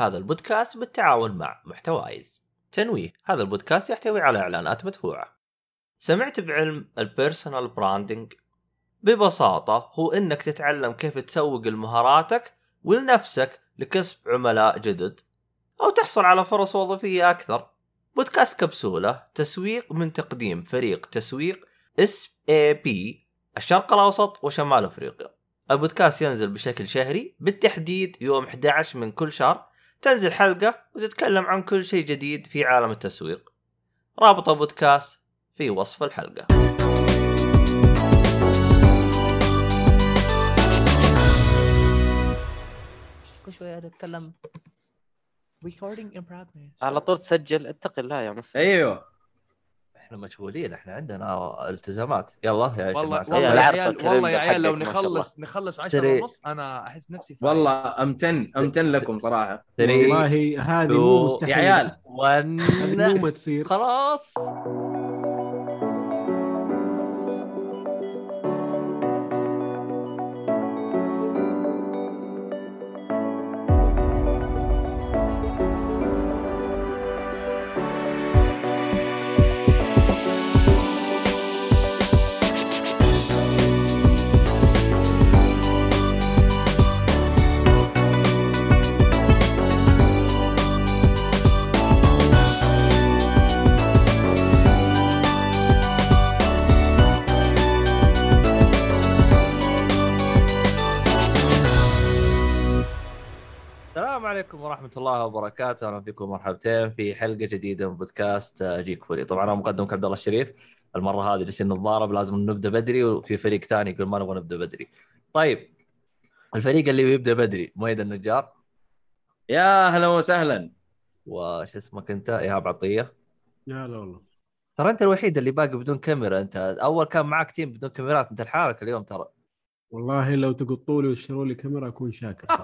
هذا البودكاست بالتعاون مع محتوايز. تنويه هذا البودكاست يحتوي على إعلانات مدفوعة. سمعت بعلم ال personal branding ببساطة هو إنك تتعلم كيف تسوق لمهاراتك ولنفسك لكسب عملاء جدد أو تحصل على فرص وظيفية أكثر. بودكاست كبسولة تسويق من تقديم فريق تسويق SAP الشرق الأوسط وشمال أفريقيا. البودكاست ينزل بشكل شهري بالتحديد يوم 11 من كل شهر تنزل حلقة وتتكلم عن كل شيء جديد في عالم التسويق. رابط البودكاست في وصف الحلقة. كل شوية أتكلم. Recording in progress. على طول تسجل اتق الله يا مسلم أيوه. إحنا مشغولين إحنا عندنا التزامات. يلا يا والله يا عيال والله يا عيال لو. نخلص نخلص 10 تري- ونص أنا أحس نفسي فايز والله أمتن أمتن لكم صراحة. والله هذه مو مستحيل يا عيال هذه ون مو ما تصير. خلاص. عليكم ورحمة الله وبركاته، أهلا فيكم مرحبتين في حلقة جديدة من بودكاست آه، جيك فولي، طبعا أنا مقدمك عبد الله الشريف، المرة هذه جالسين نتضارب لازم نبدأ بدري وفي فريق ثاني يقول ما نبغى نبدأ بدري. طيب الفريق اللي بيبدأ بدري مؤيد النجار. يا أهلا وسهلا. وش اسمك أنت؟ إيهاب عطية. لا لا والله. ترى أنت الوحيد اللي باقي بدون كاميرا. أنت، أول كان معك team بدون كاميرات. أنت لحالك اليوم ترى. والله لو تقطوا لي وتشتروا لي كاميرا أكون شاكر.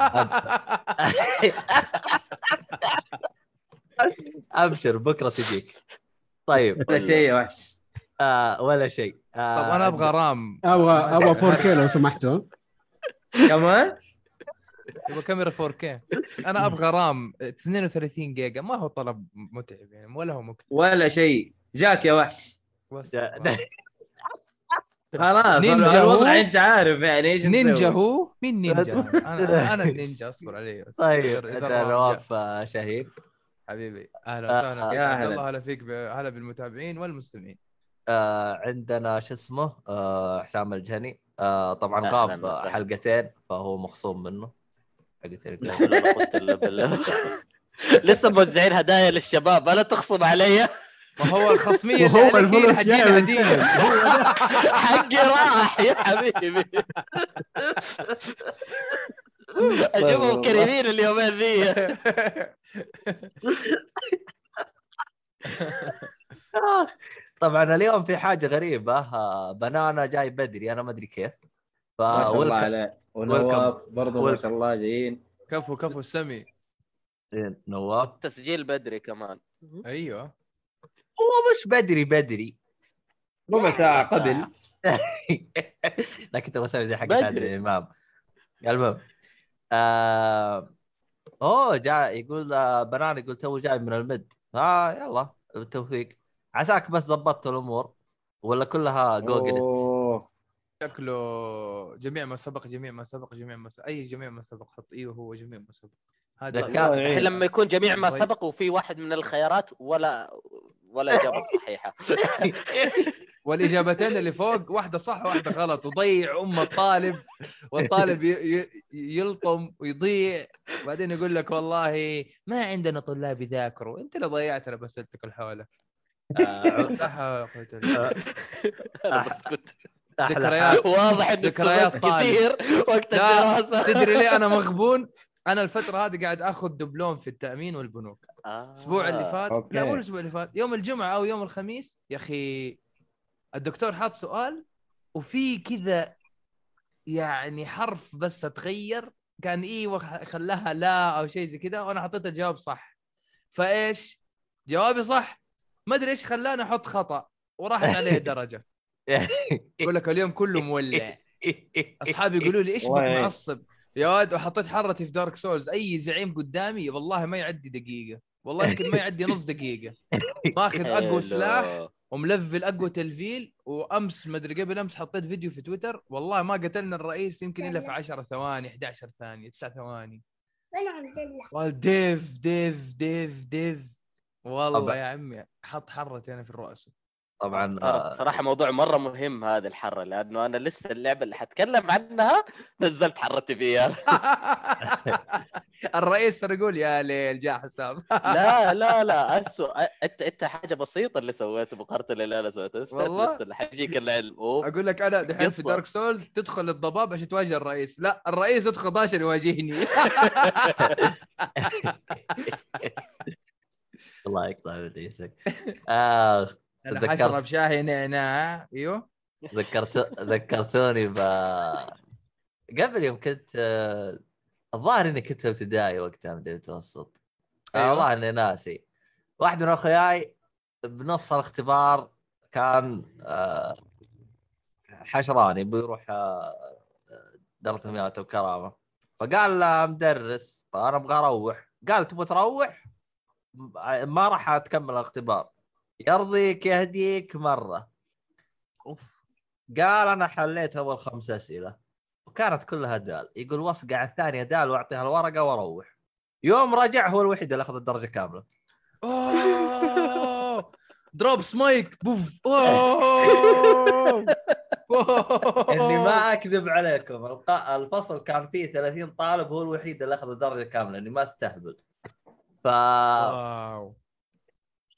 أبشر بكرة تجيك. طيب. ولا شيء يا وحش. آه ولا شيء. آه طب أنا أبغى رام. أبغى أبغى 4K لو سمحتوا. كمان؟ يبغى كاميرا 4K أنا أبغى رام 32 جيجا. ما هو طلب متعب يعني ولا هو مكتب ولا شيء. جاك يا وحش. بس. خلاص نينجا الوضع هو؟ انت عارف يعني إيش نينجا؟ هو؟ مين نينجا؟ أنا أنا النينجا أصبر علي بس. طيب انت نواف. آه، شهيد. حبيبي أهلا آه، وسهلا فيك. يا هلا فيك هلا بالمتابعين والمستمعين. آه عندنا شو اسمه؟ آه حسام الجهني. آه طبعا غاب. حلقتين فهو مخصوم منه. حلقتين لا. لسه موزعين هدايا للشباب الا تخصم علي. ما هو اللي عليك هي الفلوس هديه فين؟ حقي راح يا حبيبي. أشوفهم كريمين اليومين ذي طبعا اليوم في حاجة غريبة. آه بنانا جاي بدري أنا ما أدري كيف. ف ما شاء الله. عليه ونواف برضه ما. شاء الله جايين. كفو كفو السمي. إيه، نواف. تسجيل بدري كمان. أيوه. والله مش بدري بدري ربع ساعة قبل لكن تبغى أسوي زي حق. عادل الامام المهم آه... أوه جاء يقول آه بنان يقول تو جاي من المد آه يلا بالتوفيق عساك بس ضبطت الأمور ولا كلها جوجل. شكله جميع ما سبق جميع ما سبق جميع ما سبق أي جميع ما سبق حط أيوه هو جميع ما سبق هذا لما يكون جميع ما. سبق وفي واحد من الخيارات ولا ولا إجابة صحيحة. والإجابتين اللي فوق واحدة صح واحدة غلط. وضيع أم الطالب والطالب ي- ي- يلطم ويضيع. بعدين يقول لك والله ما عندنا طلاب يذاكروا. أنت اللي ضيعت أنا بسألتك الحوله آه، أحلى ذكريات. واضح انه ذكريات كثير وقت الدراسة. تدري ليه أنا مغبون؟ أنا الفترة هذه قاعد آخذ دبلوم في التأمين والبنوك. آه. الأسبوع اللي فات أوكي. لا مو الأسبوع اللي فات يوم الجمعة أو يوم الخميس يا أخي الدكتور حاط سؤال وفي كذا يعني حرف بس اتغير كان أيوه خلاها لا أو شيء زي كذا وأنا حطيت الجواب صح. فإيش؟ جوابي صح. ما أدري إيش خلاني أحط خطأ وراحت عليه درجة. يقول لك اليوم كله مولع. أصحابي يقولوا لي إيش بك. معصب يا ولد وحطيت حرتي في دارك سولز أي زعيم قدامي والله ما يعدي دقيقة. والله يمكن ما يعدي نص دقيقة ماخذ أقوى. سلاح وملفل أقوى تلفيل وأمس مدري قبل أمس حطيت فيديو في تويتر والله ما قتلنا الرئيس يمكن إلا في 10 ثواني 11 ثانية 9 ثواني وين عبد الله؟ والله ديف ديف ديف ديف والله. يا عمي حط حرتي أنا في الرؤساء طبعا آه، صراحة موضوع مرة مهم هذه الحرة لأنه أنا لسه اللعبة اللي حتكلم عنها نزلت حرتي فيها. الرئيس صار يقول يا ليل جاء حسام لا لا لا اسوء أنت أنت حاجة بسيطة اللي سويته مقارنه اللي أنا سويته. والله؟ حيجيك العلم أوه. أقول لك أنا دحين في. Dark Souls تدخل الضباب عشان تواجه الرئيس. لا الرئيس يدخل عشان يواجهني. الله يقطع ابليسك اخ أنا تذكرت. حشرب شاهي نعناع أيوه. ذكرت ذكرتوني ب قبل يوم كنت آه، الظاهر إني كنت في ابتدائي وقتها مدري متوسط أيوة. آه والله إني ناسي. واحد من أخوياي بنص الاختبار كان آه، حشراني بيروح دورة المياه والكرامه فقال له مدرس أنا أبغى أروح. قال تبغى تروح؟ ما راح تكمل الاختبار. يرضيك يهديك مرة. أوف. قال أنا حليت أول خمس أسئلة وكانت كلها دال. يقول واصقع الثانية دال واعطيها الورقه وأروح. يوم رجع هو الوحيد اللي أخذ الدرجة كاملة. أوه! دروب سمايك بوف! إني ما أكذب عليكم. الفصل كان فيه 30 طالب هو الوحيد اللي أخذ الدرجة كاملة إني ما أستهبل. ف واو.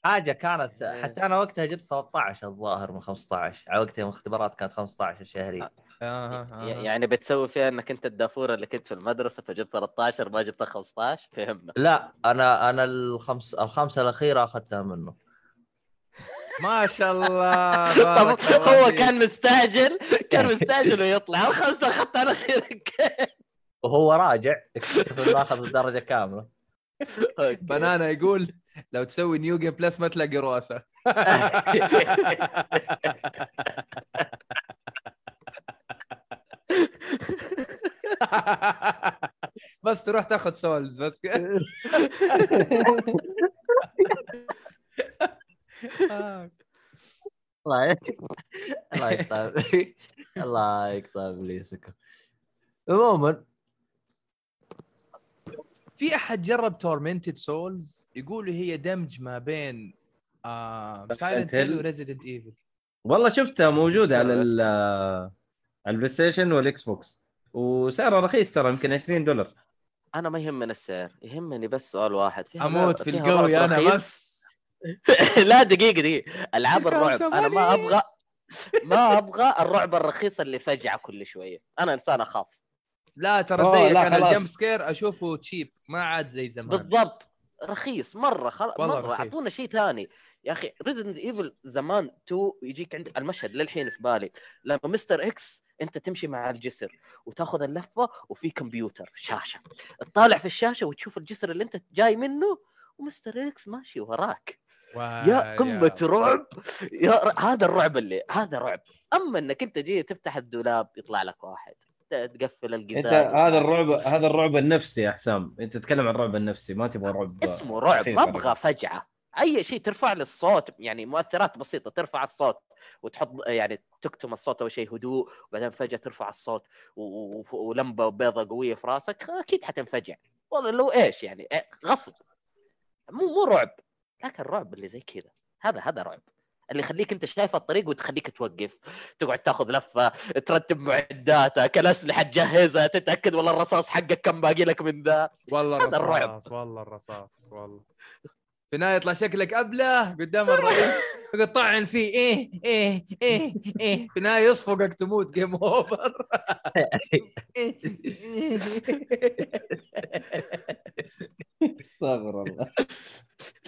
حاجة كانت حتى أنا وقتها جبت 13 الظاهر من 15 على وقتها الاختبارات كانت 15 الشهريه آه، آه. ي- يعني بتسوي فيها إنك أنت الدافورة اللي كنت في المدرسة فجبت 13 ما جبت 15 فهمنا. لا أنا أنا الخمس الخمسه الأخيرة أخذتها منه. ما شاء الله بارك هو. كان مستعجل؟ كان مستعجل ويطلع. الخمسه أخذت على خيرك؟ وهو راجع اكتشف إنه أخذ الدرجة كاملة. بنانا يقول لو تسوي New Game Plus ما تلاقي رؤساء. بس تروح تاخذ souls بس. الله الله يقطع الله يقطع ابليسكم عموما في أحد جرب Tormented Souls يقولوا هي دمج ما بين آه Silent. Hill و Resident Evil والله شفتها موجوده على ال- على ال PlayStation وال Xbox وسعرها رخيص ترى يمكن 20 دولار. أنا ما يهمني السعر يهمني بس سؤال واحد. فيها أموت في القوي أنا؟ بس. لا دقيقة دقيقة. ألعاب الرعب. أنا ما؟ أبغى ما أبغى الرعب الرخيص اللي فجعة كل شوية. أنا إنسان أخاف. لا ترى زيك أنا خلاص. ال jump scare أشوفه cheap ما عاد زي زمان. بالضبط. رخيص مرة خل... مرة. أعطونا شيء ثاني. يا أخي Resident Evil زمان 2 يجيك عند المشهد للحين في بالي. لما Mister X أنت تمشي مع الجسر وتاخذ اللفة وفي كمبيوتر شاشة. تطالع في الشاشة وتشوف الجسر اللي أنت جاي منه ومستر إكس ماشي وراك. يا قمة رعب. يا. هذا الرعب اللي هذا رعب. أما إنك أنت جاي تفتح الدولاب يطلع لك واحد. تقفل أنت القزاز هذا الرعب هذا الرعب النفسي يا حسام. أنت تتكلم عن الرعب النفسي ما تبغى رعب اسمه رعب ما أبغى فجعة. أي شيء ترفع لي الصوت يعني مؤثرات بسيطة ترفع الصوت وتحط يعني تكتم الصوت أول شيء هدوء وبعدين فجأة ترفع الصوت ولمبة بيضة قوية في راسك أكيد حتنفجع. والله لو إيش يعني إيه، غصب. مو مو رعب لكن الرعب اللي زي كذا. هذا هذا رعب. اللي يخليك انت شايف الطريق وتخليك توقف تقعد تاخذ لفة ترتب معداتك الأسلحة تجهزها تتأكد والله الرصاص حقك كم باقي لك من ذا والله. الرصاص والله الرصاص والله في النهايه يطلع شكلك أبله قدام الرئيس طعن فيه إيه إيه إيه إيه. في النهايه يصفقك تموت game over استغفر الله.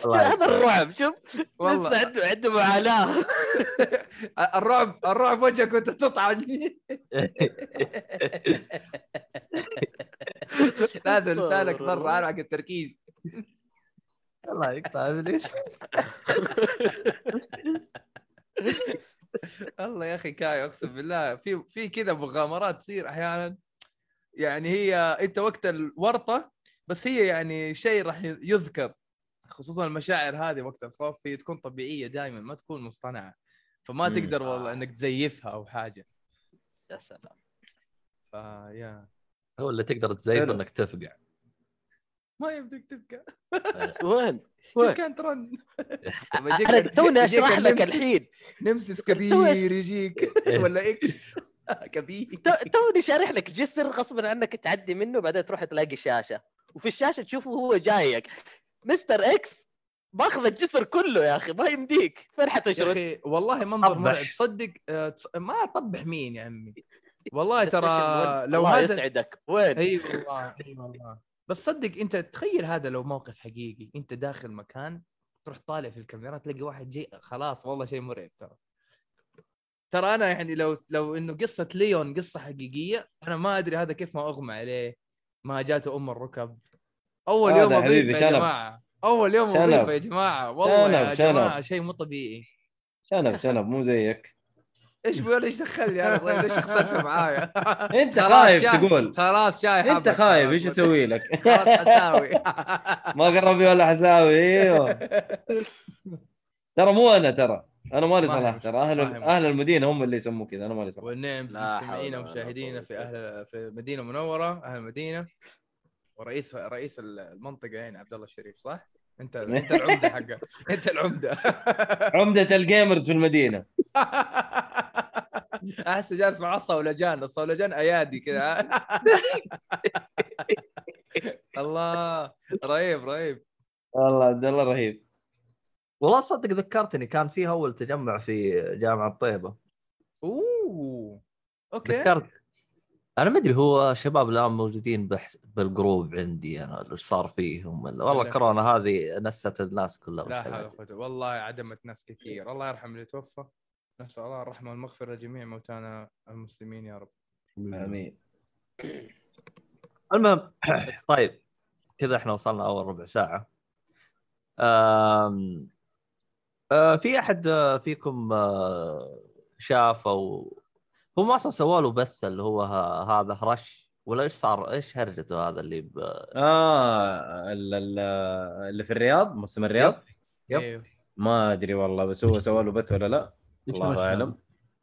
هذا. الرعب؟ شوف والله. لسه عنده عنده معاناة. الرعب الرعب وجهك وانت تطعن. لازم لسانك مرة عارف حق التركيز. الله يقطع ابليس الله يا أخي كاي أقسم بالله. في في كذا مغامرات تصير أحيانا. يعني هي أنت وقت الورطة بس هي يعني شيء راح يذكر. خصوصا المشاعر هذه وقت الخوف هي تكون طبيعية دائما ما تكون مصطنعة. فما مم. تقدر والله إنك تزيفها أو حاجة. يا سلام. فيا. هو اللي تقدر تزيفه. إنك تفقع. ما يمديك تبقى وين؟ يو وين؟ كانت رن أنا توني أشرح لك الحين. Nemesis كبير يجيك. ولا X كبير. تو- توني شارح لك جسر غصبا عنك تعدي منه بعدين تروح تلاقي شاشة. وفي الشاشة تشوفه هو جايك. Mister X ماخذ الجسر كله يا أخي ما يمديك. فين يا حتشرد؟ أخي والله منظر. مرعب. صدق آه، ما طبح مين يا عمي؟ والله ترى لو الله هذا يسعدك. وين؟ اي والله اي والله. بس صدق انت تخيل هذا لو موقف حقيقي انت داخل مكان تروح طالع في الكاميرا تلاقي واحد جاي خلاص والله شيء مرعب ترى ترى أنا يعني لو لو إنه قصة ليون قصة حقيقية أنا ما أدري هذا كيف ما أغمى عليه ما جاته أم الركب أول يوم أضيف يا شنب. جماعة أول يوم. أضيف يا جماعة والله شنب، يا. جماعة شيء مو طبيعي شنب شنب مو زيك إيش بيقول؟ إيش دخلني أنا؟ طيب ليش خسرت معايا. أنت خلاص خايف شاي- تقول. خلاص شاي أنت خايف. إيش أسوي لك؟ خلاص حساوي. ما قربي ولا حساوي أيوه. ترى مو أنا ترى. أنا مالي ما صلاح ترى. أهل أهل المدينة هم اللي يسموه كذا أنا مالي صلاح. والنعم مستمعينا ومشاهدينا في أهل في مدينة منورة أهل المدينة. ورئيس رئيس المنطقة يعني عبد الله الشريف صح؟ انت أنت العمدة حقه. أنت العمدة. عمدة الجيمرز في المدينة. أحس جالس مع الصولجان الصولجان أيادي كذا. الله رهيب رهيب. والله عبد الله رهيب. والله صدق ذكرتني كان في أول تجمع في جامعة طيبه أوه okay. ذكرت. أنا ما أدري هو شباب الآن موجودين بحس... بال group عندي أنا إيش صار فيهم؟ ولا والله. كورونا هذه نست الناس كلها لا حول والله عدمت ناس كثير. الله يرحم اللي توفى. نسأل الله الرحمة والمغفرة لجميع موتانا المسلمين يا رب. آمين. المهم طيب كذا إحنا وصلنا أول ربع ساعة. أم... أه في أحد آه، فيكم آه، شاف أو هم أصلا سووا له بث اللي هو هذا رش ولا إيش صار؟ إيش هرجته هذا اللي ب... آه ال- ال- اللي في الرياض موسم الرياض؟ يب. أيوه ما أدري والله بس هو سوى له بث ولا لا؟ الله أعلم؟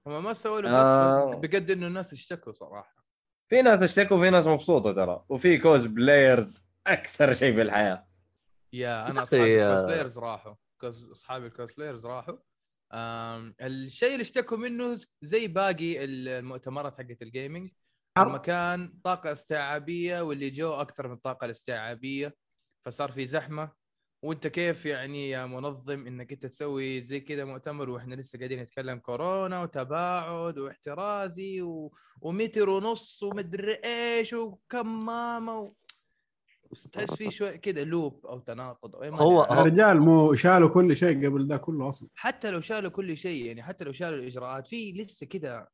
هم ما سووا له آه. بقد إنه الناس اشتكوا صراحة. في ناس اشتكوا وفي ناس مبسوطة ترى. وفي cosplayers أكثر شيء في الحياة يا أنا أصحابي آه. players راحوا. cos- أصحابي ال cosplayers راحوا. الشيء اللي اشتكوا منه زي باقي المؤتمرات حقت ال gaming المكان طاقة استيعابية واللي جو أكثر من الطاقة الاستيعابية فصار في زحمة. وانت كيف يعني يا منظم انك انت تسوي زي كذا مؤتمر وإحنا لسه قاعدين نتكلم كورونا وتباعد واحترازي و... ومتر ونص ومدري إيش وكمامة و... تحس في شوي كذا لوب أو تناقض أو هو- أدري. يا رجال مو شالوا كل شيء قبل ده كله أصلا حتى لو شالوا كل شيء يعني حتى لو شالوا الإجراءات في لسه كذا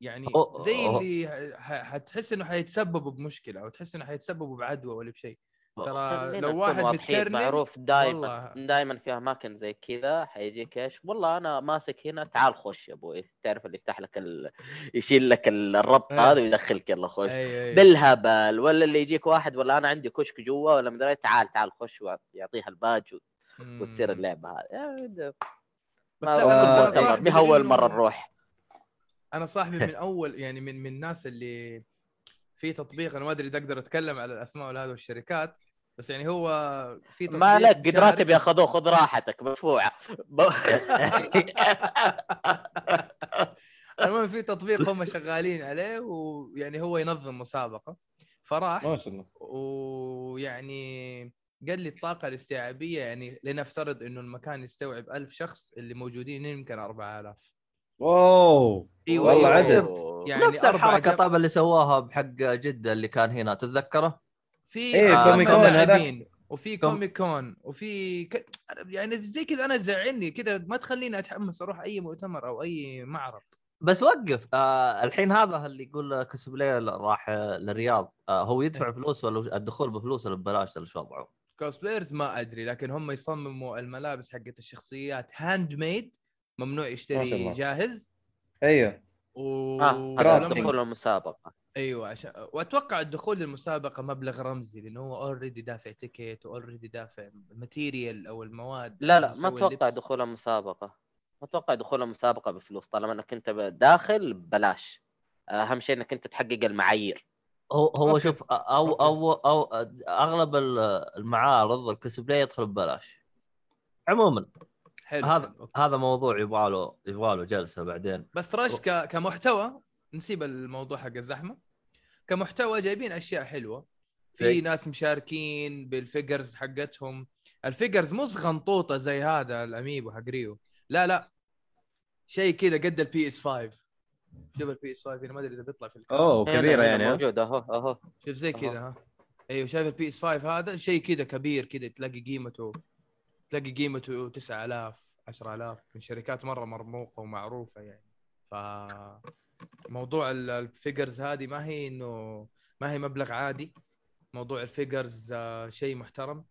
يعني زي اللي حتحس إنه حيتسببوا بمشكلة أو تحس إنه حيتسببوا بعدوى ولا بشيء ترى لو واحد بتكرنم معروف دائما. دائما في أماكن زي كذا حيجيك إيش والله أنا ماسك هنا تعال خش يا أبوي تعرف اللي يفتح لك ال... يشيل لك ال- الربط إيه. هذا ويدخلك يلا خش أي أي. بالهبل ولا اللي يجيك واحد ولا أنا عندي كشك جوا ولا مدري تعال تعال خش ويعطيها الباج و-. وتصير اللعبة هذه بس ما هو أول مرة نروح أنا صاحبي من أول يعني من من الناس اللي في تطبيق أنا ما أدري إذا أقدر أتكلم على الأسماء ولا هذا والشركات بس يعني هو في تطبيق ما لك قد راتب ياخذوه خذ راحتك مدفوعه المهم في تطبيق هم شغالين عليه ويعني هو ينظم مسابقة. فراح ما شاء الله. ويعني قال لي الطاقة الاستيعابية يعني لنفترض إنه المكان يستوعب ألف شخص اللي موجودين يمكن 4000 wow. أيوه والله. عدد. يعني نفس الحركة طيب اللي سووها بحق جدة اللي كان هنا تتذكره؟ في إيه، آه، Comic Con لاعبين وفي Com- Comic Con وفي ك... يعني زي كذا أنا تزعلني كذا ما تخليني أتحمس أروح أي مؤتمر أو أي معرض. بس وقف آه الحين هذا اللي يقول كوسبلاي راح آه، للرياض. آه هو يدفع فلوس ولا الدخول بفلوس ولا ببلاش؟ ولا شو وضعه؟ cosplayers ما أدري لكن هم يصمموا الملابس حقت الشخصيات handmade ممنوع يشتري. جاهز. أيوه. و آه هذا. دخول المسابقة. أيوه عشان وأتوقع الدخول للمسابقة مبلغ رمزي لأنه هو already دافع ticket و already دافع ال material أو المواد لا لا ما أتوقع اللبس. دخولها مسابقه ما أتوقع دخولها مسابقه بفلوس طالما إنك أنت داخل ببلاش. أهم شيء إنك أنت تحقق المعايير. هو هو okay. شوف أو أو أو أغلب ال- المعارض الكوسبلاي يدخل ببلاش. عموما حلو هذا حلو،. هذا موضوع يبغى له يبغى له جلسة بعدين. بس تراش ك... كمحتوى نسيب الموضوع حق الزحمة. كمحتوى جايبين أشياء حلوة. في زي؟ ناس مشاركين بال figures حقتهم. ال figures مو غنطوطه زي هذا ال Amiibo حق Ryu. لا لا. شيء كذا قد ال PS 5 شوف ال PS 5 هنا ما أدري إذا بيطلع في الكاميرا. أوه كبيرة يعني ها؟ موجوده أهو أهو. شوف زي كذا ها. أيوه شايف ال PS 5 هذا؟ شيء كذا كبير كذا تلاقي قيمته تلاقي قيمته 9000 10000 من شركات مرة مرموقة ومعروفة يعني. ف موضوع ال- ال figures هذه ما هي إنه ما هي مبلغ عادي. موضوع ال figures آه، شيء محترم.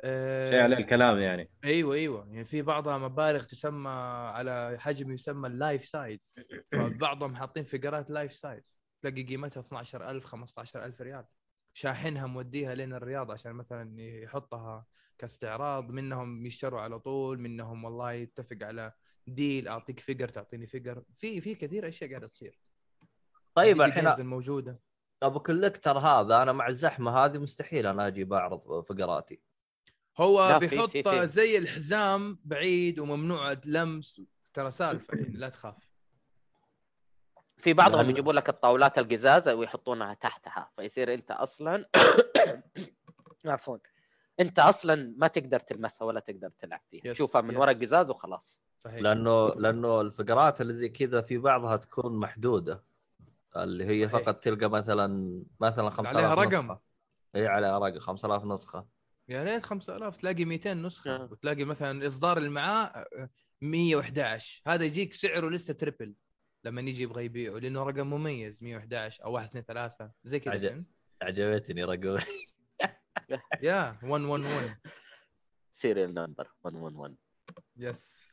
آه، شيء عليه الكلام يعني. أيوه أيوه. يعني في بعضها مبالغ تسمى على حجم يسمى ال life size فبعضهم حاطين فيجرات life size تلاقي قيمتها 12000 15000 ريال. شاحنها موديها لين الرياض عشان مثلا يحطها كاستعراض. منهم يشتروا على طول منهم والله يتفق على deal أعطيك figure تعطيني figure في في كثير أشياء قاعدة تصير. طيب الحين الموجودة. أبو collector هذا أنا مع الزحمة هذه مستحيل أنا أجي بعرض فيجراتي. هو في- بيحط في- في. زي الحزام بعيد وممنوع اللمس ترى سالفة يعني لا تخاف. في بعضهم لأن- يجيبوا لك الطاولات القزاز ويحطونها تحتها فيصير أنت أصلا عفوا. أنت أصلا ما تقدر تلمسها ولا تقدر تلعب فيها. yes، شوفها من yes. ورا قزاز وخلاص. صحيح لأنه لأنه الفيجرات اللي زي كذا في بعضها تكون محدودة اللي هي صحيح. فقط تلقى مثلا مثلا 5000 عليها رقم. إي عليها رقم 5000 نسخة يا ريت 5000 تلاقي 200 نسخة آه. وتلاقي مثلا الاصدار اللي معاه آه، 111 هذا يجيك سعره لسه triple لما يجي يبغى يبيعه لأنه رقم مميز 111 أو 1 2 3 زي كذا عجب. فهمت؟ عجبتني رقم يا 111 serial number 111 yes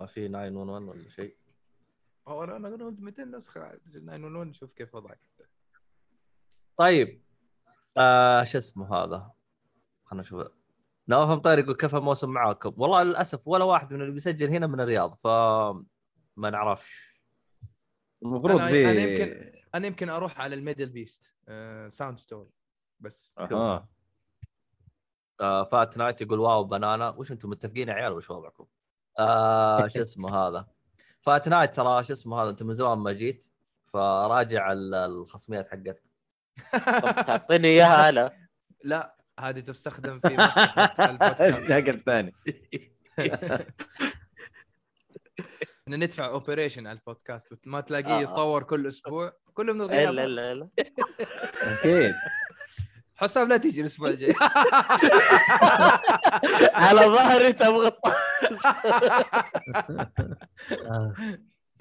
ما في 911 ولا شيء؟ هو أنا أنا قلت 200 نسخة عاد. 911 شوف كيف وضعك. طيب. آه شو اسمه هذا؟ خلنا نشوف. نواف مطير يقول كيف الموسم معاكم؟ والله للأسف ولا واحد من اللي بيسجل هنا من الرياض ف ما نعرفش. المفروض أنا- في أنا يمكن- أنا يمكن أروح على ال MDLBEAST Soundstorm بس أها. آه فات نايت يقول واو banana. وش أنتم متفقين يا عيال؟ وش وضعكم؟ آه شو اسمه هذا. فات نايت ترى شو اسمه هذا؟ انت من زمان ما جيت فراجع ال- الخصميات حقتك. تعطيني إياها أنا. لا هذه تستخدم في البودكاست. الثاني ان ندفع اوبريشن على البودكاست. ما تلاقيه آه. يتطور كل أسبوع. كله من إلا الغياب إلا إلا. أكيد. حسام لا تيجي الأسبوع الجاي. على ظهري تبغى آه.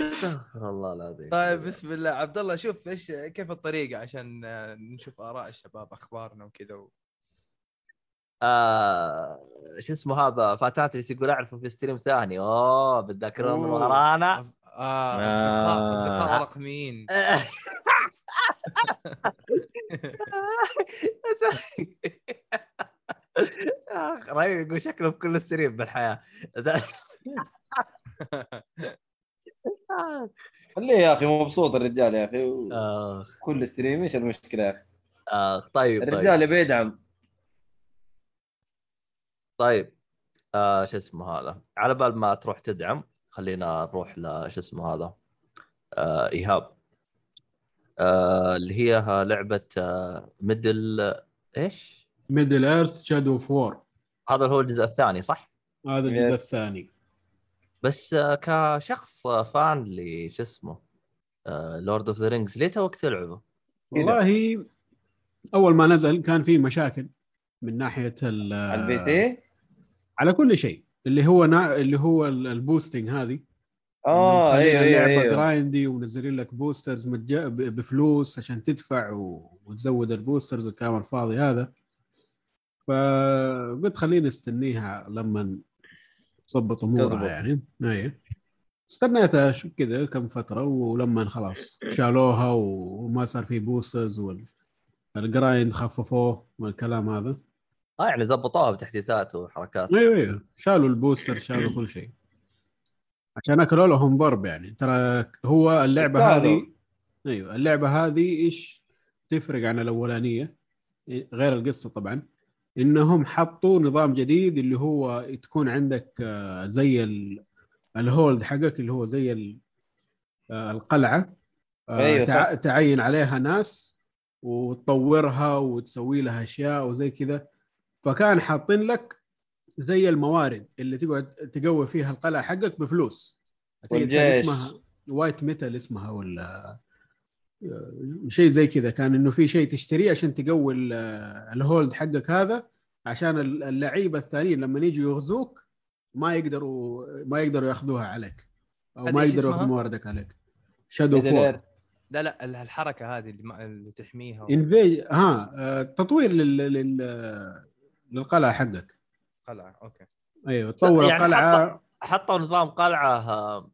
استغفر الله العظيم طيب بسم الله عبد الله شوف إيش كيف الطريقة عشان آه، نشوف آراء الشباب أخبارنا وكذا و... آه شو اسمه هذا فاتات يقول أعرفه في stream ثاني أوه بتذكرون من. ورانا. آه أصدقاء آه. أصدقاء رقميين اخ رهيب يقول شكله في كل stream بالحياة. خليه يا أخي مبسوط الرجال يا أخي. آخ. كل stream إيش المشكلة يا أخي؟ آخ طيب طيب. الرجال يبي يدعم طيب. آه شو اسمه هذا؟ على بال ما تروح تدعم خلينا نروح لشو اسمه هذا؟ آه إيهاب. آه اللي هي لعبة آه Middle إيش؟ Middle Earth Shadow of War هذا هو الجزء الثاني صح؟ هذا الجزء yes. الثاني. بس آه كشخص آه، fan لشو اسمه Lord of the Rings ليه توك تلعبه؟ والله أول ما نزل كان في مشاكل من ناحية ال- على ال PC؟ على كل شيء. اللي هو نا... اللي هو ال- ال boosting هذه. آه أيوه أيوه أيوه grindy ومنزلين لك boosters متج... بفلوس عشان تدفع و... وتزود ال boosters الكلام الفاضي هذا. فقلت خليني استنيها لما تظبط أمورها. يعني. أي. استنيتها شو كذا كم فترة ولما خلاص شالوها وما صار في boosters وال grind خففوه والكلام هذا. آه يعني زبطوها بتحديثات وحركات. أيوه أيوه. شالوا ال booster شالوا كل شيء. عشان أكلوا لهم ضرب يعني. ترى هو اللعبة. هذه أيوه اللعبة هذه إيش تفرق عن الأولانية؟ غير القصة طبعا. إنهم حطوا نظام جديد اللي هو تكون عندك آه، زي ال- الهولد حقك اللي هو زي آه، القلعة. آه، أيوة تع- تعين عليها ناس وتطورها وتسوي لها أشياء وزي كذا. فكان حاطين لك زي الموارد اللي تقعد تقوي فيها القلعة حقك بفلوس. والجيش. اسمها وايت ميتال اسمها ولا شيء زي كذا. كان إنه في شيء تشتريه عشان تقوي ال- الهولد حقك هذا عشان ال- اللعيبة الثانيين لما يجوا يغزوك ما يقدروا ما يقدروا ياخذوها عليك أو ما يقدروا؟ ياخذوا مواردك عليك. شادو فور. لا لا ال- الحركة هذه اللي, ما... اللي تحميها و- انفيج ها آه، تطوير لل... لل... للقلعة حقك. قلعة أوكي. أيوه تطور يعني القلعة. حطوا نظام قلعة آه،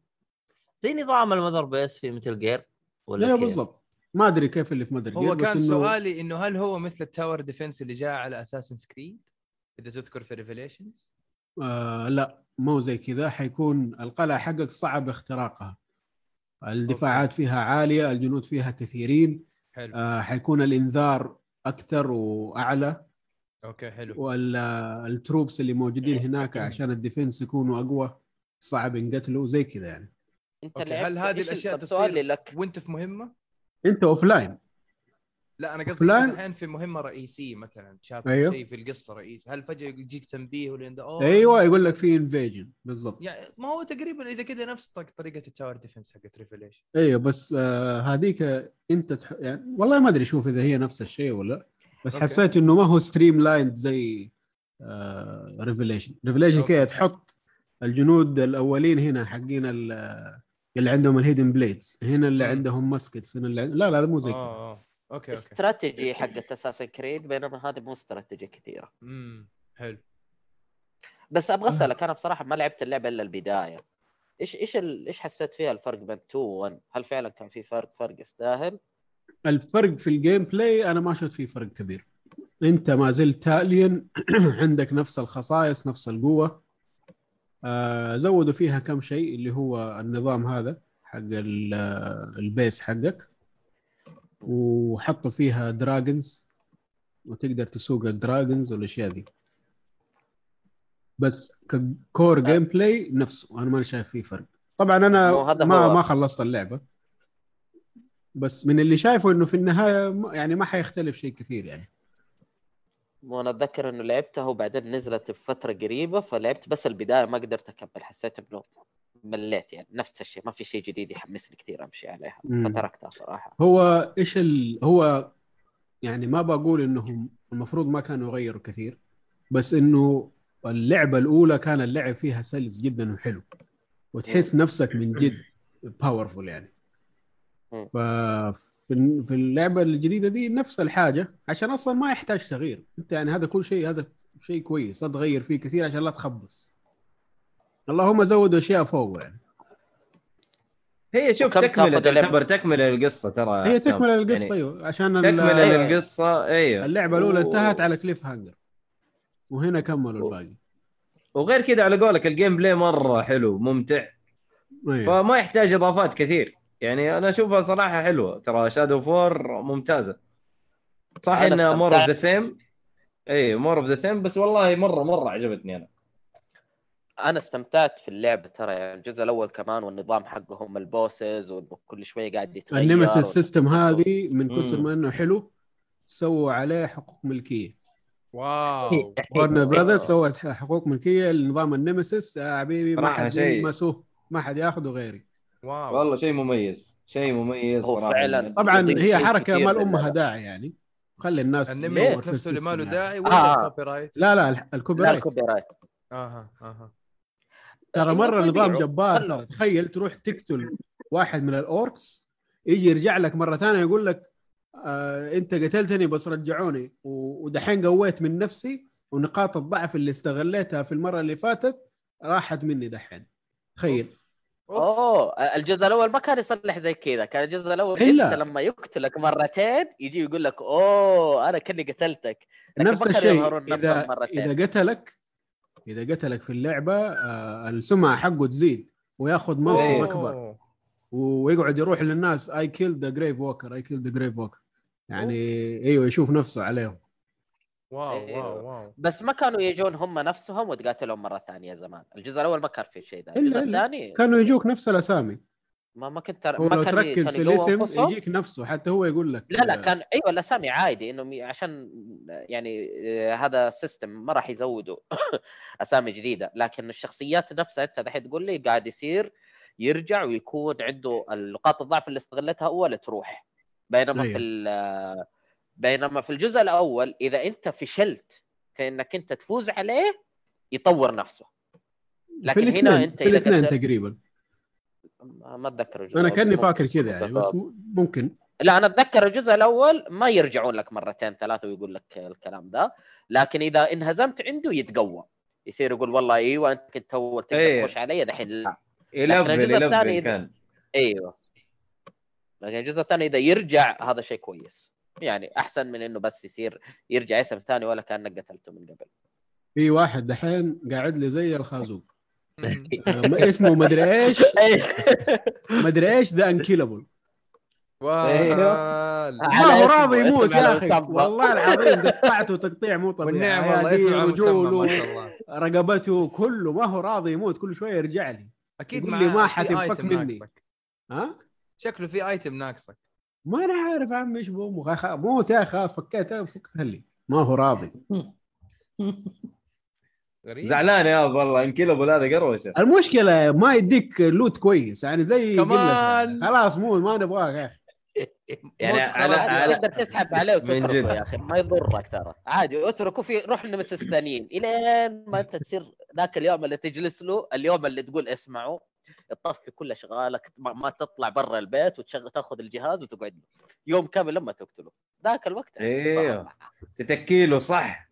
زي نظام ال mother base في Metal Gear ولا كيف؟ بالضبط. ما أدري كيف اللي في مدري هو كان سؤالي إنه هل هو مثل ال tower defense اللي جاء على Assassin's Creed إذا تذكر في Revelations آه لا مو زي كذا. حيكون القلعة حقك صعب اختراقها. الدفاعات فيها عالية الجنود فيها كثيرين. حلو. آه حيكون الإنذار أكثر وأعلى. okay حلو. وال troops اللي موجودين هناك عشان ال defense يكونوا أقوى صعب ينقتلوا زي كذا يعني. انت okay، لعبت هل هذه إيش ال- الأشياء طب سؤالي تصير؟ لك. وأنت في مهمة؟ أنت offline لا أنا قصدي الحين في مهمة رئيسية مثلا شاف أيوه. شيء في القصة رئيسي هل فجأة يجيك تنبيه ولا أوه، أيوه يقول لك في invasion بالضبط. يعني ما هو تقريبا إذا كذا نفس طريقة ال tower defense حقت Revelation أيوه بس آه هذيك أنت تح... يعني والله ما أدري شوف إذا هي نفس الشيء ولا بس okay. حسيت إنه ما هو streamlined زي آه Revelation Revelation okay. كذا تحط الجنود الأولين هنا حقين ال- اللي عندهم ال hidden blades هنا اللي. عندهم muskets هنا اللي عند... لا لا مو زي كذا. آه. آه okay okay. strategy حقت Assassin's Creed بينما هذه مو استراتيجي كثيرة. امم حلو. بس أبغى آه. أسألك أنا بصراحة ما لعبت اللعبة إلا البداية. إيش إيش ال... إيش حسيت فيها الفرق بين 2 و 1 هل فعلا كان في فرق فرق يستاهل؟ الفرق في ال gameplay أنا ما شفت فيه فرق كبير. أنت ما زلت تاليون عندك نفس الخصائص نفس القوة. آه زودوا فيها كم شيء اللي هو النظام هذا حق آه، ال base حقك. وحطوا فيها dragons وتقدر تسوق ال dragons والأشياء دي بس ك core gameplay نفسه أنا ما شايف فيه فرق. طبعا أنا ما هو. ما خلصت اللعبة. بس من اللي شايفه إنه في النهاية يعني ما حيختلف شيء كثير يعني. وأنا أتذكر إنه لعبتها وبعدين نزلت بفترة قريبة فلعبت بس البداية ما قدرت أكمل حسيت إنه مليت يعني نفس الشيء ما في شيء جديد يحمسني كثير أمشي عليها. فتركتها صراحة هو إيش ال... هو يعني ما بقول انهم المفروض ما كانوا يغيروا كثير بس إنه اللعبة الأولى كان اللعب فيها سلس جدا وحلو وتحس نفسك من جد باورفول يعني. ففي في اللعبة الجديدة دي نفس الحاجة عشان أصلا ما يحتاج تغيير. أنت يعني هذا كل شيء هذا شيء كويس لا تغير فيه كثير عشان لا تخبص. اللهم زودوا أشياء فوق يعني. هي شوف تكملة؟ تعتبر تكملة للقصة ترى هي. تكملة القصة يعني أيوه. عشان تكملة أيوة. للقصة أيوه. اللعبة الأولى و- انتهت على cliffhanger. وهنا كملوا الباقي. وغير كذا على قولك ال gameplay مرة حلو ممتع. أيوة. فما يحتاج إضافات كثير. يعني أنا أشوفها صراحة حلوة. ترى Shadow of War ممتازة. صح انها more of the. same إي more of the same بس والله مرة مرة عجبتني أنا. أنا استمتعت في اللعبه ترى يعني الجزء الأول كمان والنظام حقهم ال bosses وكل شوية قاعد يتغير ال nemesis وإنك system تدخل- هذه من كثر. ما إنه حلو سووا عليه حقوق ملكية. واو. Warner Brothers سوت حقوق ملكية لنظام ال nemesis يا حبيبي ما حد شيء. يلمسه ما حد ياخذه غيري. واو والله شيء مميز شيء مميز هو صراحة فعلاً. طبعا يضيف هي حركة ما لامها. داعي يعني خلي الناس في نفسه اللي ما له داعي يعني. ولا آه. ال copyright لا لا ال copy لا right ال copyright آها آها ترى مرة نظام. جبار. ترى تخيل تروح تقتل واحد من الأوركس يجي يرجع لك مرة ثانية يقول لك آه أنت قتلتني بس رجعوني ودحين قويت من نفسي ونقاط الضعف اللي استغليتها في المرة اللي فاتت راحت مني دحين تخيل أوه الجزء الأول ما كان يصلح زي كذا كان الجزء الأول إلا. أنت لما يقتلك مرتين يجي يقول لك أوه أنا كأني قتلتك. نفس الشيء اذا مرتين. إذا قتلك إذا قتلك في اللعبة آه، السمعة حقه تزيد وياخذ منصب. أكبر. ويقعد يروح للناس I kill the Gravewalker I kill the Gravewalker يعني إيوه يشوف نفسه عليهم. واو أيوه. واو واو بس ما كانوا يجون هم نفسهم وتقاتلهم مرة ثانية زمان الجزء الأول ما كان في شيء ذا الجزء. الثاني كانوا يجوك نفس الأسامي ما ما كنت هو ما كان تركز في الاسم. يجيك نفسه حتى هو يقول لك لا لا كان أيوه الأسامي عادي انهم ي- عشان يعني آه، هذا ال system ما راح يزودوا أسامي جديدة لكن الشخصيات نفسها أنت الحين تقول لي قاعد يصير يرجع ويكون عنده نقاط الضعف اللي استغلتها اول تروح بينما أيوه. في ال- بينما في الجزء الأول إذا أنت فشلت في إنك أنت تفوز عليه يطور نفسه. في لكن الاثنين هنا أنت في إذا الاثنين تقريبا. ما أتذكر الجزء أنا الأول، كأني فاكر كذا يعني بس ممكن. لا أنا أتذكر الجزء الأول ما يرجعون لك مرتين ثلاثة ويقول لك الكلام ده. لكن إذا انهزمت عنده يتقوى. يصير يقول والله إيوه أنت كنت اول تقدر إيه. تخش علي دحين. لا يلفل الجزء الثاني كان. إيوه. لكن الجزء الثاني إذا يرجع هذا شيء كويس. يعني أحسن من إنه بس يصير يرجع اسم ثاني ولا كأنك قتلته من قبل. في واحد دحين قاعد لي زي الخازوق. آه، اسمه مدري إيش. مدري إيش ذا انكيلبل وال ما هو راضي يموت يا أخي. والله العظيم قطعته تقطيع مو طبيعي. والنعم والله اسمه رجوله رقبته كله ما هو راضي يموت كل شوية يرجع لي. أكيد لي ما حتنفك مني. ناقصك. ها؟ شكله في ايتم ناقصك. ما أنا عارف يا عمي إيش بأمه خ- موت يا أخي خلاص فكيته فكها لي ما هو راضي. غريب. زعلان يا والله انكلبل هذا قروشه. المشكلة ما يديك لوت كويس. يعني زي كمان. خلاص مو ما نبغاك يا أخي. يعني على تقدر تسحب عليه من وتتركه جد. يا أخي ما يضرك ترى. عادي اتركه في روح لنمسس الثانيين إلين ما أنت تصير ذاك اليوم اللي تجلس له اليوم اللي تقول اسمعوا. تطفي كل أشغالك ما, ما تطلع برا البيت وتشغل تاخذ الجهاز وتقعد له. يوم كامل لما تقتله. ذاك الوقت أيوه تتكيله صح.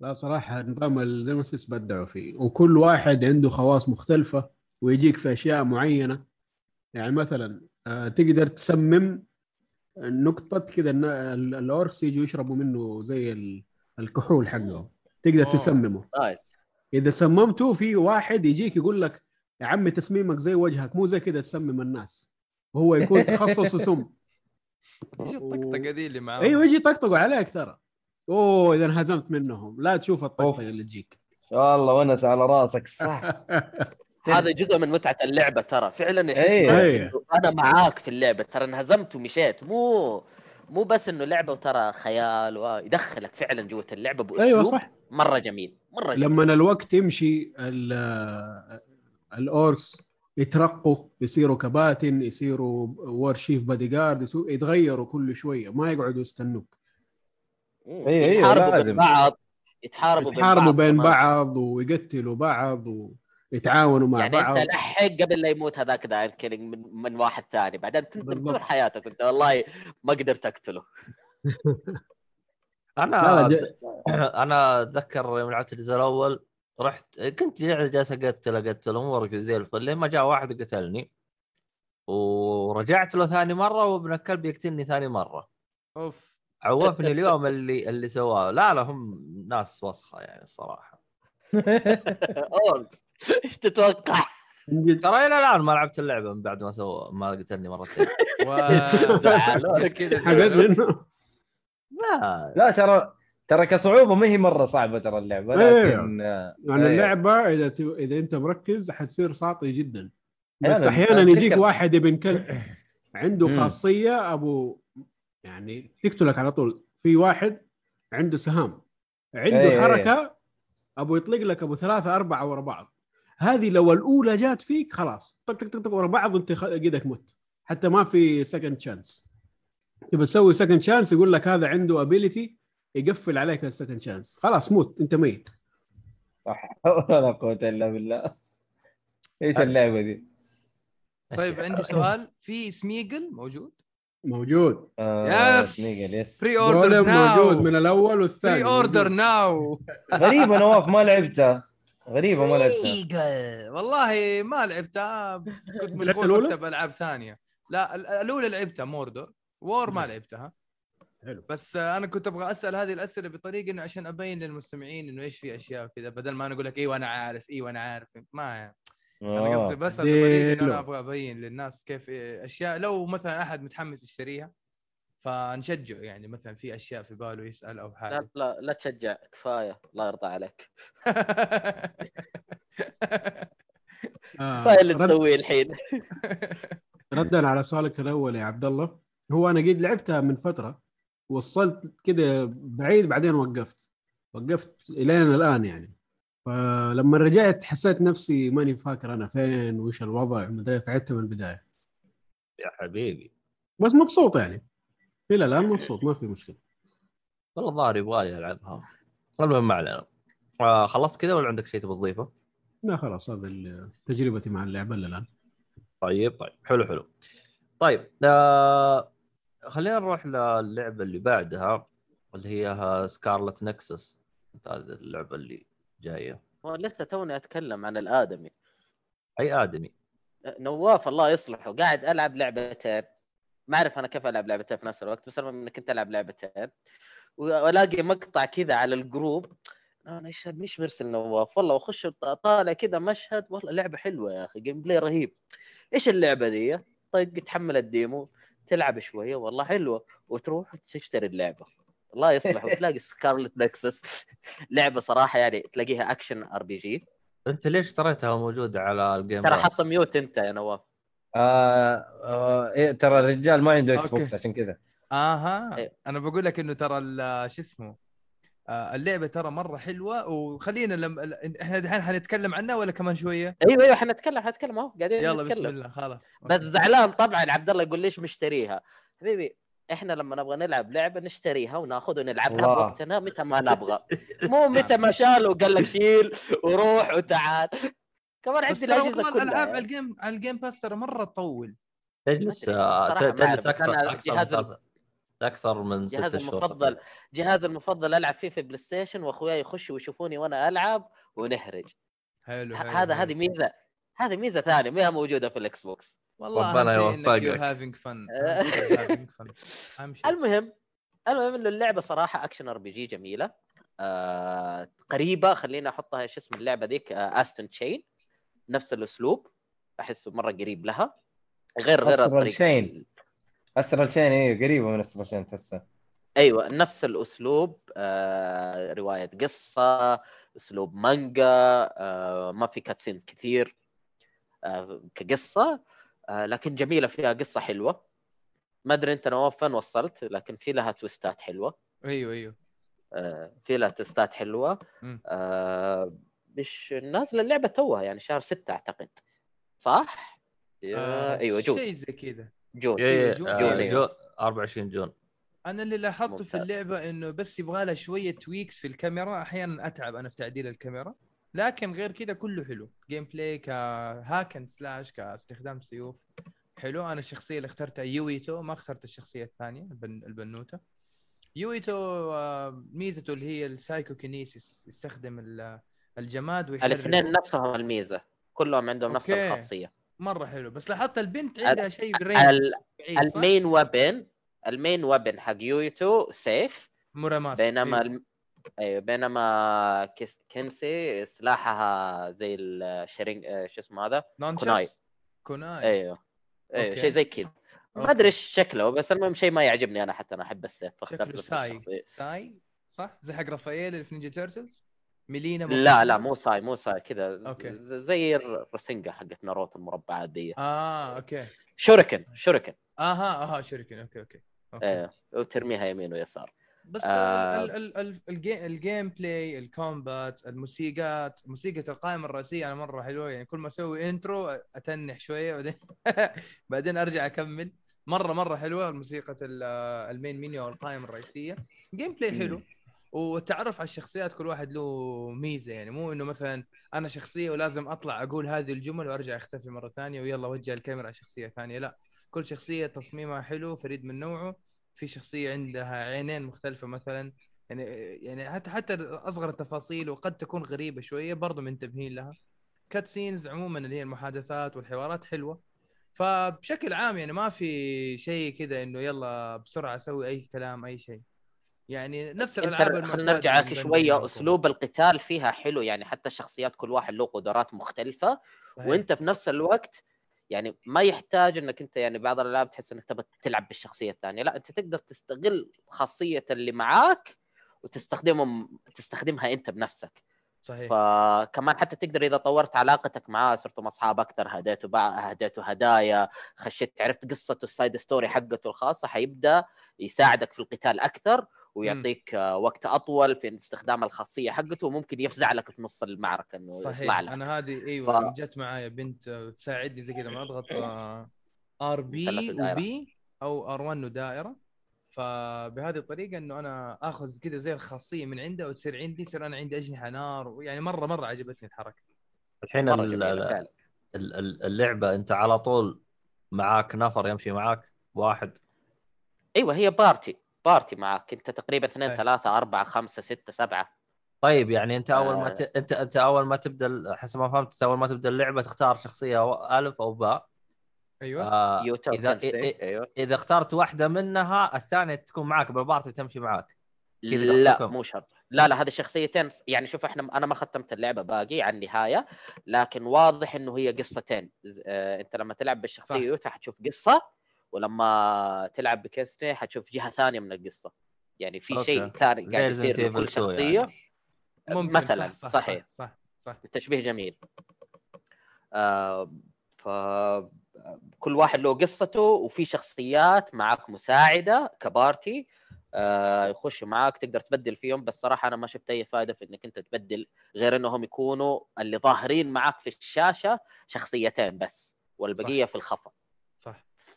لا صراحة نظام النمسيس بدعوا فيه. وكل واحد عنده خواص مختلفة ويجيك في أشياء معينة. يعني مثلا آه، تقدر تسمم نقطة كذا الن- ال- ال orcs يجوا يشربوا منه زي ال- الكحول حقهم. تقدر أوه. تسممه. nice. إذا سممته في واحد يجيك يقول لك يا عمي تسميمك زي وجهك مو زي كذا تسمم الناس. وهو يكون تخصصه سم إيش الطقطقة دي اللي معاه أيوه يجي يطقطقوا عليك ترى. أوه إذا انهزمت منهم. لا تشوف الطقطقة اللي تجيك. والله ونس على راسك صح. هذا جزء من متعة اللعبة ترى. فعلا أيوة. أيوة. إنه أنا معاك في اللعبة. ترى انهزمت ومشيت. مو مو بس إنه لعبة وترى خيال ويدخلك فعلا جوة اللعبة بأسلوب أيوه صح. مرة جميل. مرة جميل. لما الوقت يمشي ال- ال orcs يترقوا يصيروا كباتن يصيروا warchief bodyguard يتغيروا كل شوية ما يقعدوا يستنوك. أيوة، أيوة، يتحاربوا لازم. بين بعض يتحاربوا بين يتحاربوا بعض بين كمان. بعض ويقتلوا بعض ويتعاونوا مع يعني بعض انت لحق قبل لا يموت هذاك the killing من, من واحد ثاني بعدين بالضبط. طول حياتك أنت والله ما قدرت أقتله أنا أنا أتذكر يوم لعبت الجزء الأول رحت كنت جالس اقتل اقتل أموري زي الفل لين ما جاء واحد وقتلني ورجعت له ثاني مره وابن الكلب يقتلني ثاني مره اوف عوفني اليوم اللي اللي سواه لا لا هم ناس وسخه يعني الصراحه إيش تتوقع؟ ترى إلى الان ما لعبت اللعبه من بعد ما سوى ما قتلني مرتين و... لا لا ترى ترى كصعوبة ما هي مرة صعبة ترى اللعبة أيوة. لكن يعني أيوة. اللعبة إذا ت... إذا أنت مركز حتصير ساطي جدا بس أحيانا يجيك واحد ابن كلب عنده. خاصية أبو يعني تقتلك على طول في واحد عنده سهام عنده إيه، إيه. حركة أبو يطلق لك أبو ثلاثة أربعة ورا بعض هذه لو الأولى جات فيك خلاص طق طق طق طق ورا بعض وأنت خ- قدك مت حتى ما في second chance تبى تسوي second chance يقول لك هذا عنده ability يقفل عليك ال second chance خلاص موت. انت ميت. صح. ولا قوة إلا بالله. إيش اللعبة دي؟ طيب عندي سؤال. في سميجل موجود؟ موجود. آه، يس. سنيجل يس بري اوردر جولم موجود ناو من الأول والثاني. بري اوردر. ناو غريبة نواف ما لعبتها. غريبة ما لعبتها. إيجل. والله ما لعبتها. كنت مشغول؟ بكتب العاب ثانية. لا ال- الأولى لعبتها موردور. وور ما لعبتها. حلو. بس أنا كنت أبغى أسأل هذه الأسئلة بطريقة إنه عشان أبين للمستمعين إنه إيش في أشياء كذا بدل ما أنا أقول لك أيوه أنا عارف أيوه أنا عارف ما أنا قصدي آه. بس بطريقة إنه. أنا أبغى أبين للناس كيف إيه أشياء لو مثلا أحد متحمس يشتريها فنشجعه يعني مثلا في أشياء في باله يسأل أو لا حاجة. لا لا تشجع كفاية الله يرضى عليك. آه، كفاية اللي تسويه الحين. ردا على سؤالك الأول يا عبد الله. هو أنا قد لعبتها من فترة وصلت كده بعيد بعدين وقفت. وقفت الين الآن يعني. فلما رجعت حسيت نفسي ماني فاكر أنا فين وإيش الوضع مدري فعدت من البداية. يا حبيبي. بس مبسوط يعني. إلى الآن مبسوط ما في مشكلة. والله الظاهر يبغالي العبها المهم ما علينا. آه خلصت كذا ولا عندك شيء تبغى تضيفه؟ لا خلاص هذا تجربتي مع اللعبة إلى الان طيب طيب. حلو حلو. طيب آه خلينا نروح للعبة اللي بعدها اللي هي Scarlet Nexus هذه اللعبة اللي جاية؟ لسه توني أتكلم عن الآدمي. أي آدمي؟ نواف الله يصلحه. قاعد ألعب لعبتين ما أعرف أنا كيف ألعب لعبتين في نفس الوقت بس المهم اني كنت العب لعبتين وألاقي مقطع كذا على ال group. أنا إيش مش مرسل نواف. والله واخش طالع كذا مشهد. والله لعبة حلوة يا أخي gameplay رهيب. إيش اللعبة دي؟ طيب تحمل ال demo. تلعب شوية والله حلوة وتروح تشتري اللعبة. الله يصلح وتلاقي Scarlet Nexus لعبة صراحة يعني تلاقيها action RPG أنت ليش اشتريتها موجودة على ال Game ترى؟ حط mute أنت يا نواف. آه آه إيه ترى الرجال ما عنده Xbox عشان كذا. أها إيه. أنا بقول لك إنه ترى ال- شو اسمه؟ آه، اللعبة ترى مرة حلوة وخلينا لما إحنا دحين حنتكلم عنها ولا كمان شوية؟ أيوه أيوه حنتكلم حنتكلم أهو قاعدين يلا بسم الله خلاص بس. زعلان طبعا عبد الله يقول ليش مشتريها؟ حبيبي إحنا لما نبغى نلعب لعبة نشتريها وناخذ ونلعبها الله. بوقتنا متى ما نبغى. مو متى ما شال وقال لك شيل وروح وتعال. كمان عندي الأجهزة والله الألعاب على كلها ال Game على ال Game Pass ترى مرة تطول. تجلس آه، تجلس أكثر أكثر. أكثر من ست جهازي شهور المفضل. جهازي المفضل ألعب فيه في PlayStation وأخوياي يخشوا ويشوفوني وأنا ألعب ونهرج. حلو هذا. هذه ميزة هذه ميزة ثانية ما هي موجودة في ال Xbox. والله ربنا يوفقك. المهم المهم إنه اللعبة صراحة action RPG جميلة. آه قريبة خليني أحطها إيش اسم اللعبة ذيك؟ آه Astral Chain نفس الأسلوب أحسه مرة قريب لها. غير غير الطريقة. Astral Chain أيوه قريبة من أسترال شين تحسها. أيوه نفس الأسلوب آه رواية قصة أسلوب مانجا آه ما في cutscenes كثير آه كقصة آه لكن جميلة فيها قصة حلوة. ما أدري أنت نواف فين وصلت لكن في لها twist ات حلوة. أيوه أيوه. آه في لها twist ات حلوة. آه مش نازلة اللعبة توها يعني شهر ستة أعتقد. صح؟ آه، أيوه June شيء زي كذا. June. إيه، June- آه، June، أيوه. جو 24 June. أنا اللي لاحظته في. اللعبة إنه بس يبغى لها شوية tweaks في الكاميرا. أحيانا أتعب أنا في تعديل الكاميرا. لكن غير كذا كله حلو. gameplay ك hack and slash كاستخدام سيوف. حلو. أنا الشخصية اللي اخترتها Yuito. ما اخترت الشخصية الثانية البن... البنوتة. Yuito آه، ميزته اللي هي ال psychokinesis يستخدم ال- الجماد ويحركه الاثنين نفسهم الميزة. كلهم عندهم نفس okay. الخاصية. مرة حلو بس لاحظت البنت ال- عندها شيء صح؟ المين ويبن المين ويبن حق يويتو سيف مرماس بينما. الم... أيوه بينما كيس... كينسي سلاحها زي الشرينج شو اسمه هذا كوناي. كوناي أيوه أيوه. شيء زي كذا ما. أدري إيش شكله بس المهم شيء ما يعجبني أنا حتى أنا أحب السيف فاخترت ساي الشخصية. ساي صح زي حق رافائيل اللي في نينجا تيرتلز ميلينا لا لا مو ساي مو ساي كذا زي الرسنجة حقت ناروتو المربعات دي آه أوكي. شوريكن شوريكن. أها أها shuriken okay okay, okay. إيه وترميها يمين ويسار. بس آه. ال- ال- ال- الجي- ال gameplay ال combat الموسيقات موسيقى القائمة الرئيسية أنا مرة حلوة يعني كل ما أسوي intro أتنح شوية بعدين بعدين أرجع أكمل. مرة مرة حلوة موسيقى ال- main menu القائمة الرئيسية. gameplay حلو. والتعرف على الشخصيات كل واحد له ميزة يعني مو إنه مثلا أنا شخصية ولازم أطلع أقول هذه الجمل وأرجع أختفي مرة ثانية ويلا وجه الكاميرا على شخصية ثانية لا. كل شخصية تصميمها حلو فريد من نوعه في شخصية عندها عينين مختلفة مثلا يعني يعني حتى حتى أصغر التفاصيل وقد تكون غريبة شوية برضو منتبهين لها. كات سينز عموما اللي هي المحادثات والحوارات حلوة. فبشكل عام يعني ما في شيء كذا إنه يلا بسرعة أسوي أي كلام أي شيء. يعني نفس الالعاب نرجع لك شوية. أسلوب القتال فيها حلو يعني حتى الشخصيات كل واحد له قدرات مختلفة صحيح. وأنت في نفس الوقت يعني ما يحتاج إنك أنت يعني بعض الألعاب تحس إنك تبى تلعب بالشخصية الثانية لا أنت تقدر تستغل خاصية اللي معاك وتستخدمهم تستخدمها أنت بنفسك صحيح فكمان حتى تقدر إذا طورت علاقتك معاه صرتوا أصحاب أكثر هديته بقى هديته هدايا خشيت عرفت قصته ال side story حقته الخاصة حيبدأ يساعدك في القتال أكثر ويعطيك وقت أطول في استخدام الخاصية حقته وممكن يفزع لك في نص المعركة إنه يطلع صحيح. لك. أنا هذه أيوه ف- جت معايا بنت تساعدني زي كذا ما أضغط RB. و B أو R 1 ودائره فبهذه الطريقة إنه أنا آخذ كذا زي الخاصية من عنده وتصير عندي يصير أنا عندي أجنحة نار يعني مرة مرة عجبتني الحركة. الحين اللعبة أنت على طول معاك نفر يمشي معاك؟ واحد. أيوه هي party. party معك. انت تقريبا اثنين أي. ثلاثة أربعة خمسة ستة سبعة. طيب يعني انت أول ما آه. ت... انت انت أول ما تبدأ حسب ما فهمت أول ما تبدأ اللعبة تختار شخصية ألف أو باء. أيوه. آه يوتا إذا أيوه. إذا اخترت واحدة منها الثانية تكون معك بال party تمشي معك لا؟ مو شرط. لا لا هذه شخصيتين. يعني شوف إحنا أنا ما ختمت اللعبة باقي عن النهاية لكن واضح إنه هي قصتين. آه، أنت لما تلعب بالشخصية. يوتا حتشوف قصة ولما تلعب بكيستي حتشوف جهة ثانية من القصة يعني في. شيء ثاني قاعد يصير لكل 2 شخصية يعني. ممكن مثلا صح صح صحيح صح صح, صح. تشبيه جميل آه ف كل واحد له قصته وفي شخصيات معك مساعدة كبارتي آه يخشوا معك تقدر تبدل فيهم بس صراحة أنا ما شفت أي فائده في إنك أنت تبدل غير إنهم يكونوا اللي ظاهرين معك في الشاشة شخصيتين بس والبقية في الخفا صح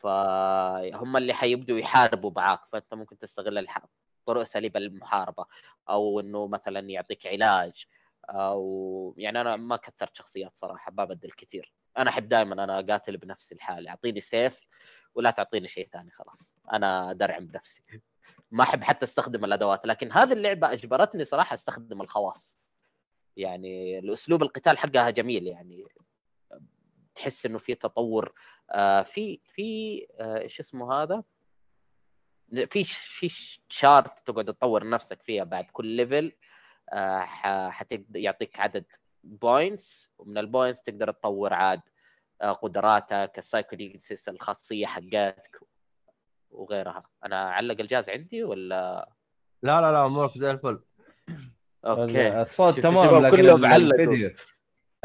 فهم اللي حيبدوا يحاربوا معاك فأنت ممكن تستغل الح... طرق اساليب المحاربه أو إنه مثلا يعطيك علاج أو يعني أنا ما كثرت شخصيات صراحة ما بدل كثير. أنا أحب دائما أنا أقاتل بنفسي الحالي أعطيني سيف ولا تعطيني شيء ثاني خلاص. أنا درعم بنفسي. ما أحب حتى أستخدم الأدوات لكن هذه اللعبة أجبرتني صراحة أستخدم الخواص. يعني الأسلوب القتال حقها جميل يعني. تحس إنه في تطور في في آه، إيش اسمه هذا؟ في في chart تقعد تطور نفسك فيها بعد كل level آه يعطيك عدد points ومن ال points تقدر تطور عاد آه قدراتك ال psychokinesis الخاصية حقتك وغيرها. أنا أعلق الجهاز عندي ولا؟ لا لا لا امورك زي الفل. okay. الصوت تمام لكن علقوا. الفيديو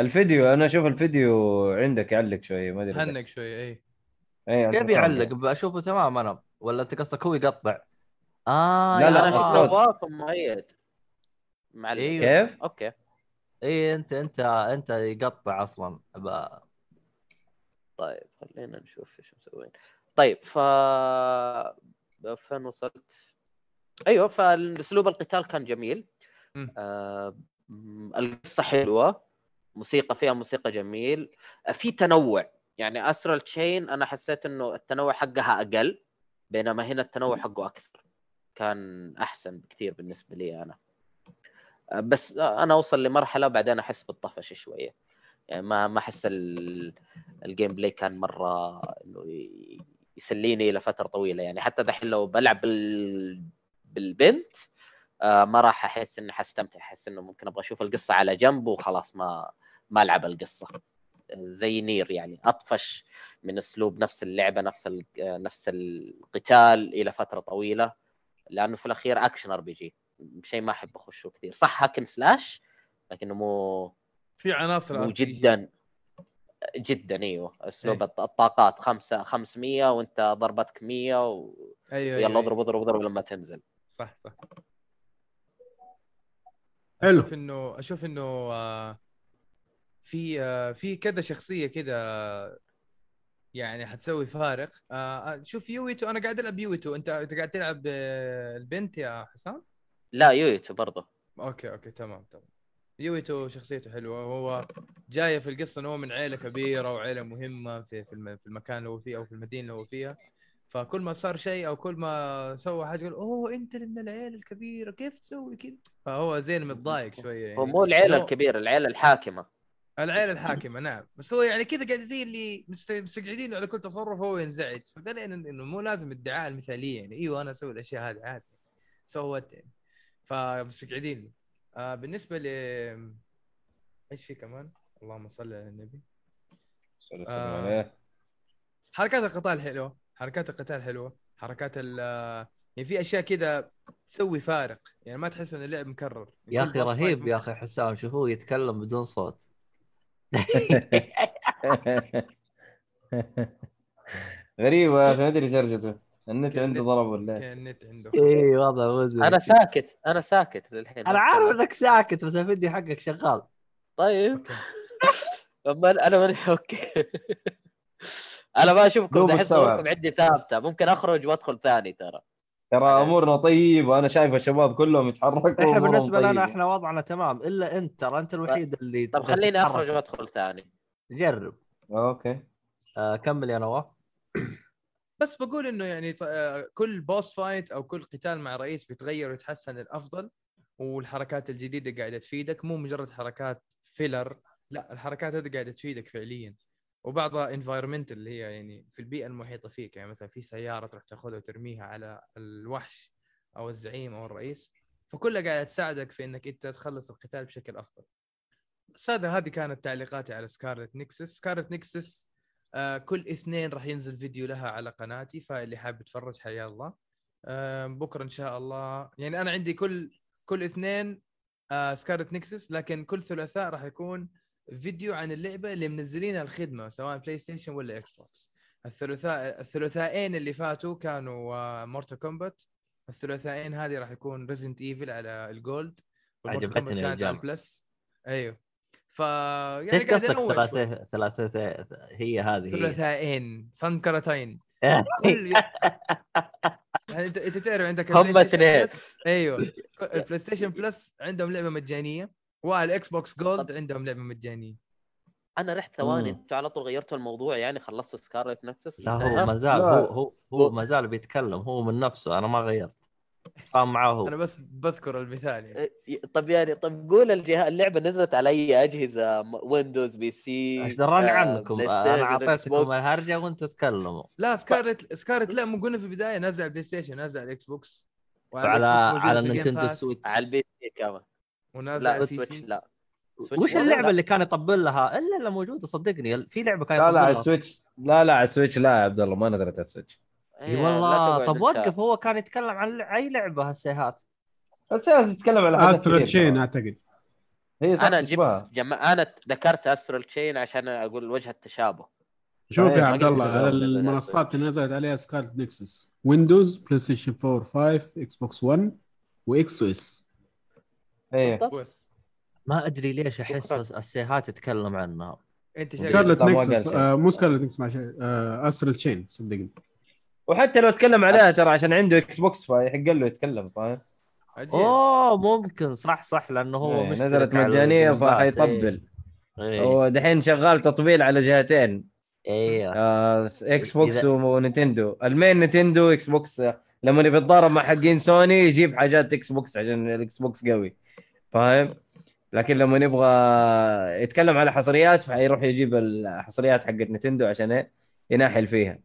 الفيديو أنا أشوف الفيديو عندك يعلق شوي ما أدري هنك ليش. شوي اي اي كيف. يعلق بشوفه تمام أنا ولا أنت قصدك هو يقطع آه لا، لا، أنا. شفت الصوت. نواف مؤيد معلق أيوه. كيف؟ okay اي أنت أنت أنت يقطع أصلا طيب خلينا نشوف إيش مسوين طيب ف فين وصلت؟ أيوه فالأسلوب القتال كان جميل. آه القصة حلوة موسيقى فيها موسيقى جميل. آه، في تنوع. يعني اسرال تشين أنا حسيت إنه التنوع حقها أقل بينما هنا التنوع حقه أكثر. كان أحسن بكثير بالنسبة لي أنا. آه، بس آه، أنا أوصل لمرحلة بعدين أحس بالطفش شوية. يعني ما ما أحس ال- ال gameplay كان مرة إنه يسليني لفتره طويلة. يعني حتى دحين لو بلعب بال... بالبنت ما راح أحس إني حستمتع. أحس إنه ممكن أبغى أشوف القصة على جنب وخلاص ما ما العب القصة. زي Nier يعني أطفش من أسلوب نفس اللعبة نفس ال... نفس القتال إلى فترة طويلة لأنه في الأخير action RPG. شيء ما أحب أخشه كثير. صح hack and slash؟ لكنه مو في عناصر مو. جدا. جدا أيوه. أسلوب. الط- الطاقات خمسة 500 وأنت ضربتك 100 و... أيوه يلا أيوة، اضرب اضرب اضرب لما تنزل. صح صح. حلو. أشوف انه أشوف إنه آه، في آه، في كذا شخصية كذا يعني حتسوي فارق. آه، شوف يويتو أنا قاعد ألعب يويتو أنت أنت قاعد تلعب آه، البنت يا حسام؟ لا يويتو برضه. okay okay تمام تمام. يويتو شخصيته حلوة. وهو جاية في القصة انه هو من عيلة كبيرة وعيلة مهمة في في الم- في المكان اللي هو فيه أو في المدينة اللي هو فيها. فكل ما صار شيء أو كل ما سوى حاجة يقول أوه أنت من العيلة الكبيرة كيف تسوي كذا؟ فهو زين متضايق شوية يعني. هو مو العيلة هو- الكبيرة العيلة الحاكمة. العيله الحاكمة نعم. بس هو يعني كذا قاعد زي اللي مست- مستقعدين على كل تصرف هو ينزعج. فقال لي انه إنه مو لازم الدعاية المثالية يعني. إيوه أنا أسوي الأشياء هذه عادي. سوت يعني. فمستقعدين. لي آه بالنسبة ل إيش في كمان؟ اللهم صل على النبي. صلى آه. الله عليه. حركات القتال حلوة. حركات القتال حلوة. حركات ال يعني في أشياء كذا تسوي فارق. يعني ما تحس إن اللعب مكرر. يا أخي رهيب يا أخي حسام. شوفوه يتكلم بدون صوت. غريبة يا أخي ما أدري شرجته النت عنده ضرب ولا النت عنده اي وضع مزعج. أنا ساكت أنا ساكت للحين. أنا عارف إنك ساكت بس الفيديو حقك شغال. طيب. أنا ماني okay. أنا ما أشوفكم. صوركم عندي ثابتة. ممكن أخرج وأدخل ثاني ترى. ترى أمورنا طيبة أنا شايف الشباب كلهم يتحركوا إحنا بالنسبة لنا طيبة. إحنا وضعنا تمام إلا أنت ترى أنت الوحيد اللي طب خليني. أخرج وأدخل ثاني. جرب. okay. آه كمل يا نواف. بس بقول إنه يعني آه، كل boss fight أو كل قتال مع رئيس بيتغير ويتحسن الافضل والحركات الجديدة قاعدة تفيدك مو مجرد حركات filler لا الحركات هذه قاعدة تفيدك فعليا. وبعضها environmental اللي هي يعني في البيئة المحيطة فيك يعني مثلا في سيارة تروح تاخذها وترميها على الوحش أو الزعيم أو الرئيس فكلها قاعدة تساعدك في إنك أنت تخلص القتال بشكل أفضل. هذا هذه كانت تعليقاتي على Scarlet Nexus Scarlet Nexus آه كل اثنين راح ينزل فيديو لها على قناتي فاللي حاب يتفرج حيا الله. آه بكرة إن شاء الله. يعني أنا عندي كل كل اثنين آه Scarlet Nexus لكن كل ثلاثاء راح يكون فيديو عن اللعبة اللي منزلينها الخدمة سواء PlayStation ولا Xbox الثلاثاء الثلاثائين اللي فاتوا كانوا Mortal Kombat الثلاثائين هذه راح يكون Resident Evil على ال Gold عجبتني كانت على. ال Plus أيوه. ف يعني إيش قصدك. ثلاثة ثلاثة هي هذه ثلاثائين سنكرتين كل يعني انت أنت تعرف عندك هم اثنين. Plus- أيوه. ال PlayStation Plus عندهم لعبة مجانية. وال Xbox Gold عندهم لعبة مجانية. أنا رحت ثواني. أنتوا على طول غيرتوا الموضوع يعني خلصتوا Scarlet Nexus لا هو ما زال. هو هو هو ما زال بيتكلم هو من نفسه أنا ما غيرت. فاهم معاه أنا هو بس بذكر المثال يعني. طب يعني طب قول الجهاز اللعبة نزلت على اي اجهزه Windows PC إيش دراني آه، عنكم أنا أعطيتكم. الهرجة وأنتم تتكلموا لا Scarlet Scarlet لا مو قلنا في البداية نزل على ال PlayStation نزل على ال Xbox وعلى على ال Nintendo Switch على ال PC كمان. ونازل لا على سويتش لا. سويتش وش اللعبة لا. اللي كان يطبل لها؟ إلا إلا موجودة صدقني. في لعبة كان لا يطبل لا على ال Switch لا لا على ال Switch لا يا عبد الله ما نزلت على ال Switch إي والله. طب. وقف هو كان يتكلم عن أي لعبة هالسيهات؟ هي تتكلم على حاجات Astral كثير Chain. أعتقد. هي أنا جبت. جمع أنا ذكرت Astral Chain عشان أقول وجه التشابه. شوف يا ما عبد الله لك على أول نزل المنصات اللي نزلت عليها Scarlet Nexus Windows PlayStation 4 5 Xbox 1 و X أو S إيه. بس ما أدري ليش أحس. السيهات يتكلم عنها. أنت Scarlet Nexus. آه مو Scarlet Nexus مع شيء آه Astral Chain صدقني. وحتى لو تكلم عليها ترى عشان عنده Xbox فيحق له يتكلم فاهم؟ أوه ممكن. صح صح لأنه هو مشترك نزلت مجانية فحيطبل. إيه. هو دحين شغال تطبيل على جهتين. إيه. آه Xbox و Nintendo ال main Nintendo Xbox آه، لما يبي يتضارب مع حقين سوني يجيب حاجات Xbox عشان ال Xbox قوي. فاهم؟ لكن لما نبغى يتكلم على حصريات فحيروح يجيب الحصريات حقت Nintendo عشان؟ يناحل فيها.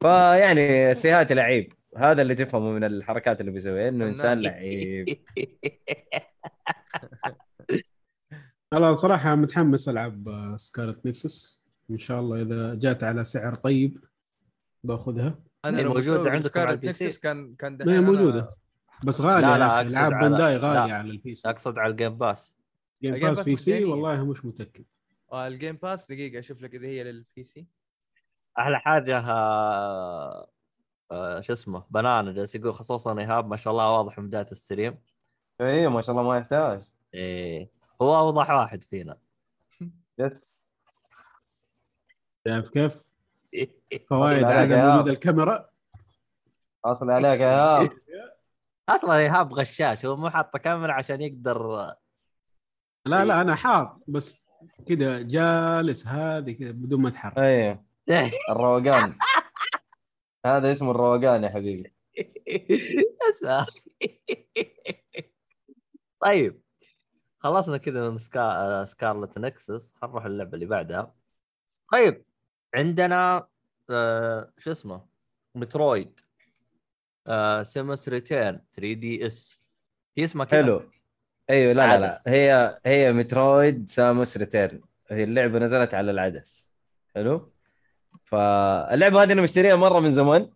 فيعني سيهات لعيب. هذا اللي تفهمه من الحركات اللي بيسويها إنه إنسان لعيب. أنا صراحة متحمس ألعب Scarlet Nexus إن شاء الله إذا جات على سعر طيب باخذها. أنا هي لو موجودة مسوي عندكم على Scarlet ال PC؟ Nexus كان كان ما هي موجودة. بس غالية لا، لا،. أقصد العاب على- Bandai غاليه لا. على ال PC أقصد على ال Game Pass Game ال Game Pass Pass PC مجانية. والله مش متأكد آه ال Game Pass دقيقة أشوف لك إذا هي لل PC أحلى حاجة آه، آه، شو اسمه بنانا جالس يقول خصوصا إيهاب ما شاء الله واضح من بداية ال stream أيوه ما شاء الله ما يحتاج إيه هو أوضح واحد فينا yes شايف كيف؟ فوائد يا وجود. الكاميرا. اصل عليك يا هاب أصلا ايهاب غشاش هو مو حاطة كاميرا عشان يقدر لا لا أنا حاط بس كذا جالس هذه كذا بدون ما اتحرك أيوه الروقان. هذا اسمه الروقان يا حبيبي. طيب. خلصنا كذا من سكا... سكارلت نكسس. خلينا نروح اللعبة اللي بعدها. طيب. عندنا آه... شو اسمه؟ Metroid. آه... Samus Returns 3 DS. هي اسمها كذا. حلو. أيوه لا لا لا. هي هي Metroid Samus Returns هي اللعبة نزلت على العدس. حلو؟ فاللعبة هذه أنا مشتريها مرة من زمان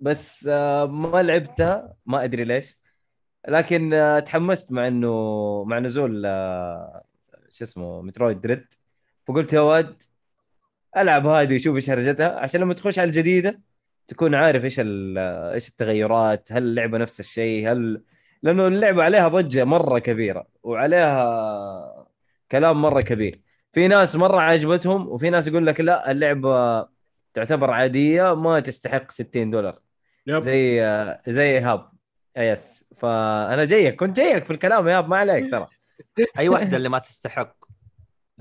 بس آه، ما لعبتها ما أدري ليش. لكن آه، تحمست مع إنه مع نزول آه، شو اسمه مترويد دريد فقلت يا واد ألعب هذه وشوف إيش هرجتها. عشان لما تخش على الجديدة تكون عارف إيش ال- إيش التغيرات هل اللعبة نفس الشيء؟ هل لأنه اللعبة عليها ضجة مرة كبيرة وعليها كلام مرة كبير. في ناس مرة عجبتهم وفي ناس يقول لك لا اللعبة تعتبر عادية ما تستحق 60 دولار. يب. زي زي إيهاب. يس. فأنا جايك كنت جايك في الكلام إيهاب ما عليك ترى. أي واحدة اللي ما تستحق؟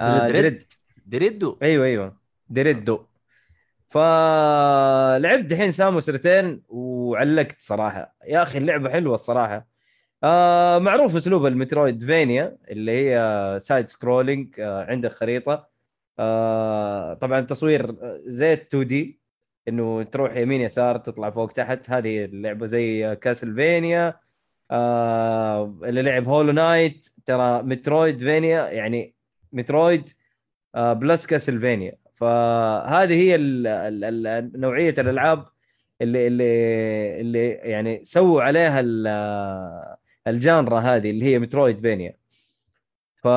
آه،؟ Dread. دريدو. أيوه أيوه. دريدو فلعبت دحين Samus Returns وعلقت صراحة. يا أخي اللعبة حلوة الصراحة. آه معروف أسلوب ال Metroidvania اللي هي side scrolling آه عندك خريطة. آه طبعا تصوير زي 2 D إنه تروح يمين يسار تطلع فوق تحت. هذه اللعبة زي Castlevania آه اللي لعب Hollow Knight ترى Metroidvania يعني Metroid آه، plus Castlevania فهذه هي ال ال ال نوعية الألعاب اللي اللي اللي يعني سووا عليها ال- ال genre هذه اللي هي Metroidvania ف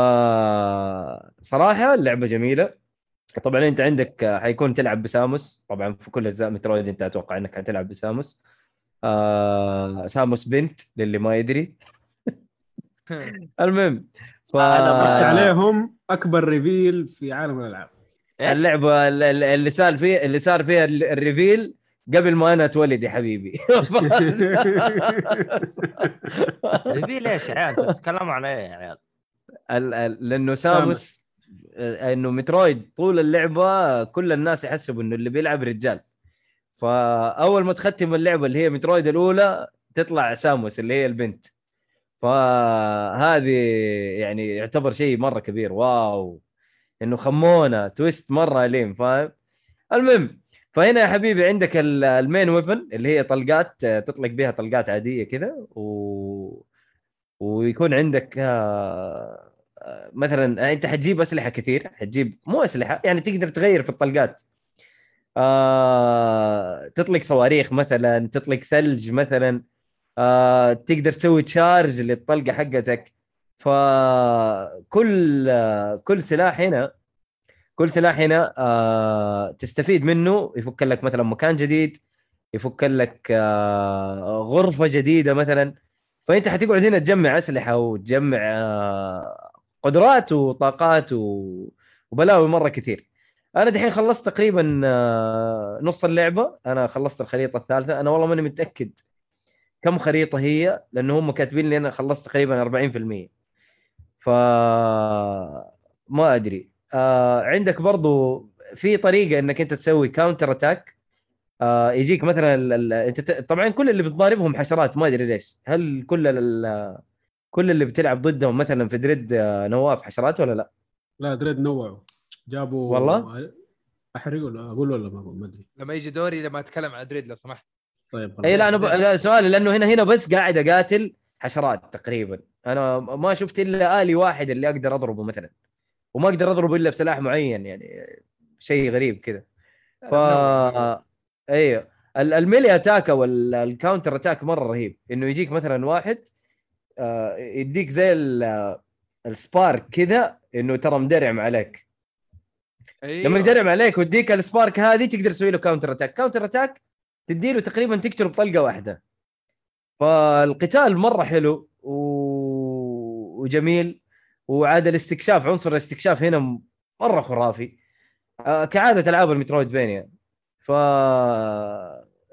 صراحة اللعبة جميلة. طبعا أنت عندك حيكون تلعب ب Samus. طبعا في كل أجزاء Metroid أنت أتوقع أنك حتلعب ب Samus. آه Samus بنت للي ما يدري. المهم ف... عليهم أكبر reveal في عالم الألعاب؟ اللعبة ال- ال- اللي صار فيه اللي صار فيها ال- ال reveal قبل ما أنا أتولد يا حبيبي. reveal إيش يا عيال؟ تتكلموا عن إيه يا عيال؟ ال- ال- لأنه ساموس آه، إنه Metroid طول اللعبة كل الناس يحسبوا إنه اللي بيلعب رجال. فأول ما تختم اللعبة اللي هي Metroid الأولى تطلع Samus اللي هي البنت. فهذه يعني يعتبر شيء مرة كبير. واو. إنه خمونه twist مرة أليم فاهم؟ المهم فهنا يا حبيبي عندك ال- ال main weapon اللي هي طلقات آه، تطلق بها طلقات عادية كذا و... ويكون عندك آه، آه، مثلا أنت حتجيب أسلحة كثير حتجيب مو أسلحة يعني تقدر تغير في الطلقات. آه، تطلق صواريخ مثلا تطلق ثلج مثلا آه، تقدر تسوي تشارج للطلقة حقتك. فكل كل سلاح هنا كل سلاح هنا آه، تستفيد منه. يفك لك مثلا مكان جديد يفك لك آه، غرفة جديدة مثلا. فأنت حتقعد هنا تجمع أسلحة وتجمع آه، قدرات وطاقات. وبلاوي مرة كثير. أنا دحين خلصت تقريبا نص اللعبة. أنا خلصت الخريطة الثالثة. أنا والله ماني متأكد كم خريطة هي لأنه هم كاتبين لي أنا خلصت تقريبا 40% ف ما أدري. آه عندك برضو في طريقة إنك أنت تسوي counter attack آه يجيك مثلا ال... ال... أنت ت... طبعا كل اللي بتضاربهم حشرات ما أدري ليش. هل كل ال... كل اللي بتلعب ضدهم مثلا في Dread آه، نواف حشرات ولا لا؟ لا Dread نوعوا جابوا والله؟ احرق ولا أقول ولا ما أقول؟ ما أدري. لما يجي دوري لما أتكلم عن Dread لو سمحت. طيب خلاص اي لا أنا ب... لا سؤالي لأنه هنا هنا بس قاعد اقاتل حشرات تقريبا. أنا ما شفت إلا آلي واحد اللي أقدر أضربه مثلا. وما أقدر أضربه إلا بسلاح معين يعني شيء غريب كذا. ف أيوه ال- ال melee attack أو ال- ال counter attack مرة رهيب. إنه يجيك مثلا واحد آه، يديك زي ال- ال spark كذا إنه ترى مدرعم عليك. أيوه. لما يدرعم عليك ويديك ال spark هذه تقدر تسوي له counter attack counter attack تديله تقريبا تقتله بطلقة واحدة. فالقتال مرة حلو و... وجميل. وعاد الاستكشاف عنصر الاستكشاف هنا مرة خرافي. آه، كعادة ألعاب ال Metroidvania ف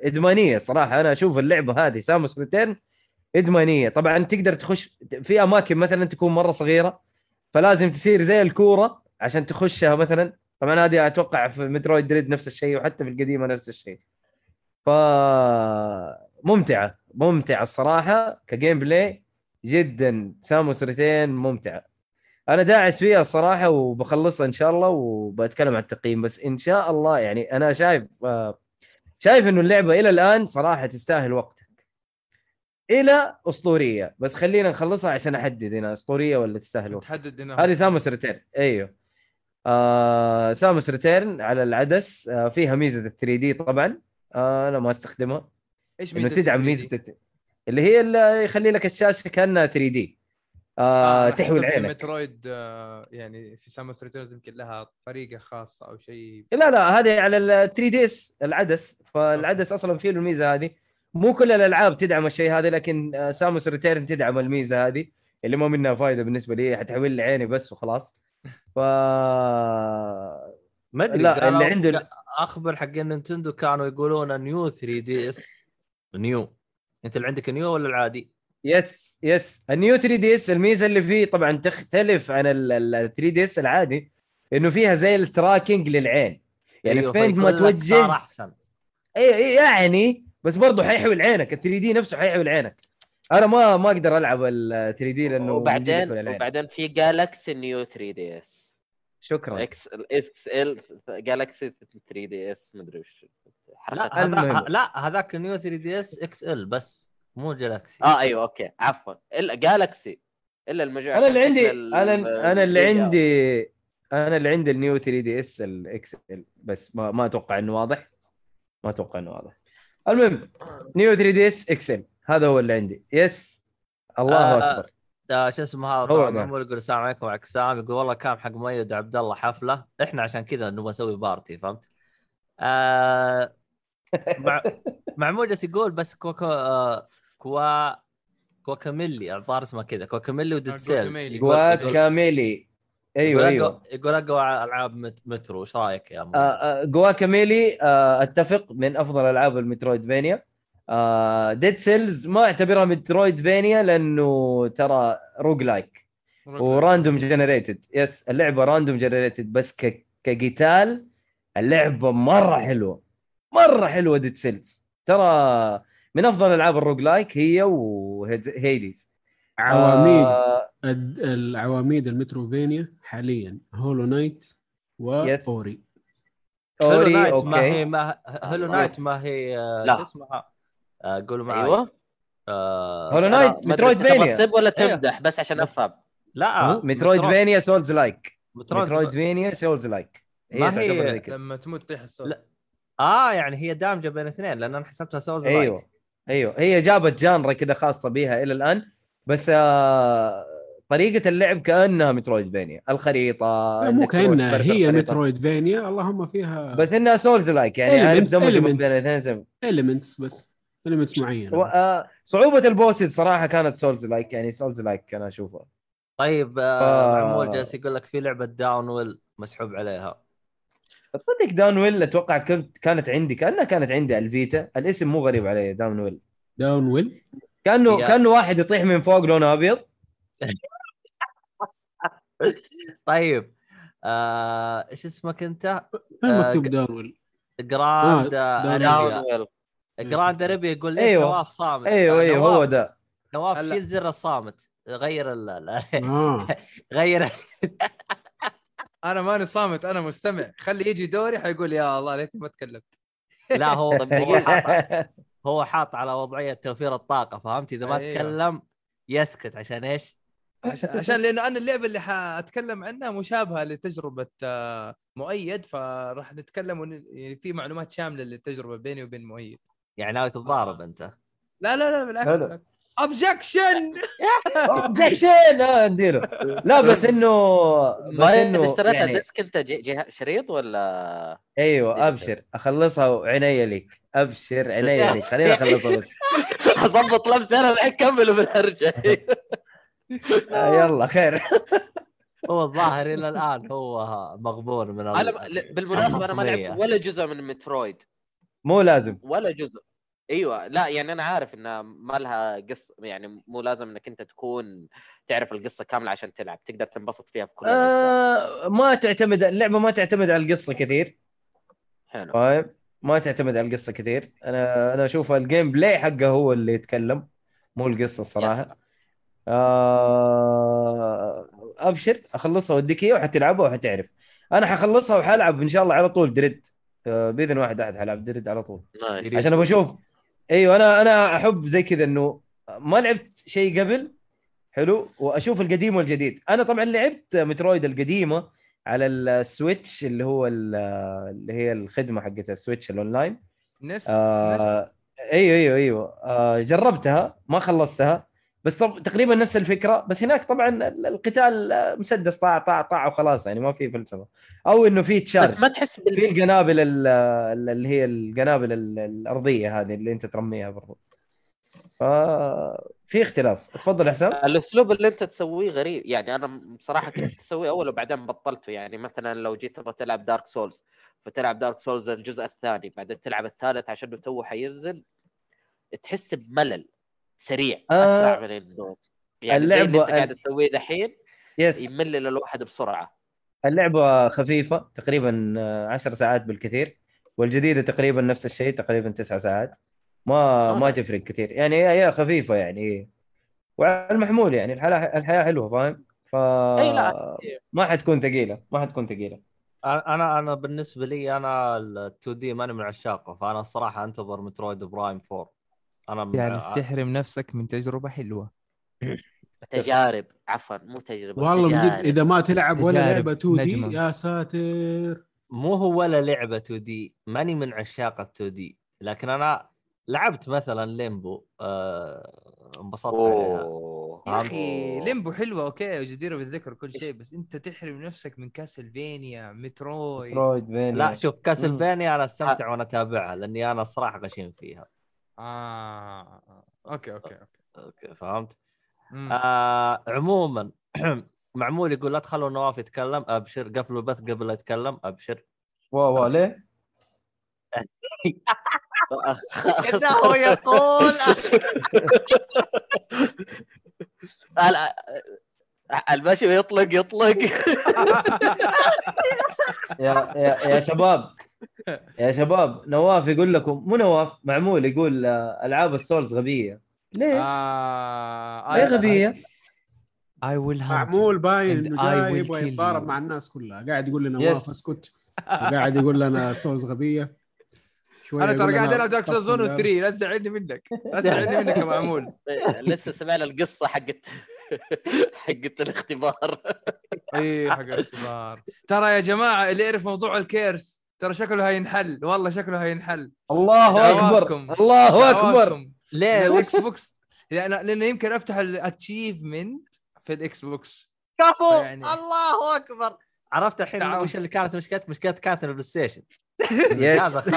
إدمانية صراحة. أنا أشوف اللعبة هذه Samus Returns إدمانية. طبعا تقدر تخش في أماكن مثلا تكون مرة صغيرة فلازم تصير زي الكورة عشان تخشها مثلا. طبعا هذه أتوقع في Metroid Dread نفس الشيء وحتى في القديمة نفس الشيء. ف ممتعة ممتعة الصراحة ك gameplay جدا Samus Returns ممتعة. أنا داعس فيها الصراحة وبخلصها إن شاء الله وبتكلم عن التقييم بس إن شاء الله يعني أنا شايف آه، شايف إنه اللعبة إلى الآن صراحة تستاهل وقتك. إلى أسطورية بس خلينا نخلصها عشان أحدد هنا أسطورية ولا تستاهل وقتك؟ تحدد هنا هذه Samus Returns أيوه. آه Samus Returns على العدس آه فيها ميزة ال 3 D طبعا آه أنا ما أستخدمها. إيش إنه تدعم 3D؟ ميزة اللي هي اللي يخلي لك الشاشة كأنها 3 D آه أنا تحوي حسبت في العينك. Metroid آه، يعني في Samus Returns يمكن لها طريقة خاصة أو شيء. لا لا هذه على ال 3 DS العدس. فالعدس أصلا فيه له الميزة هذه. مو كل الألعاب تدعم الشيء هذا لكن آه، Samus Returns تدعم الميزة هذه. اللي ما منها فائده بالنسبة لي حتحول لي عيني بس وخلاص. ف ما أدري لا، اللي عنده- أخبر حق Nintendo كانوا يقولون New 3 DS. New أنت اللي عندك New ولا العادي؟ يس يس النيو 3 دي إس الميزة اللي فيه طبعا تختلف عن ال 3 DS العادي إنه فيها زي ال tracking للعين. يعني أيوه، فين ما توجه أحسن. إي يعني بس برضه حيحول عينك ال 3 D نفسه حيحول عينك أنا ما ما أقدر ألعب ال 3 D لأنه وبعدين. وبعدين في Galaxy New 3 DS. شكرا. X XL Galaxy 3 DS مدري وش. لا هذاك New 3 DS XL بس مو Galaxy آه أيوه okay. عفوا. إلا Galaxy إلا المجال. أنا اللي عندي ال- أنا أنا اللي. عندي أنا اللي عندي ال New 3 DS ال XL بس ما ما أتوقع إنه واضح. ما أتوقع إنه واضح. المهم New 3 DS XL هذا هو اللي عندي. yes الله آه، أكبر. آه شو اسمه هذا؟ طبعا يقول السلام عليكم وعليكم السلام يقول والله كان حق مؤيد عبد الله حفلة. إحنا عشان كذا نبغى نسوي party فهمت؟ آه مع معمول جالس يقول بس كوكو آه كوا كوكاميلي الظاهر اسمه كذا كوكاميلي و Dead آه، Cells. كوكاميلي. يقول جوات يقول- كاميلي أيوه أيوه. أقوى- يقول أقوى ألعاب مت- مترو. إيش رأيك يا؟ آه، آه، جوا كاميلي آه، أتفق من أفضل ألعاب ال Metroidvania Dead Cells ما أعتبرها Metroidvania لأنه ترى roguelike و random generated. Yes اللعبة random generated بس ك... كقتال اللعبة مرة حلوة. مرة حلوة Dead Cells. ترى من أفضل ألعاب ال roguelike هي و Hades عواميد. آه. العواميد ال Metroidvania حاليا. Hollow Knight yes. و Ori Hollow Ori Knight ما هي okay ما Hollow. Knight ما هي آه،. شو اسمها؟ آه، قولوا معي. أيوه. آه، Hollow Knight ما Metroidvania. تسب ولا أيوه. تمدح بس عشان أفهم. لا. Metroidvania. Soulslike. Metroidvania Soulslike. ما هي هي- تعتبر زي كذا لما تموت تطيح لا. ال Souls آه يعني هي دامجة بين الاثنين لأن أنا حسبتها سوز أيوه أيوه هي جابت genre كذا خاصة بها إلى الآن بس آه طريقة اللعب كأنها Metroidvania الخريطة لا، مو كأنها هي. Metroid vania اللهم فيها بس إنها Soulslike يعني عارف دمج بين. الاثنين elements بس elements و- معينه آه، صعوبة ال bosses صراحة كانت Soulslike يعني Soulslike أنا أشوفها طيب آه آه. معمول جالس يقول لك في لعبة Downwell مسحوب عليها تصدق Downwell أتوقع كنت كانت عندي كأنها كانت عندي ال Vita. الاسم مو غريب علي Downwell Downwell كأنه يا. كأنه واحد يطيح من فوق لونه أبيض. طيب آه، إيش اسمك أنت؟ فين آه، مكتوب ق- Downwell جراند آه، داون جراند ارابيا يقول ليش أيوه. نواف صامت. أيوه آه، أيوه نواف- هو ده. نواف. شيل زر الصامت. غير ال آه. غير أنا ماني صامت أنا مستمع خلي يجي دوري حيقول يا الله ليتني ما تكلمت لا هو طب هو حاط. هو حاط على وضعية توفير الطاقة فهمت إذا ما أيوه. تكلم يسكت عشان إيش؟ عشان عشان لأنه أنا اللعبة اللي حأتكلم عنها مشابهة لتجربة آه، مؤيد فراح نتكلم ون... يعني في معلومات شاملة للتجربة بيني وبين مؤيد يعني ناوي تتضارب أنت لا لا لا بالعكس حلو. Objection objection آه نديله لا بس انه بس ما إنه اشتريتها يعني disc انت جي- جه- شريط ولا أيوه أبشر. أخلصها وعنيا ليك. أبشر عنيا ليك. خليني أخلصها بس. أضبط لبسي أنا الحين كملوا بالهرجه آه يلا خير. هو الظاهر إلى الآن هو مغبون من أنا ب- بالمناسبة أنا ما. لعبت ولا جزء من Metroid. مو لازم. ولا جزء. إيوه لا يعني أنا عارف إنها ما لها قصه يعني مو لازم إنك أنت تكون تعرف القصة كاملة عشان تلعب تقدر تنبسط فيها بكل الاجزاء آه ما تعتمد اللعبة ما تعتمد على القصة كثير. حلو. فاهم ما تعتمد على القصة كثير. أنا أنا أشوف ال gameplay حقه هو اللي يتكلم مو القصة الصراحة. آه أبشر أخلصها وأديك اياه وحتلعبها وحتعرف. أنا حخلصها وحلعب إن شاء الله على طول Dread. آه بإذن واحد احد حلعب Dread على طول. Nice عشان أبغى أشوف أيوه أنا أنا أحب زي كذا إنه ما لعبت شيء قبل حلو وأشوف القديم والجديد. أنا طبعا لعبت Metroid القديمة على ال Switch اللي هو ال- اللي هي الخدمة حقت ال Switch ال online. NES NES. آه أيوه أيوه أيوه. آه جربتها ما خلصتها. بس طب تقريبا نفس الفكرة بس هناك طبعا ال- القتال آه، مسدس طاع طاع طاع وخلاص يعني ما في فلسفة. أو إنه في charge. بس ما تحس بال في القنابل ال- ال- اللي هي القنابل ال- الأرضية هذه اللي أنت ترميها برضو. ففي اختلاف. تفضل احسن الأسلوب اللي أنت تسويه غريب. يعني أنا بصراحة كنت اسويه أول وبعدين بطلته. يعني مثلا لو جيت تبغى تلعب Dark Souls فتلعب Dark Souls الجزء الثاني بعدين تلعب الثالث عشان تو حينزل تحس بملل. سريع آه، أسرع من انه يعني زي اللي أنت قاعد تسويه دحين Yes. يملل الواحد بسرعة. اللعبة خفيفة تقريبا آه، عشر ساعات بالكثير والجديدة تقريبا نفس الشيء تقريبا تسعة ساعات. ما آه، ما. تفرق كثير. يعني هي خفيفة يعني. وعلى المحمول يعني الحياة الحياة حلوة فاهم؟ ف إي لا ما حتكون ثقيلة ما حتكون ثقيلة. أنا أنا بالنسبة لي أنا ال 2 D ماني من عشاقه فأنا الصراحة أنتظر Metroid Prime 4 أنا جالس تحرم نفسك من تجربة حلوة. تجارب عفوا مو تجربة والله من جد تجارب. إذا ما تلعب ولا لعبة 2 D نجمة. يا ساتر. مو هو ولا لعبة 2 D ماني من عشاق ال 2 D. لكن أنا لعبت مثلا Limbo آه، انبسطت عليها. اوه يا أخي. Limbo حلوة okay وجديره بالذكر كل شيء بس أنت تحرم نفسك من Castlevania Metroid. رويد بين لا شوف Castlevania أنا أستمتع وأنا أتابعها لأني أنا الصراحه غشيم فيها. آه okay okay okay okay فهمت؟ مم. آه عموما معمول يقول لا تخلوا نواف يتكلم أبشر قفلوا البث قبل لا يتكلم أبشر wow wow ليه؟ إنه يقول المشي يطلق يطلق يا يا يا شباب يا شباب نواف يقول لكم مو نواف معمول يقول آه، ألعاب السولز غبية ليه؟ آه ليه غبية؟ I will hunt معمول باين إنه جاي يبغى يتضارب. مع الناس كلها قاعد يقول لنا نواف. اسكت وقاعد يقول لنا souls غبية أنا ترى قاعد ألعب Dark Souls 1 و 3 لا تزعلني منك لا تزعلني منك يا معمول لسه سمعنا القصة حقت حقت الاختبار اي حق الاختبار ترى يا جماعة اللي يعرف موضوع الـ curse ترى شكله هينحل. والله شكله هينحل. الله أكبر. الله أكبر. ليه؟ الاكس بوكس لأن لأنه يمكن أفتح ال achievement في الاكس بوكس كفو. يعني- الله أكبر. عرفت الحين. وش اللي كانت مشكلة؟ مشكلة كانت البلاي ستيشن yes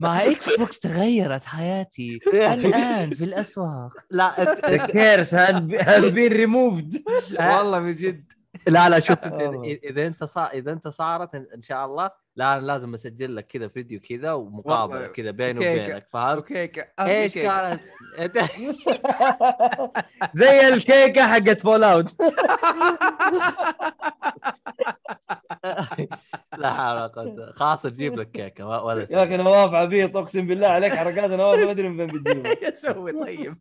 مع إكس بوكس تغيرت حياتي. الآن في الأسواق. لا had- has been removed. والله من جد لا لا شوف. إذا أنت صار إذا أنت صارت إن شاء الله لا أنا لازم أسجل لك كذا فيديو كذا ومقابلة. كذا بيني. وبينك فهمت؟ أوكي ك- إيش. كانت زي الكيكة حقت فول اوت لا حول ولا قوة خلاص تجيب لك كيكة ما- ولا يا أخي نواف عبيط أقسم بالله عليك حركات نواف ما أدري من فين بتجيبها يسوي طيب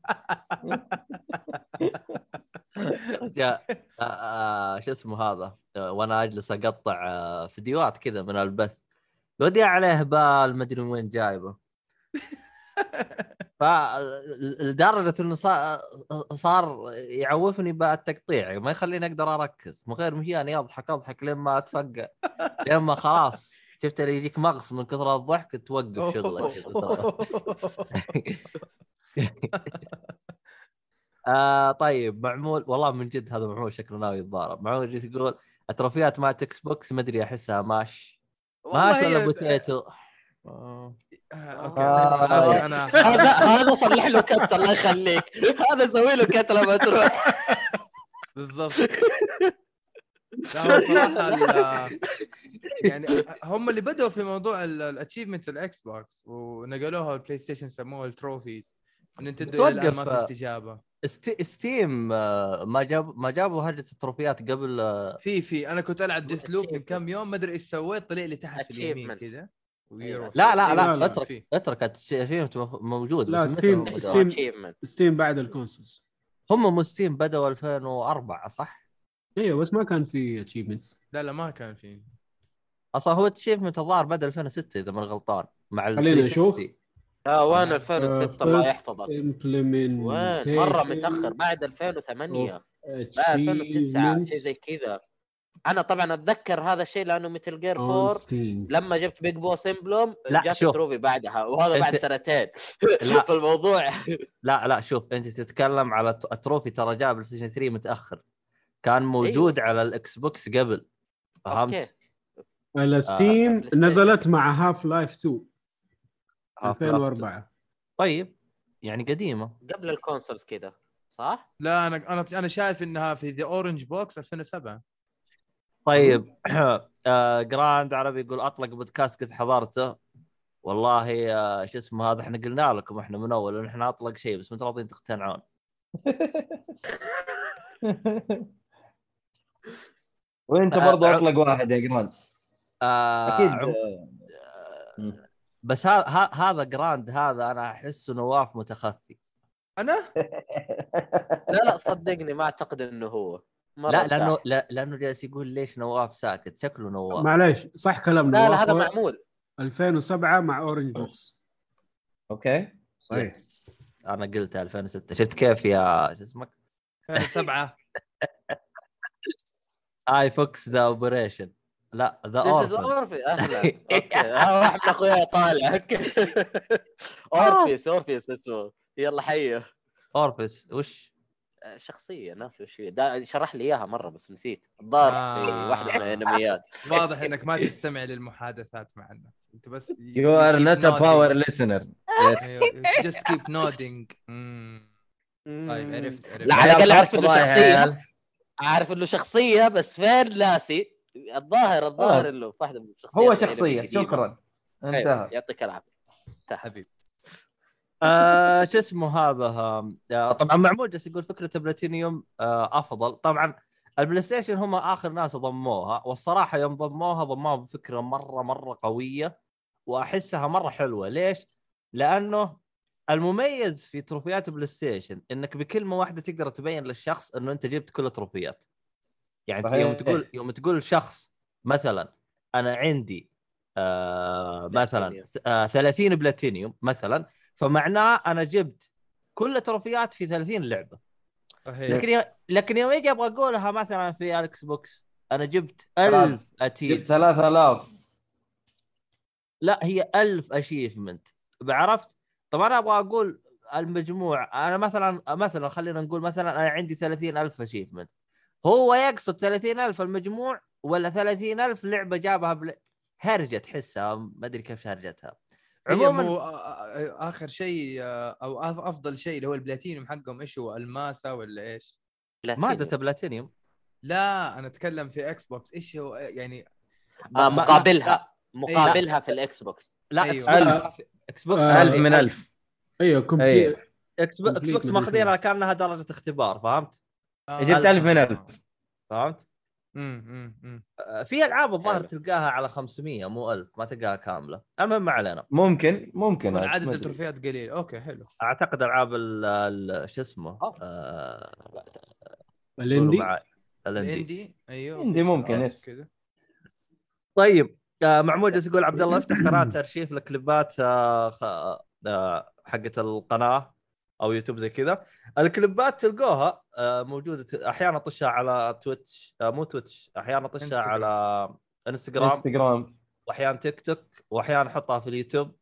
جاء آه، آه، شو اسمه هذا وأنا أجلس أقطع آه، فيديوهات كذا من البث. ودي عليه بال ما أدري من وين جايبه. ف لدرجه إنه صار صار يعوفني بالتقطيع ما يخليني أقدر أركز. من غير مهيان اضحك أضحك لين ما أتفقع. لين ما خلاص شفت اللي يجيك مغص من كثر الضحك توقف شغلك. آه طيب معمول والله من جد هذا معمول شكله ناوي يتضارب. معمول جالس يقول التروفيات مع إكس بوكس ما أدري أحسها mash mash ولا potato آه. آه، أوكي آه. أنا هذا هذا صلح له cut الله يخليك هذا سوي له cut لما تروح بالضبط لا صراحة يعني هم اللي بدأوا في موضوع ال achievement الاكس بوكس ونقلوها البلاي ستيشن سموها ال trophies نينتندو الآن ما توقف، في آه. استجابة. ستيم آه، ما جاب ما جابوا هرجة التروفيات قبل آه، في في أنا كنت ألعب Deathloop من. كم يوم ما أدري إيش سويت طلع لي تحت في اليمين Achievement. كذا أيوة. لا لا لا لا، اترك. اترك الشيء موجود لا، ستيم-؟ ستيم- achievement. ستيم بعد ال consoles هم مو ستيم بدأوا 2004 صح؟ أيوه بس ما كان في achievements لا لا ما كان في أصلا هو ال achievement الظاهر بدا 2006 إذا ماني غلطان مع خلينا 360. نشوف. آه وين آه، 2006 الله يحفظك emblem وين؟ مرة متأخر بعد 2008 لا 2009 شيء زي كذا. أنا طبعا أتذكر هذا الشيء لأنه مثل Gear 4 لما جبت Big Boss emblem لا، جات شوف. trophy بعدها. وهذا بعد أنت- سنتين. في الموضوع. لا لا شوف أنت تتكلم على الت- ال trophy ترى جاء بلاي ستيشن 3 متأخر. كان موجود على الاكس بوكس قبل. فهمت؟ أوكي الستيم. آه. نزلت مع Half-Life 2 Half 2004 طيب يعني قديمة. قبل ال consoles كذا صح؟ لا أنا أنا أنا شايف إنها في The Orange Box 2007 طيب آه جراند عربي يقول أطلق بودكاست قد حضرته. والله آه شو اسمه هذا؟ إحنا قلنا لكم إحنا من أول إن إحنا أطلق شيء بس متى راضيين تقتنعون؟ وأنت آه، برضو ع- أطلق واحد يا جراند آه أكيد. عم- مم. بس ها ها هذا جراند هذا أنا أحسه نواف متخفي. أنا؟ لا لا صدقني ما أعتقد إنه هو. لا لأنه. لا لأنه جالس يقول ليش نواف ساكت؟ شكله نواف. معليش صح كلام لا لا هذا نواف معمول 2007 مع Orange Box أوكي صحيح yes. أنا قلت 2006 شفت كيف يا شو اسمك؟ 2007 آي فوكس ذا أوبريشن. لا ذا. أهلا. أوكي. آه، واحد من اخوياي طالع. أوكي. اورفيس اورفيس اسمه. يلا حيه اورفيس وش؟ آه، شخصية ناسي وش هي؟ دا شرح لي إياها مرة بس نسيت. الظاهر في آه. واحدة من الأنميات. واضح إنك ما تستمع للمحادثات مع الناس. أنت بس يو ار نوت ا باور listener. yes just keep nodding طيب عرفت عرفت. لا على الأقل أعرف إنه عيال. أعرف إنه شخصية بس فين؟ ناسي. الظاهر الظاهر. إنه في واحدة من الشخصيات هو شخصية. شكرا. أيوة، انتهى. يعطيك العافية. حبيبي. آه شو اسمه هذا؟ آه طبعا معمول جالس يقول فكرة بلاتينيوم آه أفضل. طبعا البلاي ستيشن هم آخر ناس ضموها والصراحة يوم ضموها ضموها بفكرة مرة مرة قوية وأحسها مرة حلوة. ليش؟ لأنه المميز في تروفيات بلاي ستيشن إنك بكلمة واحدة تقدر تبين للشخص إنه أنت جبت كل التروفيات. يعني صحيح. يوم تقول يوم تقول شخص مثلا أنا عندي آه مثلا. آه 30 بلاتينيوم مثلا فمعناه أنا جبت كل التروفيات في 30 لعبة صحيح لكن. لكن يوم يجي أبغى أقولها مثلا في الاكس بوكس أنا جبت ثلاث. 1000 اتيل جبت 3000 لا هي 1000 achievement عرفت؟ طب أنا أبغى أقول المجموع أنا مثلا مثلا خلينا نقول مثلا أنا عندي 30000 achievement هو يقصد 30000 المجموع ولا 30000 لعبة جابها بل... هرجة تحسها ما أدري كيف هرجتها. عموما آخر شيء أو أف- أفضل شيء اللي هو البلاتينيوم حقهم إيش هو؟ الماسا ولا إيش؟ ماده بلاتينيوم. لا أنا أتكلم في Xbox. إيش هو؟ يعني آه، مقابلها. مقابلها في ال Xbox. لا أيوة. Xbox ألف. Xbox آه، 1000 من 1000 أيوه complete. Xbox, Complete box من ماخذينها كأنها درجة اختبار فهمت؟ آه، جبت 1000 من 1000 فهمت؟ امم أمم. في ألعاب الظاهر. تلقاها على 500 مو 1000 ما تلقاها كاملة. المهم ما علينا. ممكن ممكن. عدد. التروفيات قليل. okay حلو. أعتقد ألعاب ال- ال- شو اسمه. آه، ال indie؟ ال indie. ال indie؟ أيوه indie ممكن، yes. طيب آه، جالس يقول عبد الله افتح قناة أرشيف آه، حقت القناة. أو يوتيوب زي كذا. الكليبات تلقوها آه، موجودة. أحيانا طشها على Twitch آه، مو Twitch أحيانا طشها انستغرام. على Instagram. Instagram. واحيانا تيك توك. واحيانا أحطها في اليوتيوب.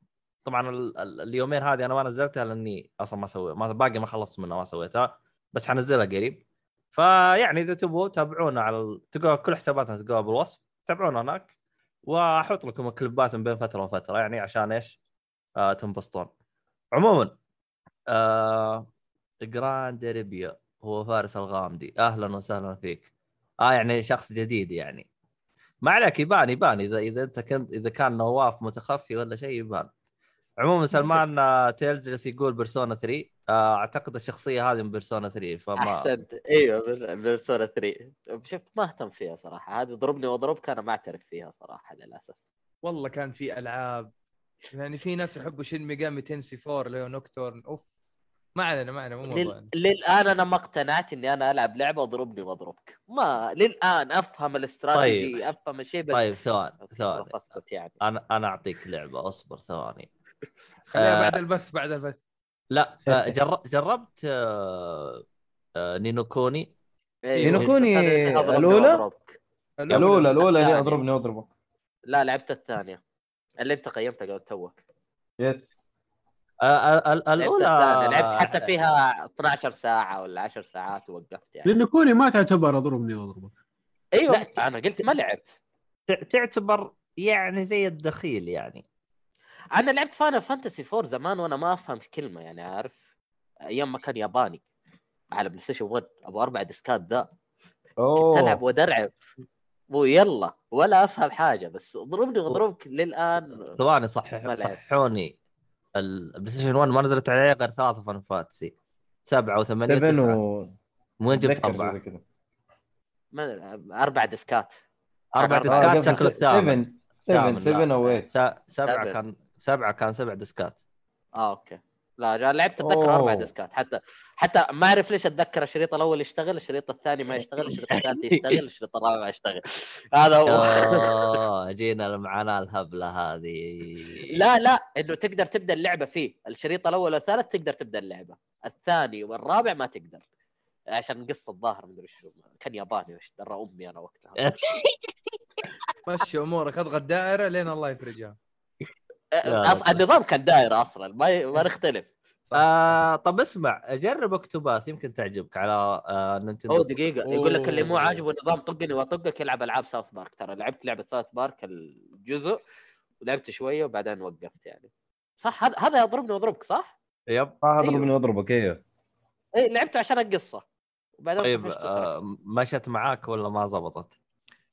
طبعا ال- ال- اليومين هذه أنا ما نزلتها لأني أصلا ما سويت ما باقي ما خلصت منها ما سويتها. بس حنزلها قريب. فيعني إذا تبغوا تابعونا على. تلقوا كل حساباتنا تلقوها بالوصف. تابعونا هناك. وأحط لكم الكليبات من بين فترة وفترة يعني عشان إيش؟ آه تنبسطون. عموما آه جراند ريبيا هو فارس الغامدي. أهلا وسهلا فيك. آه يعني شخص جديد يعني. ما عليك يبان يبان. إذا إذا أنت كنت إذا كان نواف متخفي ولا شيء يبان. عموما سلمان آه، Tales جالس يقول Persona 3 آه، أعتقد الشخصية هذه من Persona 3 فما أحسنت. إيوه Persona 3 شفت ما أهتم فيها صراحة. هذه ضربني وأضربك أنا ما أعترف فيها صراحة للأسف. والله كان في ألعاب. يعني في ناس يحبوا Shin Megami Tensei 4 اللي هو Nocturne of. ما علينا ما علينا مو لل... للآن أنا ما اقتنعت إني أنا ألعب لعبة اضربني وأضربك. ما للآن أفهم الاستراتيجي طيب. أفهم الشيء بس طيب ثواني ثواني. خلاص أسكت يعني. أنا أنا أعطيك لعبة أصبر ثواني. خليها آه. بعد البث بعد البث. لا آه، جر... جربت آه، آه، نينو كوني أيوة، نينو كوني بس أنا إني أضربني الأولى؟ وأضربك. الأولى. الأولى اللي. أضربني وأضربك. لا لعبت الثانية. اللي أنت قيمتها قبل توك. يس آه، آه، ال- لعبت الأولى الثانية. لعبت حتى فيها 12 ساعة ولا 10 ساعات ووقفت يعني. لأنه كوني ما تعتبر أضربني وأضربك. أيوه لا، أنا قلت ما لعبت. تع- تعتبر يعني زي الدخيل يعني. أنا لعبت Final Fantasy 4 زمان وأنا ما أفهم في كلمة يعني عارف؟ أيام ما كان ياباني على PlayStation 1 أبو أربع ديسكات ذا. كنت ألعب وألعب ويلا ولا أفهم حاجة بس اضربني واضربك للآن. ثواني صحح. صححوني. ال PlayStation 1 ما نزلت عليه غير ثلاثة Final Fantasy سبعة وثمانية 7 وتسعة. و من وين جبت أربعة؟ ما أربع ديسكات. أربع آه، ديسكات قصدي شكله الثامن 7 7 ثامن، 7 لا. أو 8 س- سبعة سبعة. كان سبعة كان سبع ديسكات. آه okay. لا لعبت اتذكر أربع. ديسكات. حتى حتى ما أعرف ليش أتذكر الشريط الأول يشتغل الشريط الثاني ما يشتغل الشريط الثالث يشتغل الشريط الرابع ما يشتغل. هذا هو. أوه جينا المعاناة الهبلة هذه. لا لا إنه تقدر تبدأ اللعبة فيه. الشريط الأول والثالث تقدر تبدأ اللعبة. الثاني والرابع ما تقدر. عشان قصة الظاهر مدري شو كان ياباني وش درى أمي أنا وقتها. مشي أمورك أضغط دائرة لين الله يفرجها. أص... النظام كان دايره أصلا ما. ما نختلف آه طب اسمع جرب أكتوباث يمكن تعجبك على آه نينتندو أوه دقيقة يقول لك اللي مو أوه. عاجبه نظام طقني وأطقك يلعب ألعاب ساوث بارك ترى لعبت لعبة ساوث بارك الجزء ولعبت شوية وبعدين وقفت يعني صح هذا هذا يضربني وأضربك صح؟ yep آه اضربني أيوه. وأضربك أيوه اي لعبته عشان القصة وبعدين طيب. آه مشت معاك ولا ما زبطت؟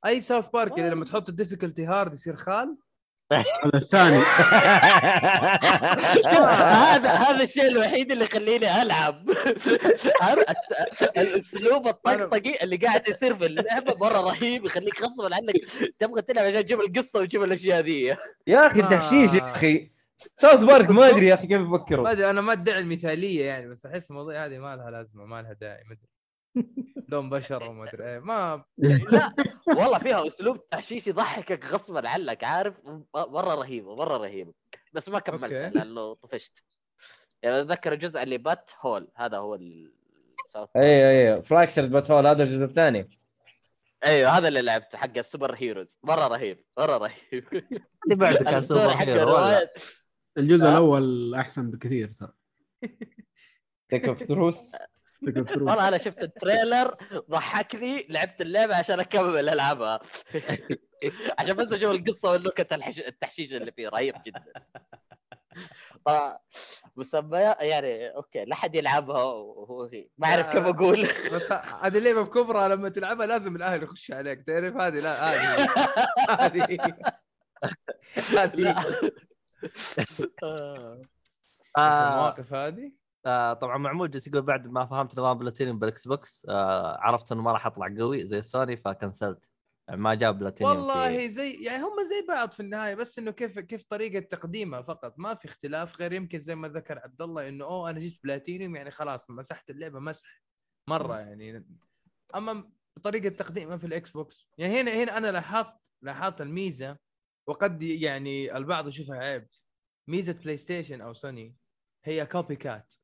أي South Park اللي لما تحط ال difficulty hard يصير خال هذا الثاني. هذا هذا الشيء الوحيد اللي يخليني ألعب. الاسلوب الطقطقي اللي قاعد يصير في اللعبة مرة رهيب يخليك غصبا عنك تبغى تلعب عشان تجيب القصة وتجيب الأشياء ذي. يا أخي ما- تحشيش يا أخي. South Park ما أدري يا أخي كيف ما يفكروا أدري أنا ما أدعي المثالية يعني بس أحس المواضيع هذه ما لها لازمة ما لها داعي ما أدري. لون بشر وما أدري. إيه ما لا والله فيها أسلوب تحشيش يضحكك غصبا عنك عارف؟ مرة رهيبه مرة رهيبه بس ما okay. لأنه طفشت. يعني أتذكر الجزء اللي Butt Hole هذا هو ال... أيوه أيوه Fractured But Whole هذا الجزء الثاني. أيوه هذا اللي لعبته حق ال superheroes. مرة رهيب مرة رهيب. اللي بعده كان ال story super حق hero ولا الرواية. الجزء؟ الأول أحسن بكثير ترى. Stick of Truth. والله أنا شفت ال trailer ضحكني لعبت اللعبة عشان أكمل ألعبها. عشان بس أشوف القصة والنكت الحش... التحشيش اللي فيه رهيب جدا. طبعا مسميات يعني okay لا حد يلعبها وهو هي. ما أعرف كيف أقول. بس هذه اللعبة بكبرى لما تلعبها لازم الأهل يخشوا عليك. تعرف هذه؟ لا هذه. هذه. هذه. آه. آه المواقف هذه؟ آه طبعا معمول جالس يقول بعد ما فهمت نظام platinum بال Xbox آه عرفت إنه ما راح أطلع قوي زي سوني فكنسلت. يعني ما جاب بلاتينيوم والله في- زي يعني هم زي بعض في النهاية بس إنه كيف كيف طريقة تقديمها فقط ما في اختلاف غير يمكن زي ما ذكر عبد الله إنه أوه أنا جيت بلاتينيوم يعني خلاص مسحت اللعبة مسح مرة يعني. أما طريقة تقديمها في ال Xbox يعني هنا هنا أنا لاحظت لاحظت الميزة وقد يعني البعض يشوفها عيب. ميزة PlayStation أو سوني هي copycat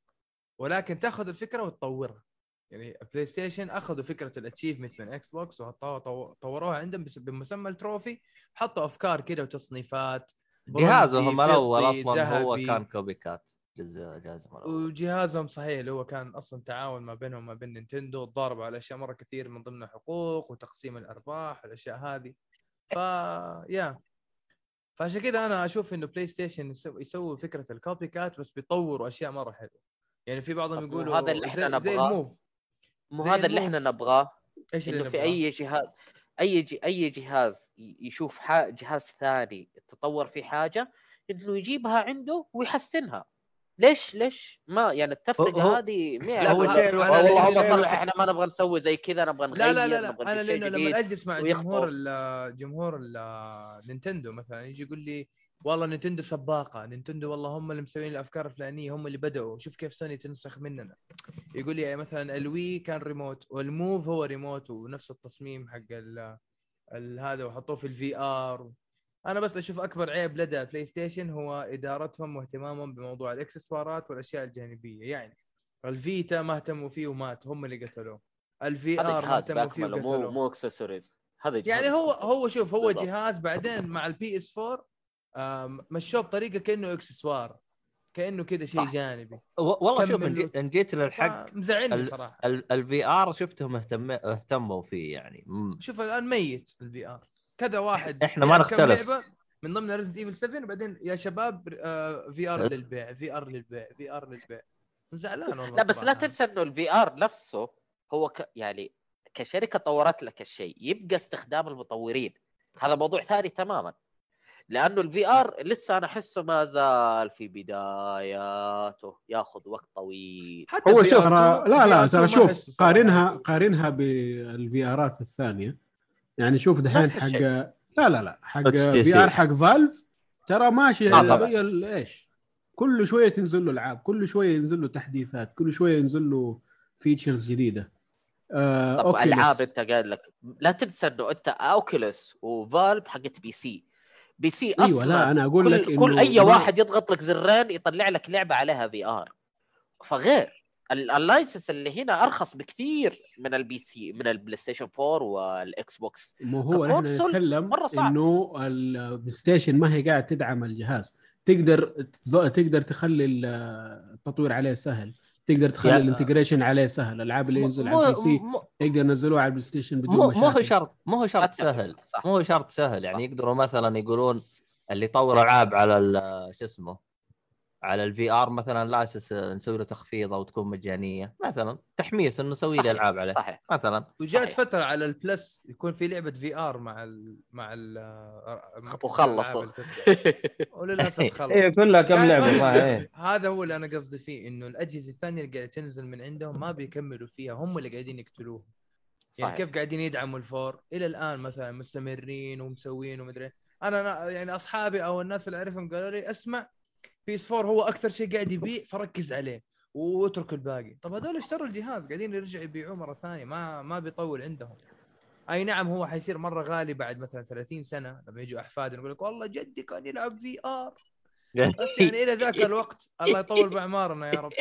ولكن تاخذ الفكرة وتطورها. يعني PlayStation أخذوا فكرة ال achievement من Xbox وطوروها عندهم بمسمى ال trophy حطوا أفكار كده وتصنيفات. جهازهم الأول أصلا هو. كان copycat. جهازهم الأول. وجهازهم صحيح اللي هو كان أصلا تعاون ما بينهم وما بين Nintendo تضاربوا على أشياء مرة كثير من ضمنها حقوق وتقسيم الأرباح والأشياء هذه. ف يا فعشان كذا أنا أشوف إنه PlayStation يسو- يسوي فكرة ال copycat بس بيطوروا أشياء مرة حلوة. يعني في بعضهم يقولوا هذا اللي إحنا زي, زي نبغاه. ال Move مو هذا اللي إحنا. نبغاه إيش اللي إنه في نبغاه؟ أي جهاز أي جي أي جهاز ي- يشوف ح... جهاز ثاني تطور فيه حاجة إنه يجيبها عنده ويحسنها ليش ليش ما يعني التفرقة هو- هذه ما لا، هو الشيء أنا الوحيد والله هم صلح إحنا ما نبغى نسوي زي كذا نبغى نغير لا لا لا, نبغى لا. أنا شيء لأنه لما. أجلس مع. جمهور ال جمهور ال Nintendo مثلا يجي يقول لي والله Nintendo سباقة. Nintendo والله هم اللي مسوين الأفكار الفلانية هم اللي بدأوا. شوف كيف سوني تنسخ مننا. يقول لي مثلا ال Wii كان remote وال Move هو ريموت ونفس التصميم حق ال هذا وحطوه في ال VR أنا بس أشوف أكبر عيب لدى PlayStation هو إدارتهم واهتمامهم بموضوع الإكسسوارات والأشياء الجانبية. يعني ال Vita ما اهتموا فيه ومات هم اللي قتلوه. ال VR ما اهتموا فيه باكمله مو وقتلوه. مو اكسسوارز هذا يعني هو هو شوف هو بالضبط. جهاز بعدين مع ال PS 4 آم، مشوه بطريقة كأنه إكسسوار كأنه كذا شيء. جانبي والله شوف إن جيت للحق مزعلني ال- صراحة ال VR شفتهم اهتم اهتموا فيه يعني مم. شوف الآن ميت ال VR كذا واحد إحنا ما نختلف. من ضمن Resident Evil 7 وبعدين يا شباب VR للبيع VR للبيع VR للبيع زعلان والله لا بس لا. تنسى إنه ال VR نفسه هو ك... يعني كشركة طورت لك الشيء يبقى استخدام المطورين هذا موضوع ثاني تماما لأنه ال VR لسه أنا أحسه ما زال في بداياته ياخذ وقت طويل حتى هو VR2 شوف ترى لا لا VR2 ترى شوف. قارنها قارنها بال VR ات الثانية يعني شوف دحين حق. لا لا لا حق. VR حق Valve ترى ماشي آه. زي ال- إيش كل شوية تنزل له ألعاب كل شوية ينزل له تحديثات كل شوية ينزل له features جديدة آه طب Oculus. ألعاب أنت قال لك لا تنسى إنه أنت Oculus و Valve حقت PC PC أصلا أيوه لا أنا أقول كل, لك كل أي ما- واحد يضغط لك زرين يطلع لك لعبة عليها VR فغير ال- ال license اللي هنا أرخص بكثير من ال PC من ال PlayStation 4 وال Xbox مو هو إحنا نتكلم. إنه ال PlayStation ما هي قاعد تدعم الجهاز. تقدر تقدر تخلي ال- التطوير عليه سهل. تقدر تخلي يا- ال integration عليه سهل. الألعاب اللي ينزل على ال PC يقدر ينزلوها على ال PlayStation بدون مو مشاكل مو هو شرط مو هو شرط سهل. مو هو شرط سهل. يعني يقدروا مثلا يقولون اللي يطور ألعاب على ال- شو اسمه على ال VR مثلا لا أساس نسوي له تخفيض أو تكون مجانية مثلا تحميس إنه نسوي لي صحيح، ألعاب عليه صحيح. مثلا. وجات صحيح. فترة على ال Plus يكون في لعبة VR مع ال مع ال وخلصوا. وللأسف خلص. إيه كلها كم لعبة ما- صح إيه. هذا هو اللي أنا قصدي فيه إنه الأجهزة الثانية اللي قاعدة تنزل من عندهم ما بيكملوا فيها هم اللي قاعدين يقتلوها يعني صحيح. كيف قاعدين يدعموا ال four إلى الآن مثلا مستمرين ومسوين ومدري. أنا أنا يعني أصحابي أو الناس اللي أعرفهم قالوا لي أسمع PS 4 هو أكثر شيء قاعد يبيع فركز عليه واترك الباقي. طب هذول اشتروا الجهاز قاعدين يرجعوا يبيعوه مرة ثانية ما ما بيطول عندهم. أي نعم هو حيصير مرة غالي بعد مثلا 30 سنة لما يجوا احفادنا يقول لك والله جدي كان يلعب VR. بس يعني إلى ذاك الوقت الله يطول باعمارنا يا رب.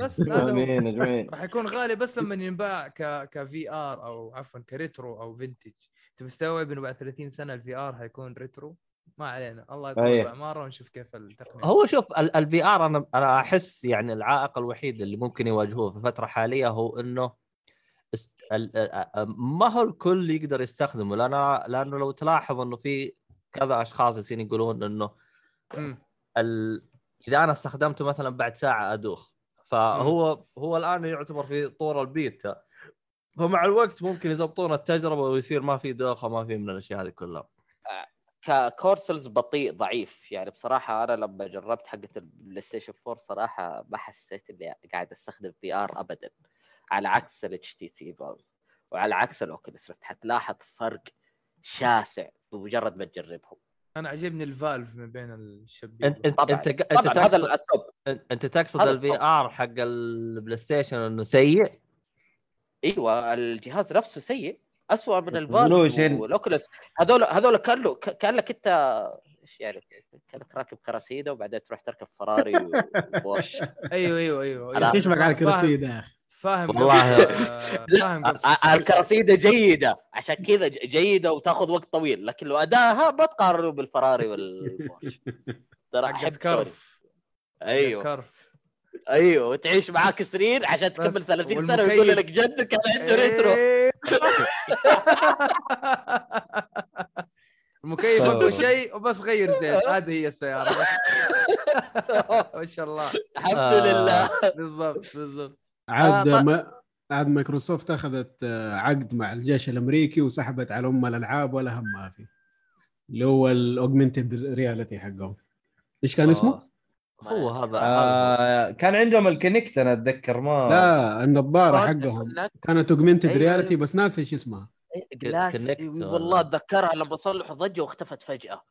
بس هذا هو. آمين اجمعين راح يكون غالي بس لما ينباع ك ك VR أو عفوا ك retro أو vintage انت مستوعب إنه بعد 30 سنة ال VR حيكون retro؟ ما علينا الله يطول أيه. باعماره ونشوف كيف التقنية. هو شوف ال VR أنا أنا أحس يعني العائق الوحيد اللي ممكن يواجهوه في الفترة الحاليه هو إنه است... ما هو الكل يقدر يستخدمه لأن لأنه لو تلاحظ إنه في كذا أشخاص يصيرون يقولون إنه. ال... إذا أنا استخدمته مثلا بعد ساعة أدوخ. فهو هو الآن يعتبر في طور البيتا فمع الوقت ممكن يضبطون التجربة ويصير ما في دوخة ما في من الأشياء هذه كلها. ككورسلز بطيء ضعيف. يعني بصراحة أنا لما جربت حقة ال PlayStation 4 صراحة ما حسيت إني قاعد أستخدم VR ابدا. على عكس ال HTC وعلى عكس ال Oculus Rift حتلاحظ فرق شاسع بمجرد ما تجربهم. أنا عجبني ال Valve من بين الشابين انت انت طبعاً. أنت, هذا تقصد ال top أنت تقصد ال V. R حق ال PlayStation إنه سيء؟ إيوه الجهاز نفسه سيء. اسوء من. ال Valve وال Oculus هذول هذول كانه ك- كأنك أنت إيش يعني كأنك راكب Cressida وبعدين تروح تركب Ferrari و Porsche أيوه أيوه أيوه, إيش بك على يا أخي؟ فاهم والله- آه، فاهم قصدك. ا- ا- ال Cressida جيدة. عشان كذا ج- جيدة وتاخذ وقت طويل. لكن لو ادائها ما تقارنه بال Ferrari وال Porsche ترى كرف أيوه. كرف أيوه وتعيش معاك سنين عشان تكمل بس 30 سنة. ويقول لك جد كان عنده retro. إيه. المكيف اقوى شيء وبس غير زيت. هذه هي السيارة بس. ما شاء الله. الحمد آه. لله. بالضبط بالضبط. عاد آه، ما- عاد مايكروسوفت أخذت آه، عقد مع الجيش الأمريكي وسحبت على أم الألعاب ولا هم ما في. اللي هو ال augmented reality حقهم. إيش كان اسمه؟ هو هذا آه كان عندهم ال Kinect أنا أتذكر ما لا النظارة آه، حقهم. كانت augmented أيوة، reality. بس ناسي إيش اسمها. Kinect والله أتذكرها لما صلحوا ضجة واختفت فجأة.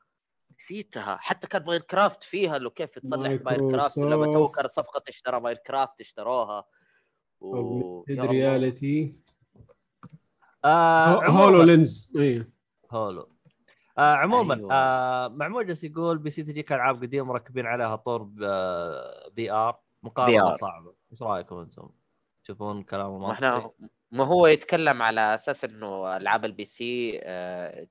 نسيتها. حتى كان Minecraft فيها لو كيف تصلح Minecraft لما تو. كانت صفقة اشترى Minecraft اشتروها. و... augmented الله. reality آه هولو لينز. اي Holo. آه عموما أيوة. آه معمول جالس يقول PC تجيك العاب قديمة مركبين عليها طور VR مقارنة VR. صعبة إيش رأيكم أنتم؟ تشوفون كلامه ما؟ إحنا ما هو يتكلم على أساس إنه ألعاب ال PC آه،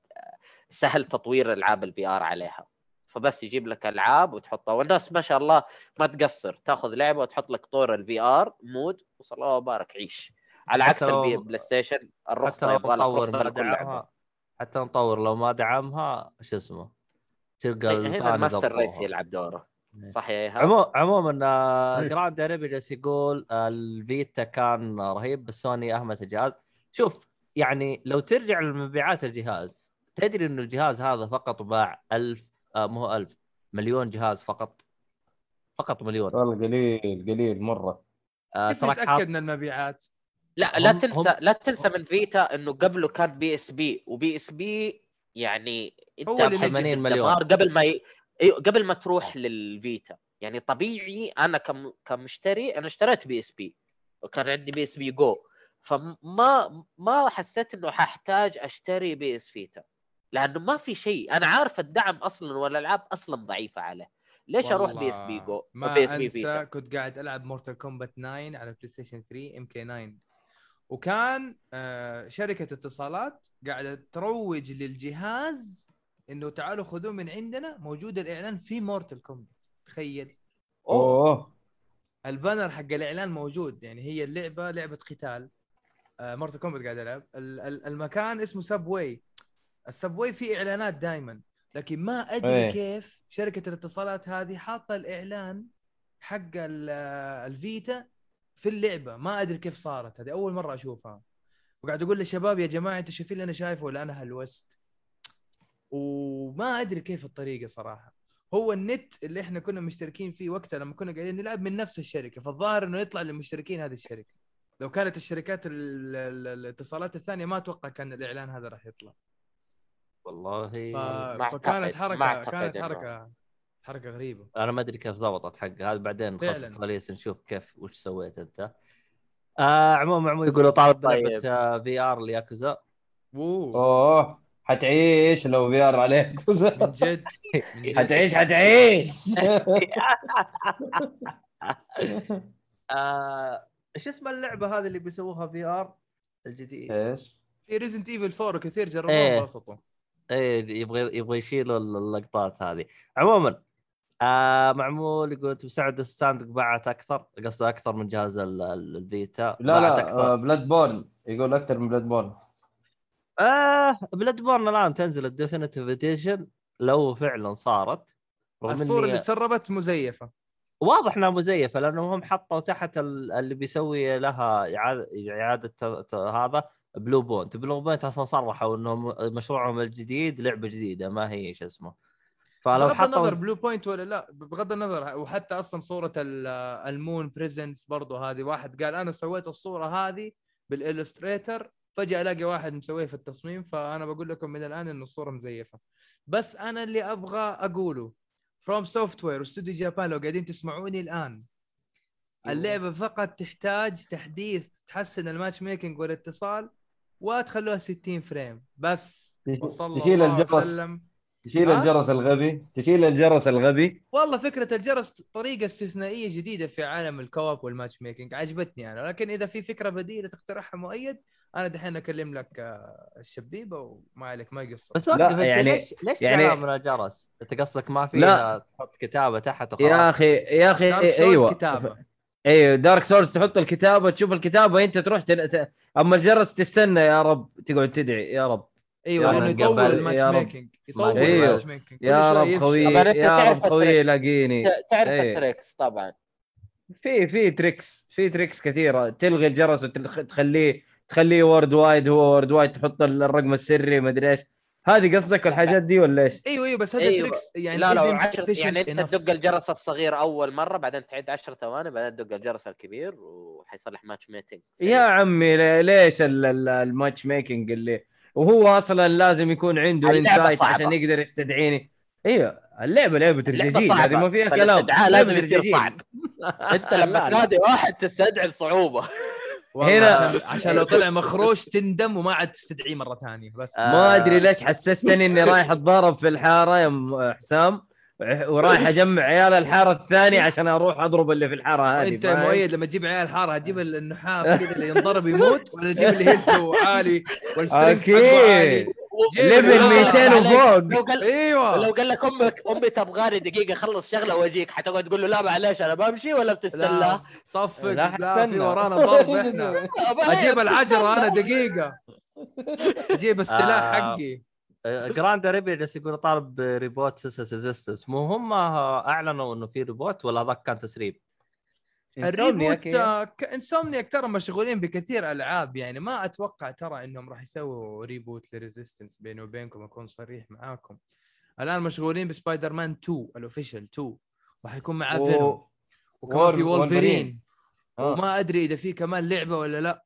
سهل تطوير ألعاب ال VR عليها فبس يجيب لك ألعاب وتحطها والناس ما شاء الله ما تقصر تأخذ لعبة وتحط لك طور ال VR mod وصلى الله وبارك عيش على عكس حتى لو- البي بلاي ستيشن الرخصة يبغى لك رخصة لكل لعبة حتى مطور لو ما دعمها شو اسمه تلقى هنا ال master race. يلعب دوره إيه. صح يا ايهاب؟ عمو... عموما آه، إيه. جراند اريبي جالس يقول آه، ال Vita كان رهيب بس سوني اهملت الجهاز شوف يعني لو ترجع لمبيعات الجهاز تدري إنه الجهاز هذا فقط باع ألف آه مو هو ألف مليون جهاز فقط فقط مليون والله قليل قليل مرة آه كيف نتأكد من المبيعات؟ لا لا هم- تنسى هم- لا تنسى من Vita إنه قبله كان PSP و PSP يعني أنت هو اللي بحس نزل. 80 الدمار مليون. قبل ما ي... قبل ما تروح لل Vita يعني طبيعي أنا كم... كمشتري أنا اشتريت PSP وكان عندي PSP Go فما ما حسيت إنه ححتاج أشتري PS Vita لأنه ما في شيء. أنا عارف الدعم أصلا والألعاب أصلا ضعيفة عليه. ليش أروح PSP Go ما PSP أنسى كنت قاعد ألعب Mortal Kombat 9 على بلاي ستيشن 3 MK 9 وكان آه، شركة اتصالات قاعدة تروج للجهاز إنه تعالوا خذوه من عندنا موجود الإعلان في Mortal Kombat تخيل. أوه. ال banner حق الإعلان موجود يعني هي اللعبة لعبة قتال. آه Mortal Kombat قاعد العب ال- ال- المكان اسمه subway ال subway فيه إعلانات دائما لكن ما أدري إيه. كيف شركة الاتصالات هذه حاطة الإعلان حق ال- ال Vita في اللعبة ما أدري كيف صارت هذه أول مرة أشوفها. وقاعد أقول للشباب يا جماعة أنتوا شايفين اللي أنا شايفه ولا أنا هلوست وما أدري كيف الطريقة صراحة. هو النت اللي إحنا كنا مشتركين فيه وقتها لما كنا قاعدين نلعب من نفس الشركة فالظاهر إنه يطلع لمشتركين هذه الشركة. لو كانت الشركات ال- ال- الاتصالات الثانية ما أتوقع كان الإعلان هذا راح يطلع. والله ف... فكانت حركة كانت حركة. حركة غريبة. أنا ما أدري كيف زبطت حق هذا بعدين. خلف الكواليس نشوف كيف وش سويت أنت. آه عموما عمو يقولوا طالب طيب. بلعبه آه VR ل Yakuza. أوه. أوه حتعيش لو VR عليك. من جد حتعيش حتعيش. آه، إيش اسم اللعبة هذه اللي بيسووها VR الجديد إيش؟ في ريزنت ايفل 4 وكثير جربوها إيه. وانبسطوا. إيه يبغى يبغى يشيلوا اللقطات هذه. عموما آه معمول يقول تساعد الساندك باعت أكثر قصده أكثر من جهاز ال- ال- الفيتا لا لا أكثر. بلاد بورن يقول أكثر من بلاد بورن آه بلاد بورن الآن تنزل الديفينيتيف إديشن لو فعلا صارت الصورة اللي تسربت مزيفة. واضح إنها مزيفة لأنهم هم حطوا تحت ال- اللي بيسوي لها إعادة ت- هذا Bluepoint. Bluepoint أصلا صرحوا إنهم مشروعهم الجديد لعبة جديدة ما هي شو اسمه. فلو بغض النظر Bluepoint ولا لا بغض النظر وحتى أصلا صورة ال- ال Moon Presence برضو هذه واحد قال أنا سويت الصورة هذه بال Illustrator فجأة ألاقي واحد مسويه في التصميم فأنا بقول لكم من الآن انه الصورة مزيفة. بس أنا اللي أبغى أقوله FromSoftware و Studio Japan لو قاعدين تسمعوني الآن اللعبة فقط تحتاج تحديث تحسن ال matchmaking والاتصال وتخلوها 60 frame. بس. وصلى الله. وسلم. تشيل ها؟ الجرس الغبي تشيل الجرس الغبي. والله فكرة الجرس طريقة استثنائية جديدة في عالم ال co-op وال matchmaking عجبتني أنا. لكن إذا في فكرة بديلة تقترحها مؤيد أنا دحين أكلم لك آه، الشبيبة وما عليك ما يقصر. بس لا، يعني ليش ليش يعني- من الجرس؟ أنت قصدك ما لا. فيها تحط كتابة تحت وخلاص. يا أخي يا أخي أيوه. كتابة. أيوه Dark Souls تحط الكتابة تشوف الكتابة أنت تروح تن... ت... أما الجرس تستنى يا رب تقعد تدعي يا رب. أيوه لأنه يطول ال match. making يطول. ال matchmaking يا رب يفشل. خوي يا رب خوي. لاقيني تعرف إيه. ال tricks طبعا في في tricks في tricks كثيرة تلغي الجرس وتخليه تخليه worldwide هو worldwide تحط الرقم السري ما أدري إيش هذه قصدك الحاجات دي ولا إيش؟ أيوه أيوه بس هذا أيوة. tricks يعني لا لا عشر يعني أنت. تدق الجرس الصغير أول مرة بعدين تعيد 10 ثواني بعدين تدق الجرس الكبير وحيصلح matchmaking يا عمي لي- ليش ال- ال- ال matchmaking اللي وهو أصلا لازم يكون عنده insight صعبة. عشان يقدر يستدعيني إيوه اللعبه لعبة رجاجيل هذه ما فيها كلام لازم يصير. صعب أنت لما. تنادي واحد تستدعي بصعوبة هنا- عشان, عشان لو طلع مخروش تندم وما عاد تستدعيه مرة ثانية بس آه. ما أدري ليش حسستني إني رايح أتضارب في الحارة يا م- حسام ورايح أجمع عيال الحارة الثانية عشان أروح أضرب اللي في الحارة هذه أنت فاهم؟ مؤيد لما تجيب عيال حارة هتجيب النحاف كذا اللي ينضرب يموت ولا تجيب اللي هيلثه عالي أكيد. ليفل اللي- 200 وفوق. أيوه. لو قال لك أمك أمي تبغاني دقيقة اخلص شغلة وأجيك حتقعد تقول له لا معلش أنا بمشي ولا لا بتستنى صفق. لا لا, حستنى في ورانا ضرب إحنا. أجيب العجرة أنا دقيقة. أجيب السلاح آه. حقي. جراند ريبي جالس يقول طالب reboot سيسس Resistance مو هم أعلنوا إنه في reboot ولا ذاك كان تسريب؟ ال reboot آه، Insomniac ترى مشغولين بكثير ألعاب يعني ما أتوقع ترى إنهم راح يسووا reboot ل Resistance بيني وبينكم أكون صريح معاكم. الآن مشغولين بسبايدر مان 2 ال official 2 وحيكون معاه و- Venom وكمان في Wol- Wolverine Wolverine. آه. وما أدري إذا في كمان لعبة ولا لا.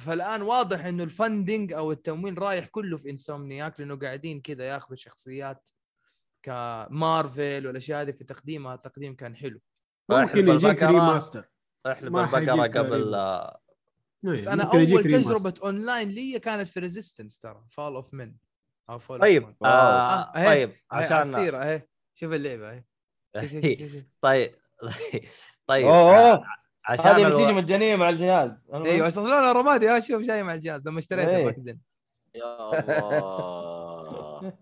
فالآن واضح إنه ال funding أو التمويل رايح كله في Insomniac لأنه قاعدين كذا ياخذوا شخصيات كمارفل والأشياء هذه في تقديمها التقديم كان حلو ممكن احلب يجيك. remaster احلب البقره قبل. آه، بس إيه، أنا ممكن أول. تجربة اونلاين لي كانت في Resistance ترى Fall of Man أو Fall طيب wow. آه أهي. طيب عشان عشان السيرة اهي شوف اللعبة اهي. طيب طيب آه،. عشان هذه اللي تيجي. مجانية مع الجهاز. أيوه أصلا لا رمادي ها شوف جاي مع الجهاز. لما اشتريته إيه. يا الله.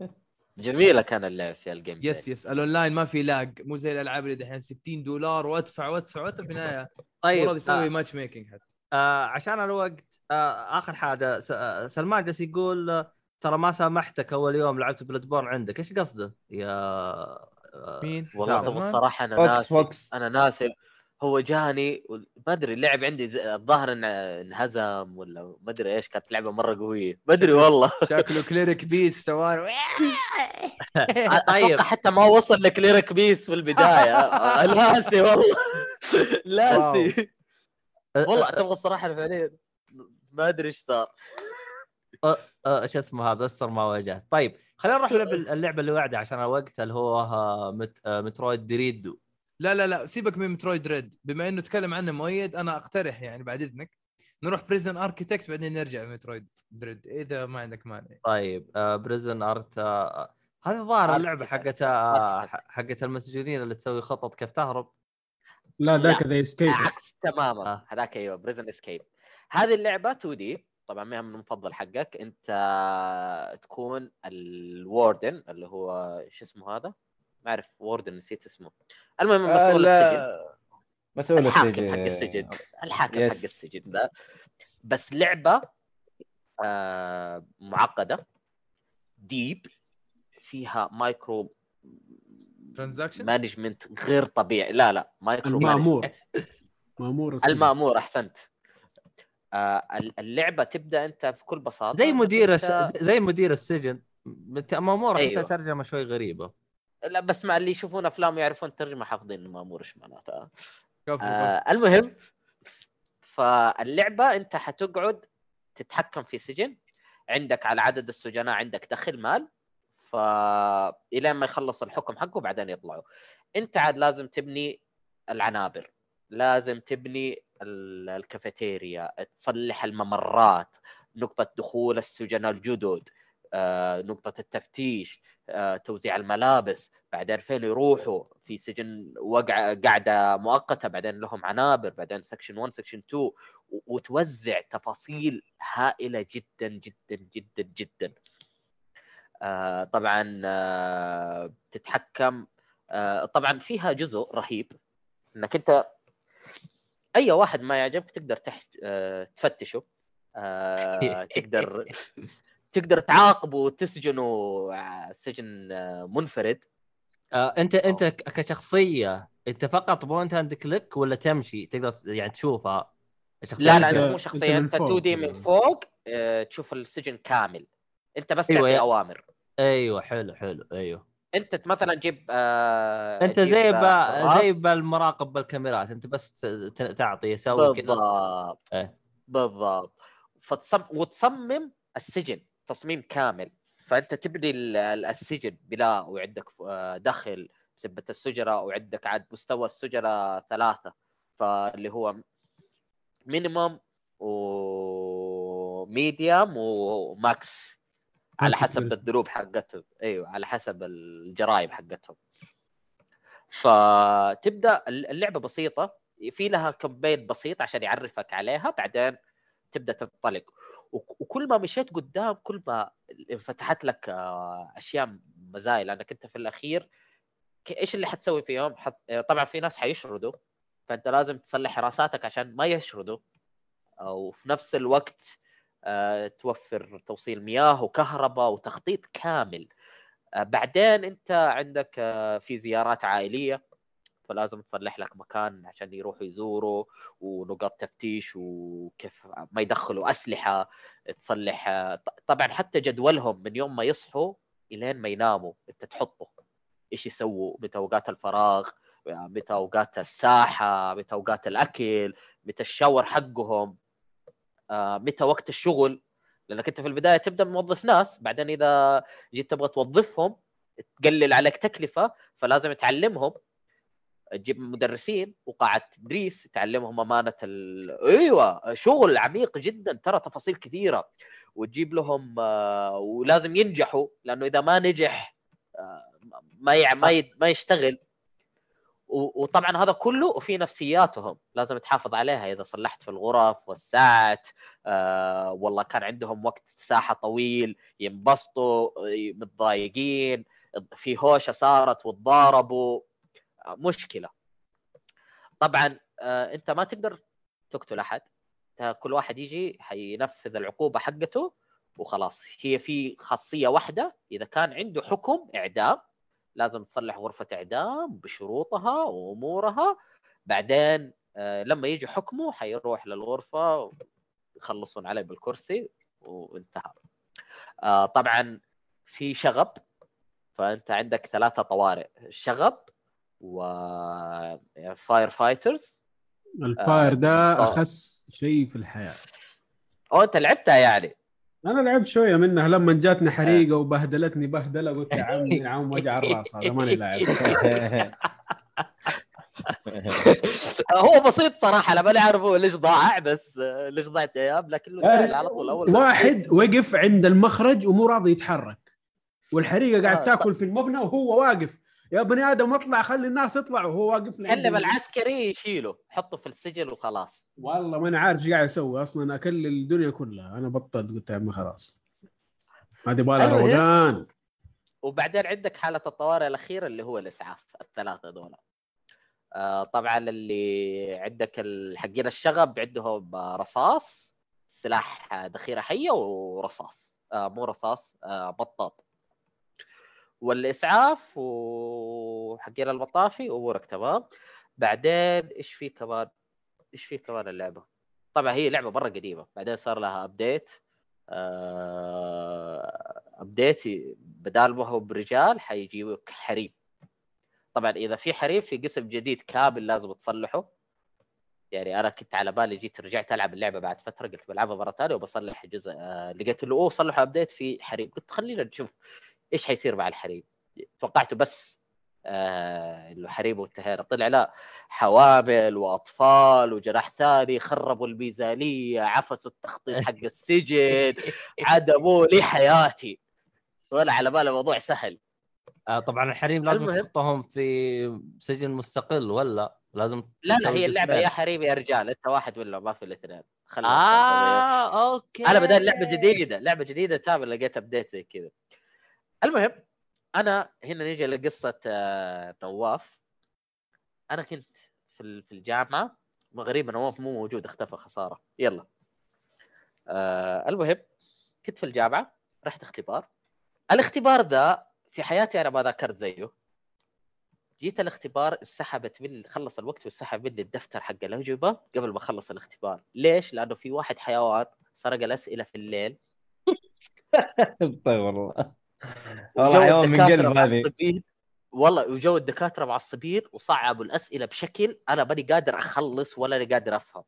جميلة كان اللعب في ال game. yes yes. الأونلاين ما في lag مو زي الألعاب اللي دحين 60 دولار وأدفع وأدفع وأدفع. في النهاية طيب طيب يسوي آه. matchmaking حتى. آه عشان الوقت آه آخر حاجة س... آه، سلمان جالس يقول آه، ترى ما سامحتك أول يوم لعبت Bloodborne عندك. إيش قصده؟ يا آه، مين؟ والله. الصراحه أنا ناسي أنا ناسي. هو جاني ما أدري اللعب عندي الظاهر إنه انهزم ولا ما أدري إيش كانت لعبة مرة قوية. ما أدري والله. شكله Cleric Beast سوار طيب. حتى ما وصل ل Cleric Beast في البداية. آه، ناسي والله. ناسي. والله تبغى الصراحة فعليا ما أدري إيش صار. آه، إيش اسمه هذا؟ استر ما واجهت. طيب خلينا نروح اللعبة اللي بعدها عشان الوقت اللي هو آه، مت... آه، Metroid Dread لا لا لا سيبك من Metroid Dread. بما إنه تكلم عنه مؤيد أنا أقترح يعني بعد إذنك نروح Prison Architect بعدين نرجع Metroid Dread إذا ما عندك مانع. طيب Prison Architect هذه الظاهر اللعبة Architect. حقت آه،. حقت المسجونين اللي تسوي خطط كيف تهرب. لا ذاك The Escape عكس تماما. آه. هذاك أيوه Prison Escape هذه اللعبة 2 D طبعا ما من المفضل حقك. أنت تكون ال warden اللي هو شو اسمه هذا؟ ما أعرف warden نسيت اسمه. المهم آه، مسؤول السجن. مسؤول الحاكم السجن. حق السجن. الحاكم yes. حق السجن ذا بس لعبة آه معقدة. deep فيها micro transaction management غير طبيعي. لا لا مايكرو المأمور. management. مأمور السجن. المأمور أحسنت. آه اللعبة تبدأ أنت في كل بساطة. زي مدير الس... أنت- زي مدير السجن. مأمور احسها أيوة. ترجمة شوي غريبة. لا بس مع اللي يشوفون أفلام ويعرفون الترجمه حافظين المأمور إيش معناتها. آه المهم فاللعبة أنت حتقعد تتحكم في سجن عندك على عدد السجناء عندك دخل مال فإلى ما يخلص الحكم حقه بعدين يطلعوا. أنت عاد لازم تبني العنابر لازم تبني ال- الكافيتيريا تصلح الممرات نقطة دخول السجناء الجدد. آه، نقطة التفتيش آه، توزيع الملابس بعدين فين يروحوا؟ في سجن وقع قاعدة مؤقتة بعدين لهم عنابر بعدين section 1 section 2 و- وتوزع تفاصيل هائلة جدا جدا جدا جدا. آه، طبعا تتحكم طبعا فيها جزء رهيب إنك أنت أي واحد ما يعجبك تقدر تحت تفتشه تقدر تقدر تعاقبه وتسجنه آه، سجن آه، منفرد. آه أنت أنت كشخصية أنت فقط point and click ولا تمشي تقدر يعني تشوفها؟ لا لا أنت مو أنت شخصية من أنت فوق. 2 D من. فوق آه، تشوف السجن كامل. أنت بس أيوة، تعطي يا- أوامر. أيوه حلو حلو أيوه. أنت مثلا جيب آه أنت جيب، زي آه، با. زي بالمراقب بالكاميرات. أنت بس ت- تعطي سوي كذا. بالضبط. إيه. بالضبط. فتصم... وتصمم السجن. تصميم كامل. فأنت تبني ال- ال- السجن بناء وعندك آه، دخل سبة السجناء وعندك عاد مستوى السجناء ثلاثة. فاللي هو minimum و medium و max على حسب. الذنوب حقتهم. أيوه على حسب الجرائم حقتهم. فتبدأ اللعبة بسيطة. في لها كمبين بسيط عشان يعرفك عليها. بعدين تبدأ تنطلق. وكل ما مشيت قدام كل ما انفتحت لك آه، أشياء مزايا لأنك أنت في الأخير إيش اللي حتسوي فيهم؟ حت... آه، طبعا في ناس حيشردوا فأنت لازم تصلح حراساتك عشان ما يشردوا أو في نفس الوقت آه، توفر توصيل مياه وكهرباء وتخطيط كامل بعدين أنت عندك في زيارات عائلية فلازم تصلح لك مكان عشان يروحوا يزوروا ونقاط تفتيش وكيف ما يدخلوا أسلحة تصلح طبعا حتى جدولهم من يوم ما يصحوا إلين ما يناموا أنت تحطه. إيش يسووا؟ متى أوقات الفراغ؟ متى أوقات الساحة؟ متى أوقات الأكل؟ متى الشاور حقهم؟ آه، متى وقت الشغل؟ لأنك أنت في البداية تبدأ موظف ناس بعدين إذا جيت تبغى توظفهم تقلل عليك تكلفة فلازم تعلمهم تجيب مدرسين وقاعة تدريس تعلمهم أمانة ال... أيوه شغل عميق جدا ترى تفاصيل كثيرة. وتجيب لهم آه، ولازم ينجحوا لأنه إذا ما نجح آه، ما يع... ما, ي... ما يشتغل. وطبعا هذا كله وفي نفسياتهم. لازم تحافظ عليها. إذا صلحت في الغرف والساعات آه والله كان عندهم وقت ساحة طويل ينبسطوا متضايقين في هوشة صارت وتضاربوا. مشكلة. طبعا آه أنت ما تقدر تقتل أحد. كل واحد يجي حينفذ العقوبة حقته وخلاص. هي في خاصية واحدة إذا كان عنده حكم إعدام لازم تصلح غرفة إعدام بشروطها وأمورها. بعدين آه، لما يجي حكمه حيروح للغرفة يخلصون عليه بالكرسي وانتهى. آه، طبعا في شغب فأنت عندك ثلاثة طوارئ. شغب و fire fighters ال fire ده آه. أخس شيء في الحياة. أو أنت لعبتها يعني؟ أنا لعبت شوية منها لما جاتني حريقة وبهدلتني بهدلة قلت يا عمي يا عم وجع الرأس هذا ماني لاعب. هو بسيط صراحة أنا ماني عارف هو ليش ضاع بس آه، ليش ضاعت أيام لكنه سهل على طول أول واحد وقف عند المخرج ومو راضي يتحرك. والحريقة قاعد آه، تاكل في المبنى وهو واقف. يا بني آدم اطلع خلي الناس تطلع وهو واقف لي كلم ال- العسكري يشيله حطه في السجن وخلاص. والله ما أنا عارف إيش قاعد أسوي أصلا أكل الدنيا كلها. أنا بطلت قلت يا عمي خلاص. هذه بالها. روقان وبعدين عندك حالة الطوارئ الأخيرة اللي هو الإسعاف الثلاثة دول. آه طبعا اللي عندك حقين الشغب عندهم آه، رصاص سلاح ذخيره حيه ورصاص. آه مو رصاص آه بطاط. والإسعاف وحقين المطافي أمورك تمام. بعدين إيش في كمان؟ إيش في كمان اللعبة؟ طبعا هي لعبة مرة قديمة. بعدين صار لها update update بدال ما هو برجال حيجيوك حريم. طبعا إذا في حريم في قسم جديد كامل لازم تصلحه. يعني أنا كنت على بالي جيت رجعت ألعب اللعبة بعد فترة قلت بلعبها مرة ثانية وبصلح جزء. آه لقيت له أوه صلحوا update في حريم. قلت خلينا نشوف. إيش حيصير مع الحريم؟ توقعته بس آه إنه حريم وانتهينا طلع لا حوامل وأطفال وجناح ثاني خربوا الميزانية عفسوا التخطيط حق السجن عدموا لي حياتي ولا على بالي الموضوع سهل. آه طبعا الحريم لازم المهم. تحطهم في سجن مستقل ولا لازم لا لا هي اللعبة؟ يا حريم يا رجال أنت واحد ولا ما في الاثنين؟ خلي آه okay. أنا بدأت لعبة جديدة لعبة جديدة تامر لقيت update زي كذا. المهم أنا هنا نيجي لقصه آه، نواف. أنا كنت في ال- في الجامعة. غريبه نواف مو موجود اختفى خسارة. يلا. آه المهم كنت في الجامعة. رحت اختبار. الاختبار ذا في حياتي أنا ما ذاكرت زيه. جيت الاختبار انسحبت مني خلص الوقت وانسحب مني الدفتر حق الاجوبه قبل ما أخلص الاختبار. ليش؟ لأنه في واحد حيوان سرق الأسئلة في الليل. طيب والله. والله حيوان من قلب هذه. والله وجو الدكاترة معصبين وصعبوا الأسئلة بشكل أنا ماني قادر أخلص ولا أنا قادر أفهم.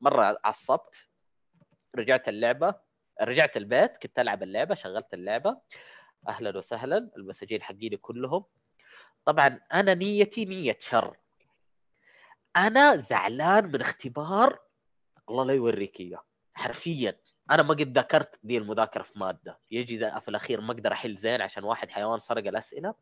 مرة عصبت رجعت اللعبة رجعت البيت كنت ألعب اللعبة شغلت اللعبة. أهلا وسهلا المساجين حقيني كلهم. طبعا أنا نيتي نية شر. أنا زعلان من اختبار الله لا يوريك إياه حرفيا. أنا ما قد ذاكرت دي المذاكرة في مادة. يجي ذا في الأخير ما أقدر أحل زين عشان واحد حيوان سرق الأسئلة.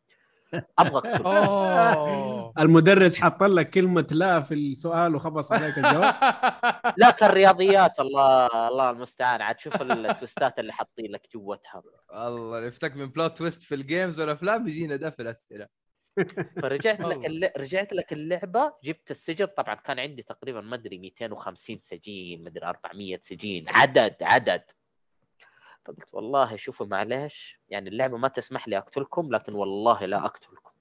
أبغى اكتب أوه. المدرس حط لك كلمة لا في السؤال وخبص عليك الجواب؟ لا كان رياضيات الله الله المستعان. عاد شوف ال twist ات اللي حاطين لك جوتها. الله يفتك من plot twist في ال games والأفلام يجينا ده في الأسئلة. فرجعت لك. الل... رجعت لك اللعبة جبت السجن طبعا كان عندي تقريبا ما أدري 250 سجين ما أدري 400 سجين عدد عدد. فقلت والله شوفوا معلش يعني اللعبة ما تسمح لي أقتلكم لكن والله لا أقتلكم.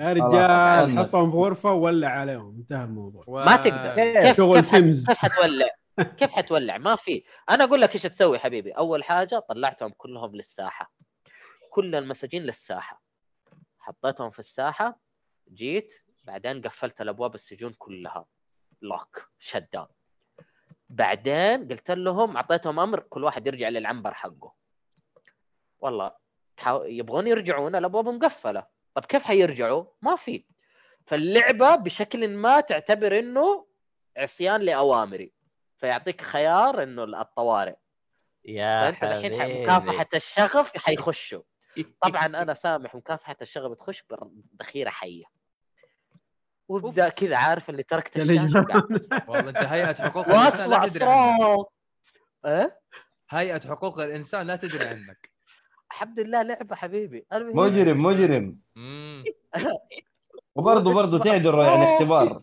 يا رجال. حطهم في غرفة وولع عليهم انتهى الموضوع. و... ما تقدر. كيف شغل. سيمز كيف حتولع؟ كيف حتولع؟ ما في. أنا أقول لك إيش تسوي حبيبي. أول حاجة طلعتهم كلهم للساحة. كل المساجين للساحة. حطيتهم في الساحة جيت بعدين قفلت الأبواب السجون كلها. لوك شت داون بعدين قلت لهم أعطيتهم أمر كل واحد يرجع للعنبر حقه. والله تحاو... يبغون يرجعون الأبواب مقفلة. طب كيف حيرجعوا؟ ما في. فاللعبة بشكل ما تعتبر إنه عصيان لاوامري فيعطيك خيار إنه الطوارئ. يا فأنت الحين مكافحة الشغف حيخشوا. طبعا أنا سامح مكافحة الشغف تخش بذخيره حية. وابدأ. كذا عارف اللي تركت والله أنت هيئة حقوق الإنسان لا تدري عنك. إيه؟ هيئة حقوق الإنسان لا تدري عنك. الحمد لله لعبة حبيبي. مجرم مجرم. وبرضه برضه تعذر يعني اختبار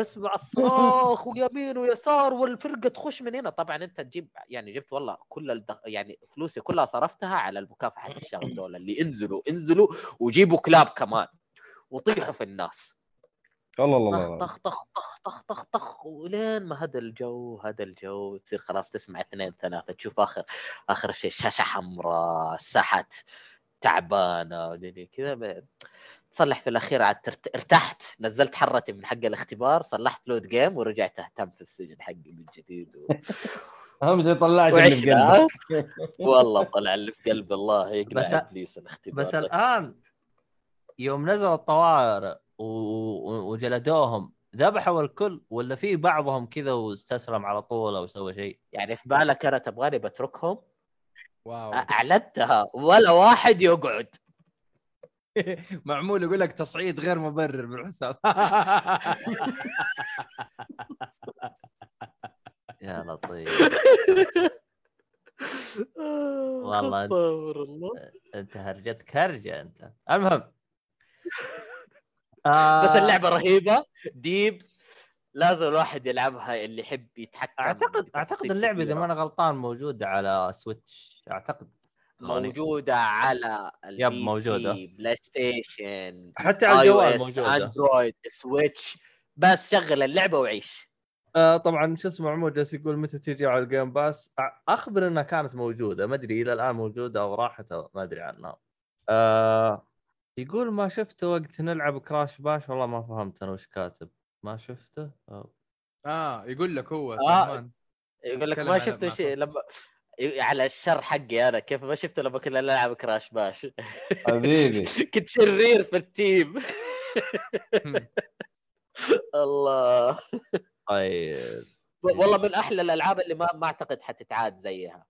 اسمع الصراخ ويمين ويسار والفرقة تخش من هنا. طبعا أنت تجيب يعني جبت والله كل الدخ... يعني فلوسي كلها صرفتها على المكافحة الشغل دول اللي انزلوا انزلوا وجيبوا كلاب كمان وطيحوا في الناس. الله الله الله طخ طخ طخ طخ طخ طخ ولين ما هدى الجو هدى الجو تصير خلاص تسمع اثنين ثلاثة تشوف آخر آخر شيء شاشة حمراء سحت تعبانة ودنيا كذا. تصلح في الأخير عاد ترت... ارتحت نزلت حرتي من حق الاختبار صلحت لود جيم ورجعت أهتم في السجن حقي من جديد و... اهم شيء طلعت اللي في قلبك. والله طلع اللي في قلبي الله يقنع بس- إبليس الاختبار بس ده. الآن يوم نزل الطوارئ و... و- وجلدوهم ذبحوا الكل ولا في بعضهم كذا واستسلم على طول أو سوى شيء؟ يعني في بالك أنا تبغاني بتركهم؟ واو. أعلنتها ولا واحد يقعد. معمول يقول لك تصعيد غير مبرر بالحساب يا لطيف. والله الله. أنت هرجتك هرجه أنت. المهم. بس آه، اللعبة رهيبة. ديب. لازم الواحد يلعبها اللي يحب يتحكم اعتقد أعتقد اللعبة إذا. ما أنا غلطان موجودة على سويتش أعتقد. موجودة على يب،. سي بلاي ستيشن حتى على الجوال موجودة. اندرويد سويتش بس شغل اللعبة وعيش. آه طبعا شو اسمه عمود جالس يقول متى تيجي على الجيم باس أخبر إنها كانت موجودة. ما أدري إلى الآن موجودة أو راحت أو ما أدري عنها. آه يقول ما شفته وقت نلعب كراش باش والله ما فهمت أنا وش كاتب. ما شفته؟ أو. آه يقول لك هو آه. سلمان. يقول لك ما عن شفت ما شيء. لما على الشر حقي أنا. كيف ما شفته لما كنا نلعب كراش باش حبيبي. كنت شرير في التيم. الله. طيب. والله من أحلى الألعاب اللي ما ما أعتقد حتتعاد زيها.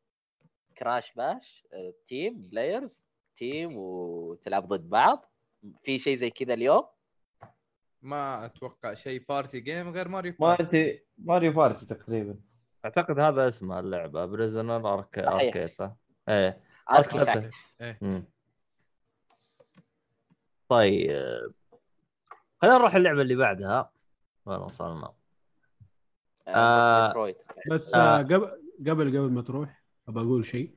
كراش باش تيم بلايرز تيم وتلعب ضد بعض. في شيء زي كذا اليوم؟ ما أتوقع شيء. party game غير Mario Party Mario Party تقريبا. أعتقد هذا اسمها اللعبة Prison Arc... Arcade صح؟ إيه Architect إيه. طيب خلينا نروح اللعبة اللي بعدها وين وصلنا؟ آه. Metroid بس آه. آه. قبل قبل قبل ما تروح أبى أقول شيء.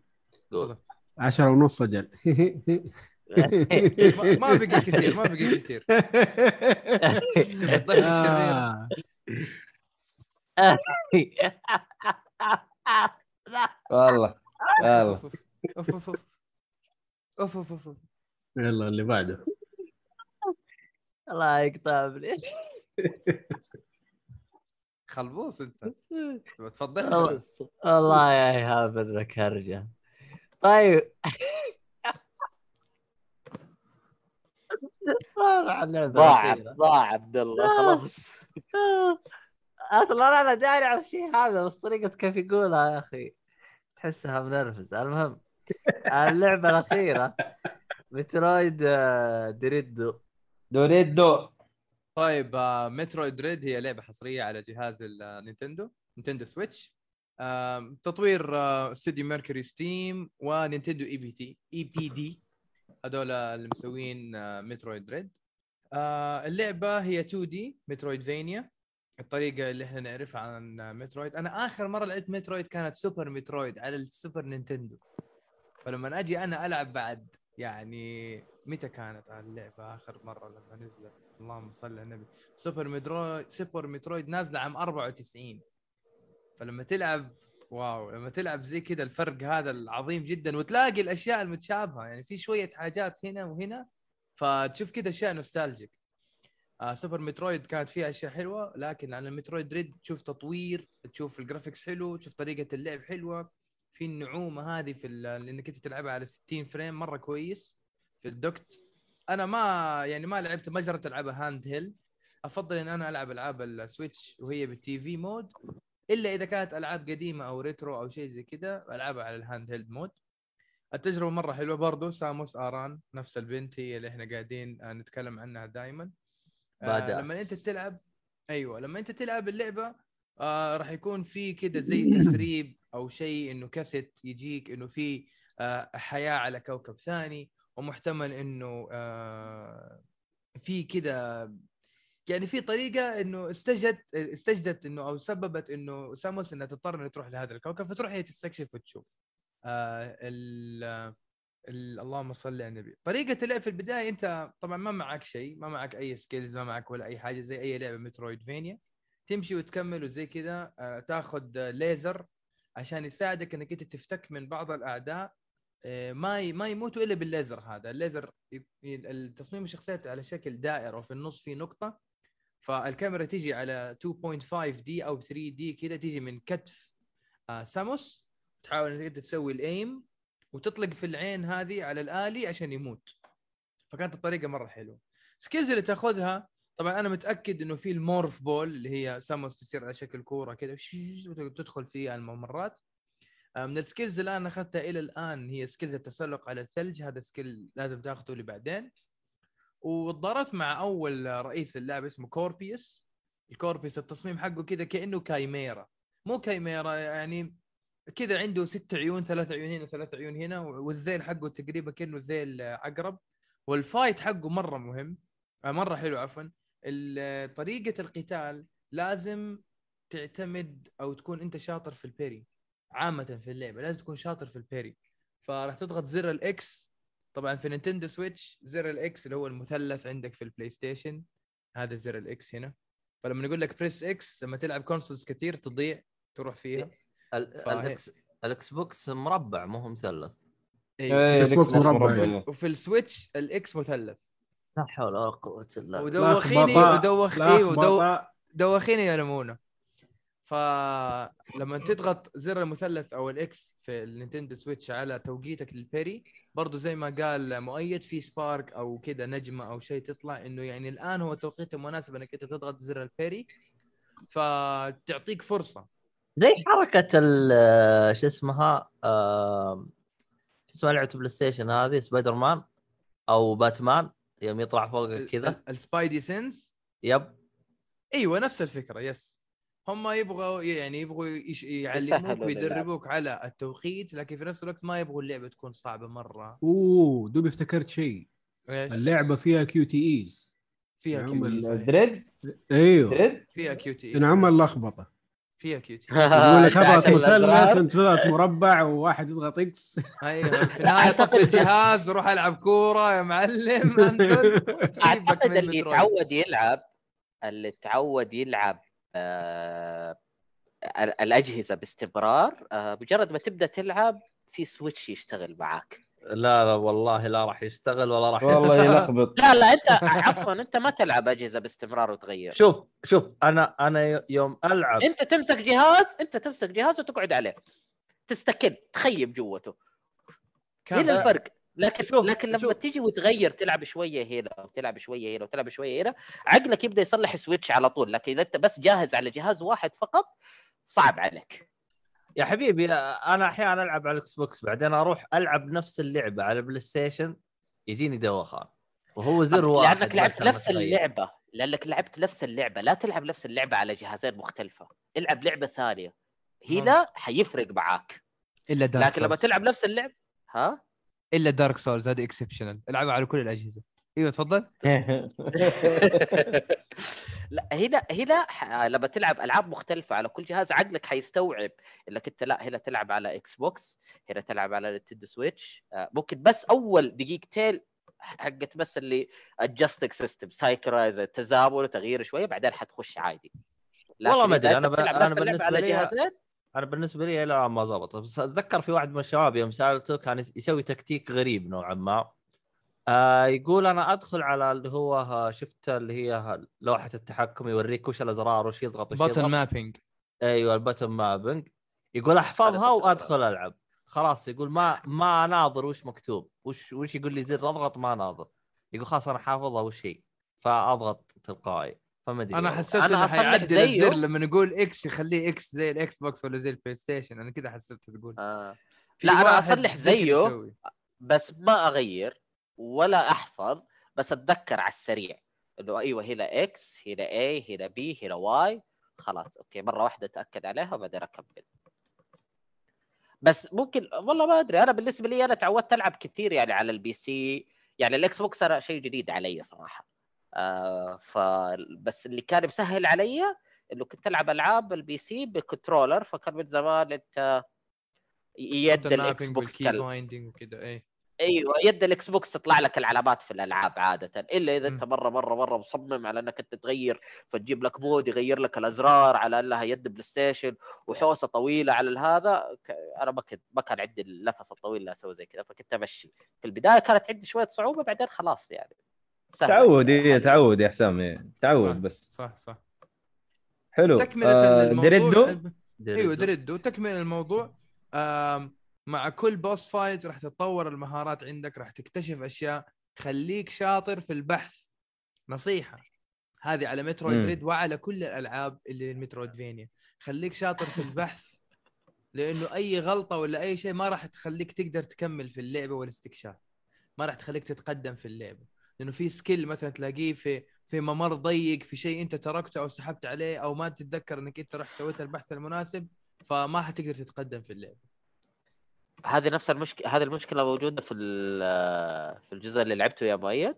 عشرة ونص أجل ما- بقي كثير ما بقي كثير آه. والله والله. أوف. أوف أوف أوف أوف. يلا اللي بعده. الله يقطع خلبوص أنت. تبغى تفضل. والله يا إيهاب إنك هرجة. طيب. ضاع. ضاع عبد الله خلاص. أصلا أنا داري على الشيء هذا بس طريقة كيف يقولها يا أخي تحسها منرفز المهم اللعبة الأخيرة. مترويد آه، دريدو. دوريدو طيب آه، Metroid Dread هي لعبة حصرية على جهاز النينتندو Nintendo Switch. تطوير آه، استوديو ميركوري ستيم ونينتندو إي بي تي. إي بي دي. هذول اللي مسوين آه، Metroid Dread آه، اللعبة هي 2D Metroidvania الطريقة اللي إحنا نعرفها عن Metroid. أنا آخر مرة لعبت Metroid كانت Super Metroid على ال Super Nintendo. فلما أجي أنا ألعب بعد يعني متى كانت اللعبه آخر مرة لما نزلت؟ اللهم صل على النبي. Super Metroid Super Metroid نازلة عام 94 فلما تلعب wow لما تلعب زي كذا الفرق هذا العظيم جدا وتلاقي الأشياء المتشابهة. يعني في شوية حاجات هنا وهنا فتشوف كذا أشياء nostalgic آه Super Metroid كانت فيها أشياء حلوة لكن على Metroid Dread تشوف تطوير تشوف ال graphics حلو تشوف طريقة اللعب حلوة في النعومة هذه في انك أنت تلعبها على 60 frame مرة كويس في ال docked. أنا ما يعني ما لعبت ما جربت ألعبها handheld أفضل إن أنا ألعب ألعاب ال Switch وهي بال TV mode إلا إذا كانت ألعاب قديمة أو retro أو شيء زي كذا ألعبها على ال handheld mode التجربة مرة حلوة برضو Samus Aran نفس البنت هي اللي إحنا قاعدين آه، نتكلم عنها دائما badass. لما انت تلعب أيوه لما انت تلعب اللعبة آه راح يكون في كده زي تسريب أو شيء إنه كاسيت يجيك إنه في آه حياة على كوكب ثاني ومحتمل إنه آه في كده يعني في طريقة إنه استجد استجدت إنه أو سببت إنه Samus إنها تضطر إنها تروح لهذا الكوكب فتروح هي تستكشف وتشوف آه اللهم صل على النبي. طريقة اللعب في البداية أنت طبعا ما معك شيء ما معك أي skills ما معك ولا أي حاجة زي أي لعبة Metroidvania تمشي وتكمل وزي كذا تاخذ ليزر عشان يساعدك إنك أنت تفتك من بعض الأعداء. آه، ما ما يموتوا إلا بالليزر هذا. الليزر التصميم الشخصيات على شكل دائرة وفي النص في نقطة. فالكاميرا تيجي على 2.5 دي أو 3 دي كذا تيجي من كتف آه، ساموس. تحاول إنك أنت تسوي الايم وتطلق في العين هذه على الآلي عشان يموت. فكانت الطريقة مرة حلوة. skills اللي تاخذها طبعا أنا متأكد إنه في ال Morph Ball اللي هي Samus تصير على شكل كورة كذا وتدخل في الممرات. آه، من ال skills اللي أنا أخذتها إلى الآن هي skills التسلق على الثلج. هذا skill لازم تاخذه لبعدين. وتضاربت مع أول رئيس اللعبه اسمه Corpius ال Corpius التصميم حقه كذا كأنه chimera. مو chimera يعني كذا عنده ست عيون ثلاث عيون هنا ثلاث عيون هنا والذيل حقه تقريبا كأنه ذيل عقرب. وال fight حقه مرة مهم آه، مرة حلو عفوا. ال- طريقة القتال لازم تعتمد أو تكون أنت شاطر في ال parry عامة في اللعبة. لازم تكون شاطر في ال parry. فراح تضغط زر ال X طبعا في Nintendo Switch زر ال X اللي هو المثلث عندك في البلاي ستيشن هذا زر ال X هنا. فلما نقول لك press X لما تلعب consoles كثير تضيع تروح فيها. الاكس الاكس بوكس مربع مو هو مثلث أيوه إيه، ال Xbox مربع. وفي ال Switch ال X مثلث لا حول ولا قوة إلا بالله ودوخيني لخبطة- ودوخ أيوه ودو... لخبطة. دوخيني يا لمونه فلما تضغط زر المثلث أو ال X في ال Nintendo Switch على توقيتك لل parry برضو زي ما قال مؤيد في spark أو كذا نجمة أو شيء تطلع إنه يعني الآن هو التوقيت المناسب إنك أنت تضغط زر ال parry فتعطيك فرصة زي حركة ال شو اسمها شو اسمها لعبة بلاي ستيشن هذه سبايدر مان أو باتمان يوم يطلع فوقك كذا. ال- ال Spidey sense yep. أيوه نفس الفكرة yes هم يبغوا يعني يبغوا. يعلموك ويدربوك على التوقيت لكن في نفس الوقت ما يبغوا اللعبة تكون صعبة مرة. أوه دوبي افتكرت شيء. إيش؟ اللعبة فيها QTEs فيها نعم، QT. Dreads؟ أيوه. Dread فيها QTE نعم اللخبطة. فيها QT يقول لك اضغط مثلث. انت تضغط مربع وواحد يضغط X أيوه في النهاية طفي الجهاز وروح ألعب كورة يا معلم سيبك أعتقد اللي. يتعود يلعب اللي تعود يلعب آه ال- الأجهزة باستمرار آه مجرد ما تبدأ تلعب في Switch يشتغل معاك لا لا والله لا راح يشتغل ولا راح والله يلخبط. لا لا انت عفوا انت ما تلعب أجهزة باستمرار وتغير. شوف شوف أنا أنا يوم ألعب. انت تمسك جهاز انت تمسك جهاز وتقعد عليه. تستكن تخيب جوته. هنا الفرق. لكن شوف- لكن لما شوف. تيجي وتغير تلعب شوية هنا وتلعب شوية هنا وتلعب شوية هنا عقلك يبدأ يصلح switch على طول. لكن إذا أنت بس جاهز على جهاز واحد فقط صعب عليك. يا حبيبي أنا أحيانا ألعب على ال Xbox بعدين أروح ألعب نفس اللعبة على ال PlayStation يجيني دوخان. وهو زر واحد لأنك لعبت نفس. اللعبة لأنك لعبت نفس اللعبة لا تلعب نفس اللعبة على جهازين مختلفة العب لعبة ثانية. هنا حيفرق معاك. إلا Dark لكن لما تلعب نفس اللعب ها؟ إلا Dark Souls هذه exceptional ألعبها على كل الأجهزة. أيوه تفضل. لا هنا هنا لما تلعب ألعاب مختلفة على كل جهاز عقلك حيستوعب إنك أنت لا هنا تلعب على Xbox هنا تلعب على Nintendo Switch. آه، ممكن بس أول دقيقتين حقت بس اللي adjusting system synchronize تزامن وتغيير شوية بعدين حتخش عادي. والله ما أنت أنا ب- بالنسبة على لي- جهازين؟ أنا بالنسبة لي لا ما زبط. بس أتذكر في واحد من الشباب يوم سألته كان يس- يسوي تكتيك غريب نوعا ما. آه يقول أنا أدخل على اللي هو شفت اللي هي لوحة التحكم يوريك وش الأزرار وش يضغط وش يضغط. mapping أيوه ال button mapping يقول أحفظها وأدخل ألعب. خلاص يقول ما ما اناظر وش مكتوب. وش وش يقول لي زر أضغط ما اناظر يقول خلاص أنا حافظها وش هي. فأضغط تلقائي. فما أدري. أنا أنا إنه حيعدل. الزر لما نقول X يخليه X زي ال Xbox ولا زي ال PlayStation. أنا كذا حسبت تقول. آه. لا، أنا واحد أصلح زي كذا زيه. بس ما أغير. ولا أحفظ بس أتذكر على السريع إنه أيوه هنا X هنا A هنا B هنا Y. خلاص okay مرة واحدة أتأكد عليها وبعدين أكمل. بس ممكن والله ما أدري أنا بالنسبة لي أنا تعودت ألعب كثير يعني على ال PC يعني ال Xbox أنا شيء جديد علي صراحة. آه ف بس اللي كان مسهل علي إنه كنت ألعب ألعاب ال PC ب controller فكان من زمان أنت يد ال Xbox وكذا اي أيوه يد ال Xbox تطلع لك العلامات في الألعاب عادة إلا إذا أنت. مرة مرة مرة مصمم على إنك أنت تغير فتجيب لك mod يغير لك الأزرار على إنها يد PlayStation وحوسة طويلة على هذا أنا ما كنت ما كان عندي النفس الطويل اللي أسوي زي كذا فكنت أمشي في البداية كانت عندي شوية صعوبة بعدين خلاص يعني سهلة. تعود إيه تعود يا حسام إيه. صح. تعود بس صح صح حلو تكملة آه، للموضوع Dread أيوه Dread تكمل الموضوع آم، مع كل boss fight راح تتطور المهارات عندك راح تكتشف أشياء خليك شاطر في البحث. نصيحة هذه على Metroid مم. Dread وعلى كل الألعاب اللي ال metroidvania خليك شاطر في البحث لأنه أي غلطة ولا أي شيء ما راح تخليك تقدر تكمل في اللعبة والاستكشاف. ما راح تخليك تتقدم في اللعبة. لأنه في skill مثلا تلاقيه في في ممر ضيق في شيء أنت تركته أو سحبت عليه أو ما تتذكر إنك أنت رحت سويت البحث المناسب فما حتقدر تتقدم في اللعبة. هذه نفس المشكلة هذه المشكلة موجودة في ال- في الجزء اللي لعبته يا مؤيد؟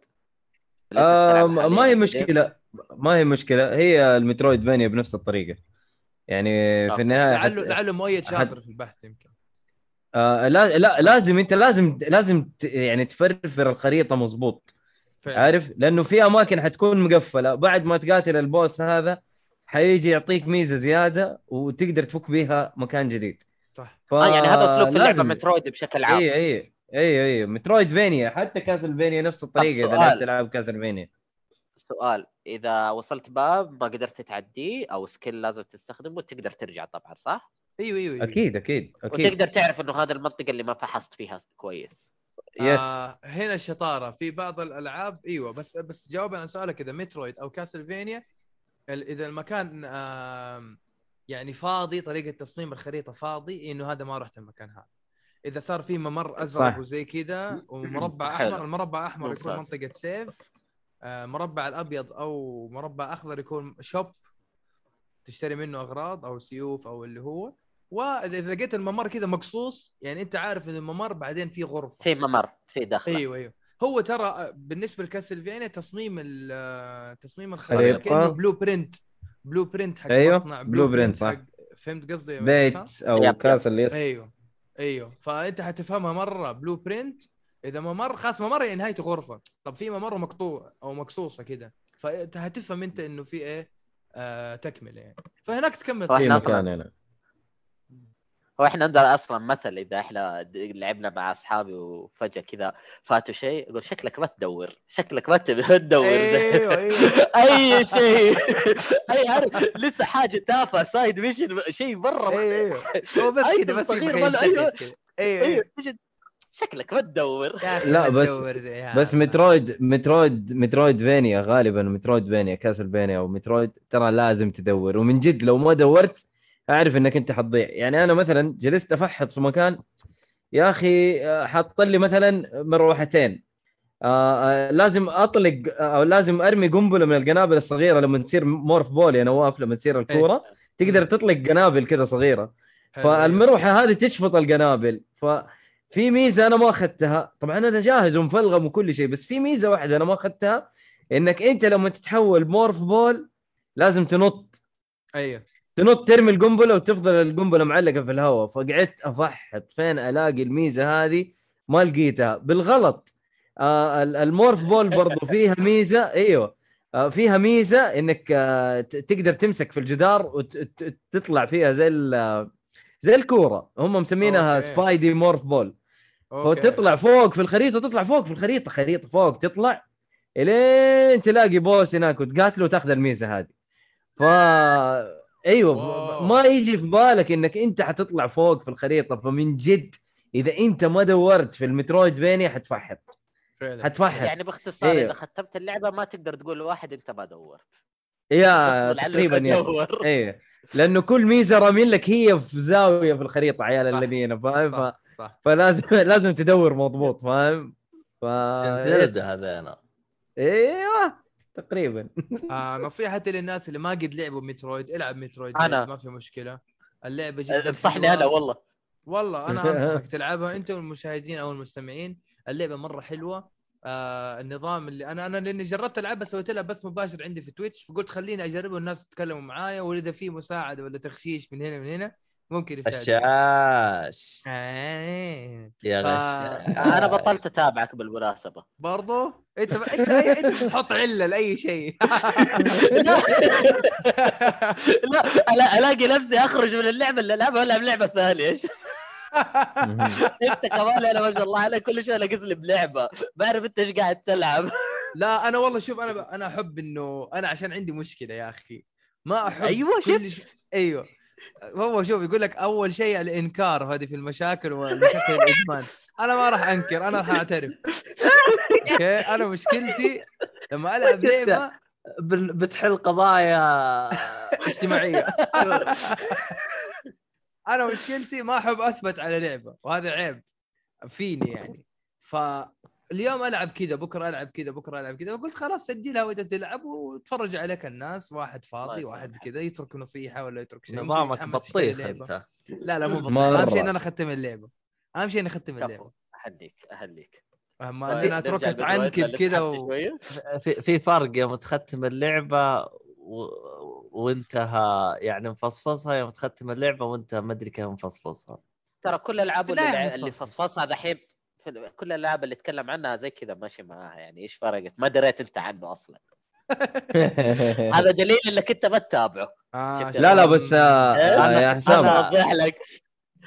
آه ما هي؟ مشكلة ما هي مشكلة هي المترويد فانيا بنفس الطريقة. يعني في أوكي. النهاية لعله حت... لعله مؤيد شاطر في البحث يمكن. آه لا لا لازم انت لازم لازم ت- يعني تفرفر الخريطة مظبوط. عارف؟ لأنه في أماكن حتكون مقفلة. بعد ما تقاتل البوس هذا حيجي يعطيك ميزة زيادة وتقدر تفك بيها مكان جديد. صح. ف... آه يعني هذا أسلوب في اللعبة مترويد بشكل عام. اي اي اي اي metroidvania حتى Castlevania نفس الطريقة إذا. لعبت ألعاب Castlevania سؤال إذا وصلت باب ما قدرت تعديه أو skill لازم تستخدمه تقدر ترجع طبعا صح؟ أيوه أيوه, أيوة. أكيد أكيد أكيد. وتقدر تعرف إنه هذه المنطقة اللي ما فحصت فيها كويس. yes آه هنا الشطارة في بعض الألعاب أيوه بس بس جوابا على سؤالك إذا Metroid أو Castlevania ال- إذا المكان آم، يعني فاضي طريقة تصميم الخريطة فاضي إنه هذا ما رحت المكان هذا إذا صار في ممر أزرق صح. وزي كذا ومربع. أحمر المربع الاحمر يكون. منطقة safe آه، مربع الأبيض أو مربع أخضر يكون shop تشتري منه أغراض أو سيوف أو اللي هو وإذا لقيت الممر كذا مقصوص يعني أنت عارف إن الممر بعدين في غرفة في ممر في دخله أيوه أيوه هو ترى بالنسبة ل Castlevania تصميم ال- تصميم الخريطة. كأنه blueprint blueprint حق أيوه، مصنع blueprint، صح. فهمت قصدي بيت؟ أو yep،. castle yes أيوه أيوه فأنت حتفهمها مرة blueprint اذا ممر خاص ممر يعني نهايته غرفة طب في ممر مقطوع أو مقصوصة كذا فأنت حتفهم أنت إنه في إيه آه تكملة يعني فهناك تكمل. في مكان هنا هو إحنا عندنا أصلا مثل إذا إحنا لعبنا مع أصحابي وفجأة كذا فاتوا شيء يقول شكلك ما تدور شكلك ما تبي تدور. أيوه أيوه. أي شيء أي عارف لسه حاجة تافهة side mission شيء مره أيوه أيوه. هو بس كذا بس أيوه. كذا. أيوه أيوه أيوه. شكلك ما تدور. لا، بس-. بس Metroid Metroid metroidvania غالبا metroidvania Castlevania أو Metroid ترى لازم تدور. ومن جد لو ما دورت أعرف إنك أنت حتضيع. يعني أنا مثلا جلست أفحط في مكان يا أخي آه، حط لي مثلا مروحتين. آه آه لازم أطلق آه، أو لازم أرمي قنبلة من القنابل الصغيرة لما تصير مورف بول يا نواف لما تصير الكورة. تقدر. تطلق قنابل كذا صغيرة. فالمروحة هذه تشفط القنابل. ففي ميزة أنا ما أخذتها. طبعا أنا جاهز ومفلغم وكل شيء بس في ميزة واحدة أنا ما أخذتها إنك أنت لما تتحول مورف بول لازم تنط. أيوه. تنط ترمي القنبلة وتفضل القنبلة معلقة في الهواء. فقعدت افحط فين ألاقي الميزة هذه؟ ما لقيتها. بالغلط. آه ال- ال morph ball برضو فيها ميزة. إيوه. آه فيها ميزة إنك آه تقدر تمسك في الجدار وتطلع فيها زي زي الكورة. هم مسمينها okay. spider morph ball. okay. وتطلع فوق في الخريطة تطلع فوق في الخريطة. خريطة فوق تطلع إلين تلاقي boss هناك وتقاتله وتاخذ الميزة هذه. ف أيوه wow. ما يجي في بالك إنك أنت حتطلع فوق في الخريطة. فمن جد إذا أنت ما دورت في المترويد فينيا حتفحط. فعلا. حتفحط. يعني باختصار أيوه. إذا ختمت اللعبة ما تقدر تقول لواحد أنت ما دورت. يا تقريبا يس. أيوه لأنه كل ميزة رامين لك هي في زاوية في الخريطة عيال. الذين فاهم؟ ف... صح. صح فلازم لازم تدور مضبوط فاهم؟ ف. جلده هذينا أيوه تقريبا. آه نصيحتي للناس اللي ما قد لعبوا مترويد العب مترويد أنا. ما في مشكلة. اللعبة جدا أنصحني. أنا والله. والله أنا أنصحك تلعبها أنت والمشاهدين أو المستمعين. اللعبة مرة حلوة. آه النظام اللي أنا أنا لأني جربت ألعبها سويت لها بث مباشر عندي في تويتش فقلت خليني أجربه والناس يتكلموا معايا وإذا في مساعدة ولا تخشيش من هنا من هنا ممكن يساعد غشاش آه. يا ف- غشاش أنا بطلت أتابعك بالمناسبة. برضو؟ أنت أنت أنت بتحط علة لأي شيء. لا ألا- ألاقي نفسي أخرج من اللعبة اللي ألعبها وألعب لعبة ثانية. إيش؟ أنت كمان أنا ما شاء الله عليك كل شوي الاقي لي بلعبة. بعرف أنت إيش قاعد تلعب. لا أنا والله شوف أنا ب... أنا أحب انه أنا عشان عندي مشكلة يا أخي. ما أحب أيوة، كل ش... أيوه. هو شوف يقول لك أول شيء الإنكار هذه في المشاكل ومشاكل الإدمان. أنا ما راح أنكر أنا راح أعترف. أوكي؟ أنا مشكلتي لما ألعب لعبة بتحل قضايا اجتماعية. أنا مشكلتي ما أحب أثبت على لعبة وهذا عيب فيني يعني. فاليوم ألعب كذا بكرة ألعب كذا بكرة ألعب كذا وقلت خلاص سجلها وإذا تلعب وتفرج عليك الناس واحد فاضي. واحد كذا يترك نصيحة ولا يترك شيء نظامك بطيخ. أنت لا لا مو بطيخ. أهم شيء إن أنا أختم اللعبة أهم شيء اني أختم كفو اللعبة أهنيك أهنيك اما طيب، أنا تعنكب اللي كذا و... شوية. في في فرق يوم تختم اللعبة و... وانتها يعني مفصفصها يوم تختم اللعبة وانت ما أدري كيف مفصفصها ترى كل الالعاب اللي, اللي. فصفصها دحين كل الالعاب اللي اتكلم عنها زي كذا ماشي معاها يعني إيش فرقت؟ ما دريت أنت عنه أصلا. هذا دليل إنك أنت ما تتابعه. آه لا لا بس آه إيه؟ آه، يا حسام. أنا أوضح لك.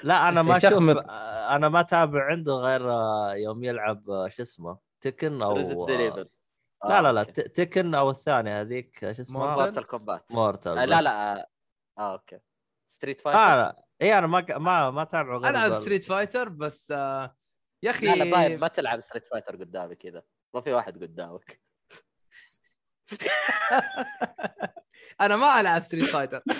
لا أنا ما أشوف مت- أنا ما تابع عنده غير آه، يوم يلعب آه، شو اسمه Tekken أو آه،. لا لا لا آه، Tekken أو الثانية هذيك شو. اسمها Mortal Kombat Mortal آه لا لا آه, آه أوكي. Street Fighter آه لا. اي أنا ما ما ما تابعه غير ألعب ستريت فايتر بس آه يا أخي لا لا باين ما تلعب Street Fighter قدامي كذا. ما في واحد قدامك. أنا ما ألعب Street Fighter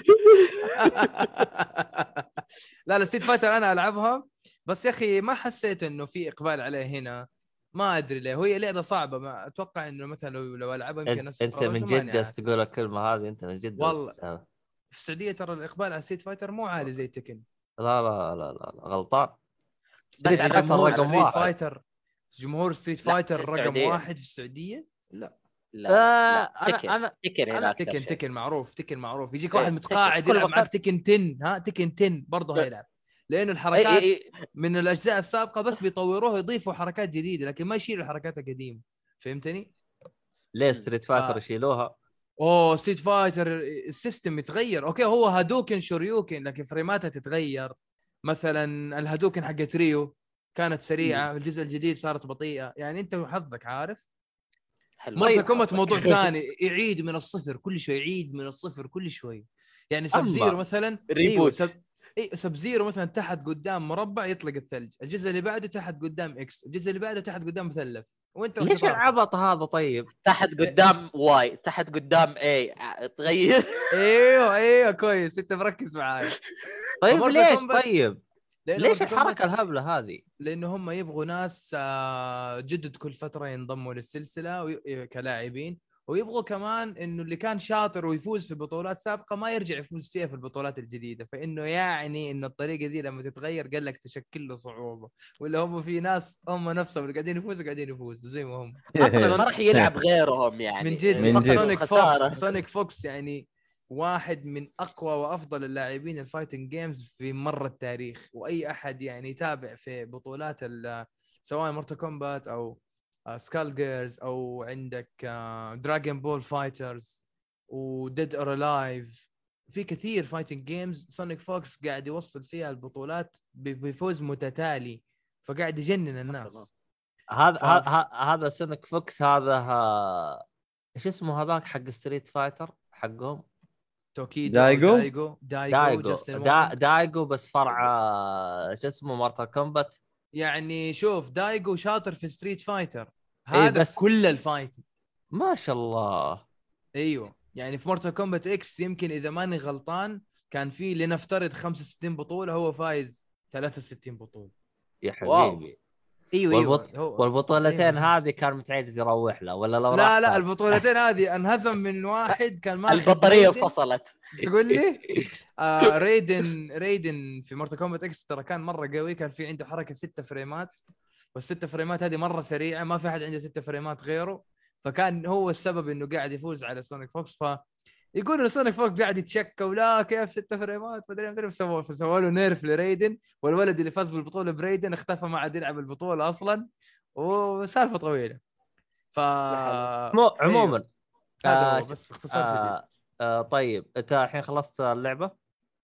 لا لا Street Fighter أنا ألعبها. بس يا أخي ما حسيت إنه في إقبال عليه هنا. ما أدري ليه. وهي لعبة صعبة. ما أتوقع إنه مثلا لو لو ألعبها يمكن انت, أنت من جد جالس. تقول الكلمة هذه؟ أنت من جد والله. في السعودية ترى الإقبال على Street Fighter مو عالي زي Tekken لا لا لا لا, لا. غلطان. Street Fighter جمهور رقم Street واحد Fighter جمهور Street لا، Fighter رقم. واحد في السعودية لا آه، لا أنا Tekken أنا Tekken أنا Tekken. Tekken معروف Tekken معروف يجيك إيه، واحد. متقاعد يلعب. معك Tekken 10 ها Tekken 10 برضه لا. هيلعب لأنه أي الحركات أي أي. من الأجزاء السابقة بس بيطوروها يضيفوا حركات جديدة لكن ما يشيلوا الحركات القديمه فهمتني؟ ليه Street Fighter آه. يشيلوها أوه Street Fighter ال system يتغير أوكي هو Hadouken Shoryuken لكن فريماتها تتغير مثلا ال Hadouken حقت Ryu كانت سريعة الجزء الجديد صارت بطيئة. يعني أنت وحظك عارف؟ Mortal أيوة. Kombat موضوع ثاني يعيد من الصفر كل شوي يعيد من الصفر كل شوي. يعني Sub-Zero مثلا reboot. Sub اي Sub-Zero مثلا تحت قدام مربع يطلق الثلج. الجزء اللي بعده تحت قدام X الجزء اللي بعده تحت قدام مثلث. وإنت ليش العبط هذا طيب؟ تحت قدام Y تحت قدام A تغير. إيوه إيوه كويس. إنت مركز معاي. طيب ليش طيب؟ ليش الحركة الهبلة هذه؟ لأنه هم يبغوا ناس آه، جدد كل فترة ينضموا للسلسلة وي- كلاعبين. ويبغوا كمان إنه اللي كان شاطر ويفوز في بطولات سابقة ما يرجع يفوز فيها في البطولات الجديدة. فإنه يعني إنه الطريقة دي لما تتغير قال لك تشكل له صعوبة. ولا هم في ناس هم نفسهم اللي قاعدين يفوزوا قاعدين يفوزوا زي ما هم. أصلا ما راح يلعب غيرهم يعني. من جد من جد. Sonic خسارة. Fox SonicFox يعني واحد من أقوى وأفضل اللاعبين ال fighting games في مر التاريخ. وأي أحد يعني يتابع في بطولات ال- سواء Mortal Kombat أو Skullgirls أو عندك Dragon Ball FighterZ و Dead or Alive في كثير fighting games SonicFox قاعد يوصل فيها البطولات بفوز متتالي فقاعد يجنن الناس. هذا هذا SonicFox هذا ها... إيش اسمه هذاك حق Street Fighter حقهم؟ Tokido Daigo؟ Daigo Daigo, Daigo. Daigo بس فرع آه، شو اسمه Mortal Kombat يعني شوف Daigo شاطر في Street Fighter هذا بس- بس كل ال fight ما شاء الله. أيوه. يعني في Mortal Kombat X يمكن إذا ماني غلطان كان في لنفترض 65 بطولة هو فايز 63 بطولة. يا wow. حبيبي. أيوه والبط... أيوه والبطولتين أيوة. هذه كان متعجز يروح له ولا لو لا لا. البطولتين هذه انهزم من واحد كان ماخذ البطارية Raiden. فصلت. تقول لي؟ آه Raiden Raiden في Mortal Kombat X ترى كان مرة قوي كان في عنده حركة ستة فريمات. والستة فريمات هذه مرة سريعة ما في أحد عنده ستة فريمات غيره. فكان هو السبب إنه قاعد يفوز على SonicFox ف يقول انه SonicFox قاعد يتشكى ولا كيف ستة فريمات ما أدري ما أدري سووا فسووا له nerf ل Raiden. والولد اللي فاز بالبطولة ب Raiden اختفى ما عاد يلعب البطولة أصلا. وسالفة طويلة. ف مو... عموما هذا آه، بس باختصار شديد آه... آه... طيب أنت الحين خلصت اللعبة؟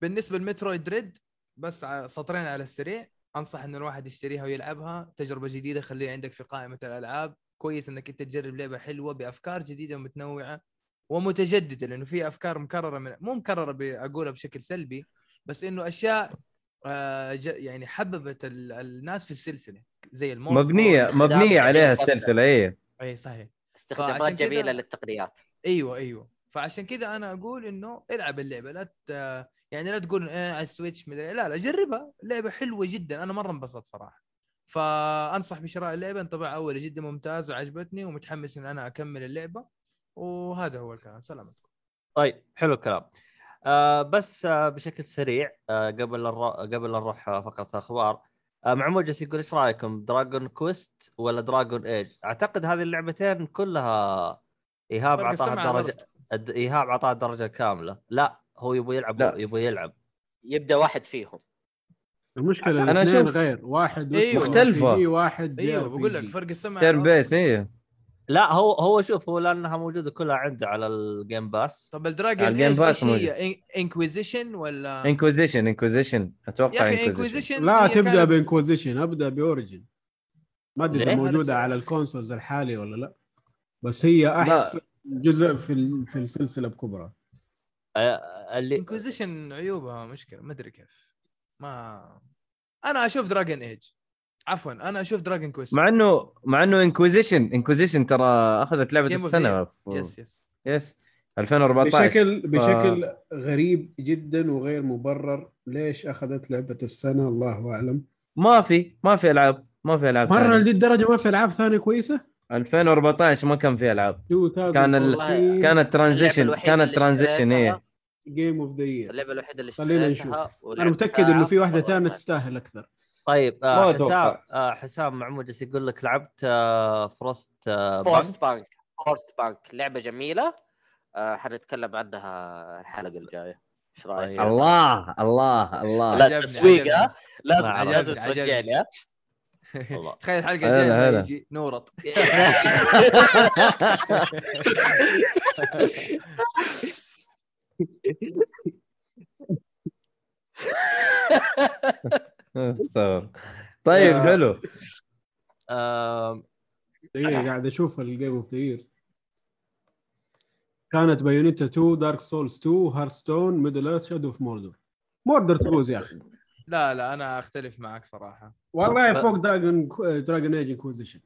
بالنسبة ل Metroid Dread بس سطرين على السريع. أنصح انه الواحد يشتريها ويلعبها. تجربة جديدة خليها عندك في قائمة الألعاب. كويس إنك أنت تجرب لعبة حلوة بأفكار جديدة ومتنوعة ومتجددة لأنه في أفكار مكررة من مو مكررة أقولها بشكل سلبي بس إنه أشياء آه ج... يعني حببت ال... الناس في السلسلة زي المورف مبنيه مبنية عليها السلسلة إيه. اي صحيح. استخدامات جميلة للتقنيات. أيوه أيوه. فعشان كذا أنا أقول إنه إلعب اللعبة. لا ت... يعني لا تقول إيه على ال Switch مدري إيه. لا لا جربها. لعبه حلوة جدا. أنا مرة انبسطت صراحة. فأنصح بشراء اللعبة. انطباع اولي جدا ممتاز وعجبتني ومتحمس إن أنا أكمل اللعبة. وهذا هو الكلام. سلامتكم طيب حلو الكلام. آه بس آه بشكل سريع آه قبل الر... قبل نروح آه، فقرة أخبار آه معمول جالس يقول إيش رأيكم؟ Dragon Quest ولا Dragon Age؟ أعتقد هذه اللعبتين كلها إيهاب اعطاها الدرجة إيهاب اعطاها الدرجة الكاملة. لا. هو يبغى يلعب لا. يبغى يلعب. يبدأ واحد فيهم. المشكلة أنا الاثنين أشوف- غير. واحد أيوه. مختلفة. RPG، واحد أيوه. بقول لك فرق السمع تيرن. بيس إيه. لا هو هو شوف هو لأنها موجودة كلها عنده على الجيم باس طب الدراجون ايج باس إيش هي؟ إنكويزيشن ولا؟ انكوزيشن انكوزيشن أتوقع يا أخي انكوزيشن إنكويزيشن لا تبدأ بانكوزيشن أبدأ بأوريجن. ما أدري إذا؟ موجودة على ال consoles الحالي ولا لا. بس هي أحسن جزء في ال- في السلسلة بكبرى. آه اللي Inquisition عيوبها مشكلة ما أدري كيف. ما أنا أشوف Dragon Age عفوا أنا أشوف Dragon Quest مع انه مع إنه Inquisition Inquisition ترى أخذت لعبة السنة. في... yes yes yes 2014 بشكل ف- بشكل غريب جدا وغير مبرر ليش أخذت لعبة السنة؟ الله أعلم. ما في ما في العاب ما في ألعاب مرة. لدي الدرجه ما في ألعاب ثانية كويسة؟ 2014 ما كان في ألعاب. كان ال... والله كانت ترانزيشن الوحيدة كانت اللي ترانزيشن إيه. اشتريتها- جيم اوف ذا يير اللعبة الوحيدة اللي خلينا نشوف. أنا متأكد إنه في واحدة ثانية تستاهل أكثر. طيب آه. حسام آه حسام جالس يقول لك؟ لعبت آه فروست آه بانك فورست بانك فورست بانك لعبة جميلة. آه حنتكلم عنها الحلقة الجاية. إيش رأيك؟ طيب. الله الله الله. لا تسويق لازم لازم. ترجعني ها والله تخيل الحلقة الجاية. يجي نورت. استغفر. طيب حلو. آم، دقيقة قاعد أشوف الجيم اوف ذا يير كانت بايونيتا 2 دارك سولز 2 هارستون ميدل ايرث شادو اوف موردور موردور تفوز يا أخي. لا لا أنا أختلف معك صراحة. والله فوق دراجون دراجون إيج انكويزيشن.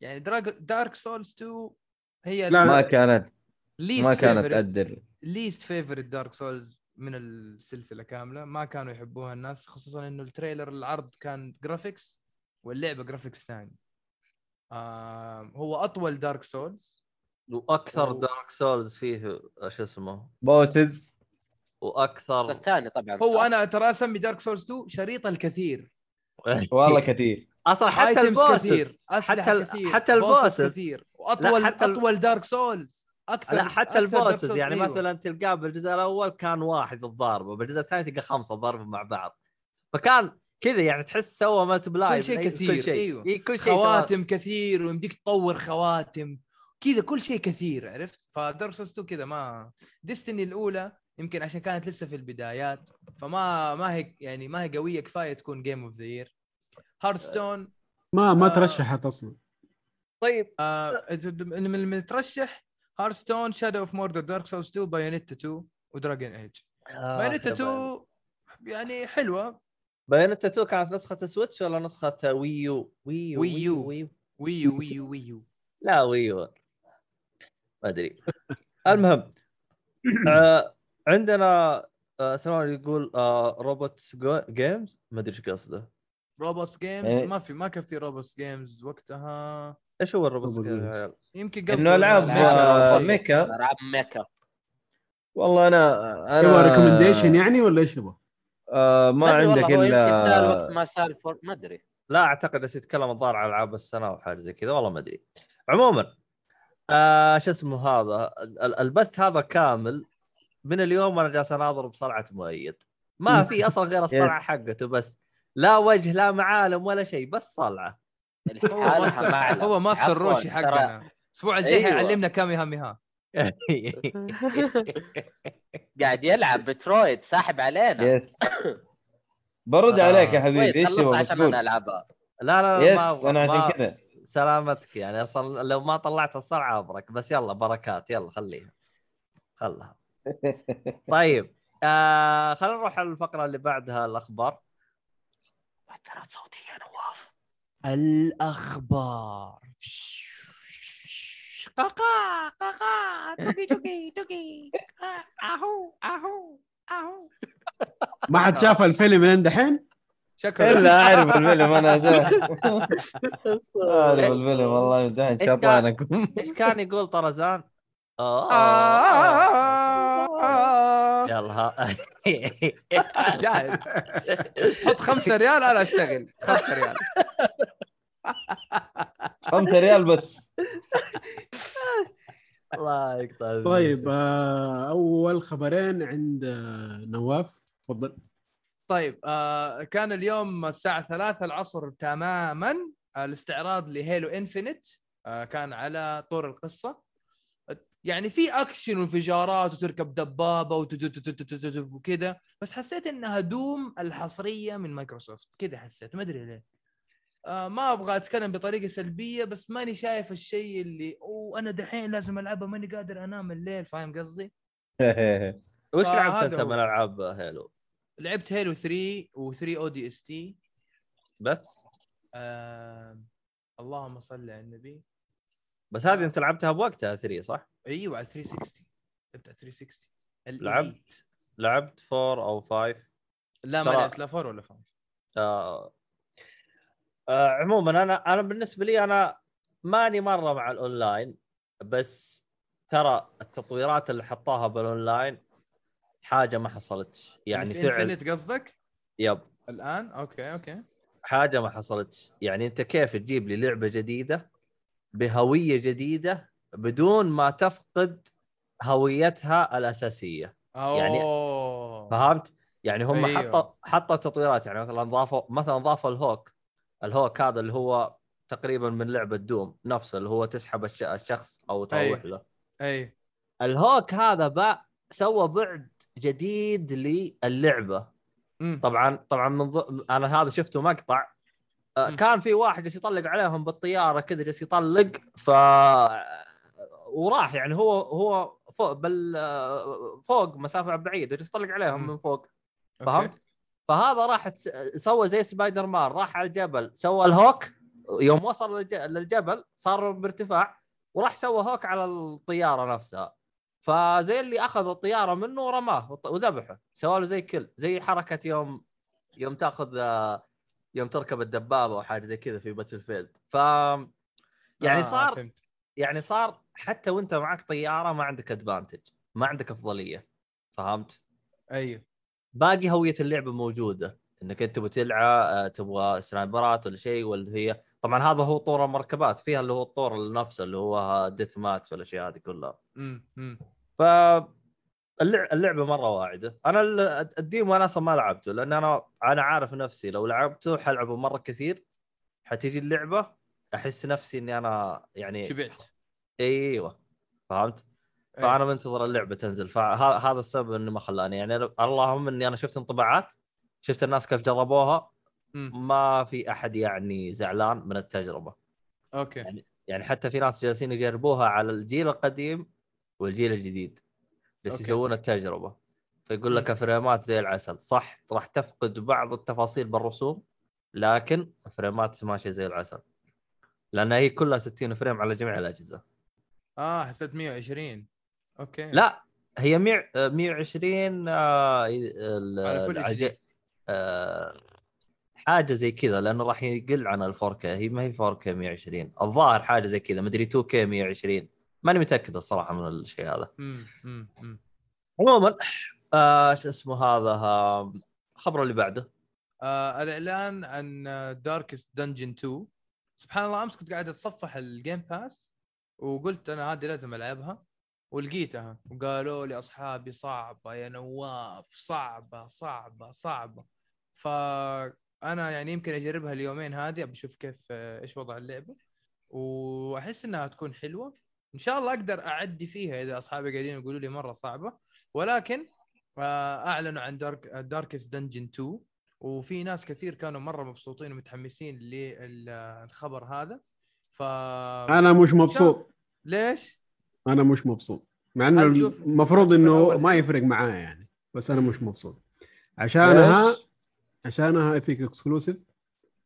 يعني دراج... دارك سولز 2 هي لا، ما كانت ليست ما كانت تقدر ليست favorite دارك سولز من السلسلة كاملة. ما كانوا يحبوها الناس خصوصا إنه ال trailer العرض كان graphics واللعبة graphics ثاني. آم... هو أطول دارك سولز. وأكثر و- دارك سولز فيه آه، شو اسمه؟ بوسز وأكثر الثاني طبعا هو أنا ترى أسمي دارك سولز 2 شريط الكثير والله كثير أصلا حتى ال bosses كثير حتى ال- كثير حتى ال bosses. كثير واطول حتى ال- أطول دارك سولز أكثر لا حتى ال bosses Souls، يعني أيوة. مثلا تلقاه بالجزء الأول كان واحد الضاربه بالجزء الثاني تلقى خمسة ضربه مع بعض فكان كذا يعني تحس سوى multiply كل شيء أي- كثير، كل شيء أيوه. إيه كل شيء. خواتم كثير ويمديك تطور خواتم كذا كل شيء كثير عرفت فدارك سولز 2 كذا ما ديستني الأولى يمكن عشان كانت لسه في البدايات فما ما هي يعني ما هي قوية كفاية تكون game of the year هارثستون ما ما آه. ترشحت أصلا. طيب آه من من المترشح هارثستون شادو اوف موردور دارك سولز 2 بايونيتا 2 ودراجون ايج آه، بايونيتا 2 يعني حلوة. بايونيتا 2 كانت نسخة سويتش ولا نسخة ويو ويو ويو. ويو ويو ويو ويو لا ويو ما أدري. المهم آه عندنا آه سلمان يقول آه robots games ما أدري إيش قصده. robots games إيه. ما في ما كان في robots games وقتها. إيش هو ال robots games؟ يمكن إنه قصده ألعاب mecha. آه،. mecha. ألعاب mecha. والله أنا أنا recommendation يعني ولا إيش يبغى؟ آه ما عندك هو إلا ما سأل for ما أدري. لا أعتقد بس يتكلم الظاهر عن ألعاب السنة أو حاجة زي كذا والله ما أدري. عموما آه شو اسمه هذا؟ ال- البث هذا كامل من اليوم أنا جالس أناظر بصلعه مؤيد. ما في أصلا غير الصلعه Yes. حقته بس. لا وجه لا معالم ولا شيء بس صلعة. هو ماستر. هو ماستر روشي حقنا. الأسبوع الجاي أيوة. حيعلمنا كامي هامي ها قاعد يلعب بترويد ساحب علينا. يس برد عليك يا آه. حبيبي كويس إيش بس عشان أنا ألعبها. لا لا لا يس ما أنا عشان كذا. سلامتك يعني أصلا لو ما طلعت الصلعه ابرك بس يلا بركات يلا خليها. خلها. طيب آه خلينا نروح على الفقرة اللي بعدها الأخبار. مؤثرات صوتية يا نواف. الأخبار. قاقا قاقا توكي توكي توكي أهو أهو أهو. ما حد شاف الفيلم لين دحين؟ شكرا. إلا أعرف الفيلم أنا زين أعرف الفيلم والله كان؟ شيطانكم إيش كان يقول طرزان؟ آه. آه. يلا جاهز حط خمسة ريال أنا اشتغل خمسة ريال خمسة ريال بس الله طيب آه اول خبرين عند آه نواف تفضل طيب آه كان اليوم الساعة ثلاثة العصر تماما آه الاستعراض لهيلو انفنت آه كان على طور القصة يعني في اكشن وانفجارات وتركب وتتتتتتت وكذا بس حسيت إنها دوم الحصرية من مايكروسوفت كذا حسيت ما أدري ليه آه ما أبغى أتكلم بطريقة سلبية بس ماني شايف الشيء اللي أوه أنا دحين لازم ألعبها ماني قادر أنام الليل فاهم قصدي؟ وش لعبت انت. من ألعاب هيلو؟ لعبت هيلو 3 و3 أو دي اس تي بس آه... اللهم صل على النبي بس هذه أنت لعبتها بوقتها 3 صح؟ أيوه على 360 لعبت على 360 ال لعبت؟ لعبت 4 أو 5 لا ما لعبت. لا 4 ولا 5 آه. آه عموما أنا أنا بالنسبة لي أنا ماني مرة مع الأونلاين بس ترى التطويرات اللي حطاها بالأونلاين حاجة ما حصلتش. يعني في فعل قصدك؟ yep. الآن؟ okay okay. حاجة ما حصلتش. يعني أنت كيف تجيب لي لعبة جديدة بهوية جديدة بدون ما تفقد هويتها الأساسية يعني- أوه فهمت؟ يعني هم أيوه. حطوا حطوا تطويرات يعني مثلا ضافوا مثلا ضافوا ال hook ال hook هذا اللي هو تقريبا من لعبة دوم نفسه اللي هو تسحب الش- الشخص أو تروح أيوه. له اي ال hook هذا بقى سوى بعد جديد للعبة مم. طبعا طبعا من ض... أنا هذا شفته مقطع آه، مم. كان في واحد جالس يطلق عليهم بالطيارة كذا جالس يطلق ف وراح يعني هو هو فوق بل فوق مسافة بعيدة جالس يطلق عليهم. من فوق. فهمت؟ فهذا راح سوى زي سبايدر مان راح على الجبل سوى ال hook يوم وصل للج- للجبل صار بارتفاع وراح سوى hook على الطيارة نفسها فزي اللي اخذ الطيارة منه ورماه وذبحه سوى له زي كل زي حركة يوم يوم تأخذ يوم تركب الدبابة أو حاجة زي كذا في Battlefield ف يعني آه، صار فهمت يعني صار حتى وانت معك طيارة ما عندك advantage ما عندك أفضلية. فهمت؟ أيوه. باقي هوية اللعبة موجودة إنك أنت تبغى تلعب آه، تبغى سنايبرات ولا شيء ولا هي طبعا هذا هو طور المركبات فيها اللي هو الطور نفسه اللي هو deathmatch والاشياء هذه كلها. امم ف اللع- اللعبة مرة واعدة. أنا ال- الديمو أنا أصلا ما لعبته لأن أنا أنا عارف نفسي لو لعبته حلعبه مرة كثير حتيجي اللعبة أحس نفسي إني أنا يعني شبعت إيوه فهمت؟ أي. فأنا منتظر اللعبة تنزل فهذا السبب إنه ما خلاني يعني اللهم إني أنا شفت انطباعات شفت الناس كيف جربوها. ما في أحد يعني زعلان من التجربة okay يعني حتى في ناس جالسين يجربوها على الجيل القديم والجيل الجديد بس. يسوون التجربة فيقول لك. فريمات زي العسل صح راح تفقد بعض التفاصيل بالرسوم لكن فريمات ماشية زي العسل لأن هي كلها 60 frame على جميع الأجهزة. آه حسيت 120 okay. لا هي 100 آه، 120 آه، العج-. آه، حاجة زي كذا لأنه راح يقل عن ال 4K هي ما هي 4K 120 الظاهر حاجة زي كذا مدري 2K 120 ماني متأكد الصراحة من الشيء هذا. عموما آه، شو اسمه هذا آه، الخبر اللي بعده. آه الإعلان عن Darkest Dungeon 2 سبحان الله أمس كنت قاعد أتصفح ال Game Pass وقلت أنا هذه لازم ألعبها. ولقيتها وقالوا لي أصحابي صعبة يا نواف صعبة صعبة صعبة. فانا يعني يمكن أجربها اليومين هذه بشوف كيف آه، إيش وضع اللعبة. وأحس إنها تكون حلوة. إن شاء الله أقدر أعدي فيها إذا أصحابي قاعدين يقولوا لي مرة صعبة. ولكن آه، أعلنوا عن Dark Darkest Dungeon 2 وفي ناس كثير كانوا مرة مبسوطين ومتحمسين للخبر هذا ف أنا مش مبسوط ليش؟ أنا مش مبسوط مع إنه المفروض إنه ما. يفرق معايا يعني بس أنا. مش مبسوط عشانها ليش؟ عشانها Epic exclusive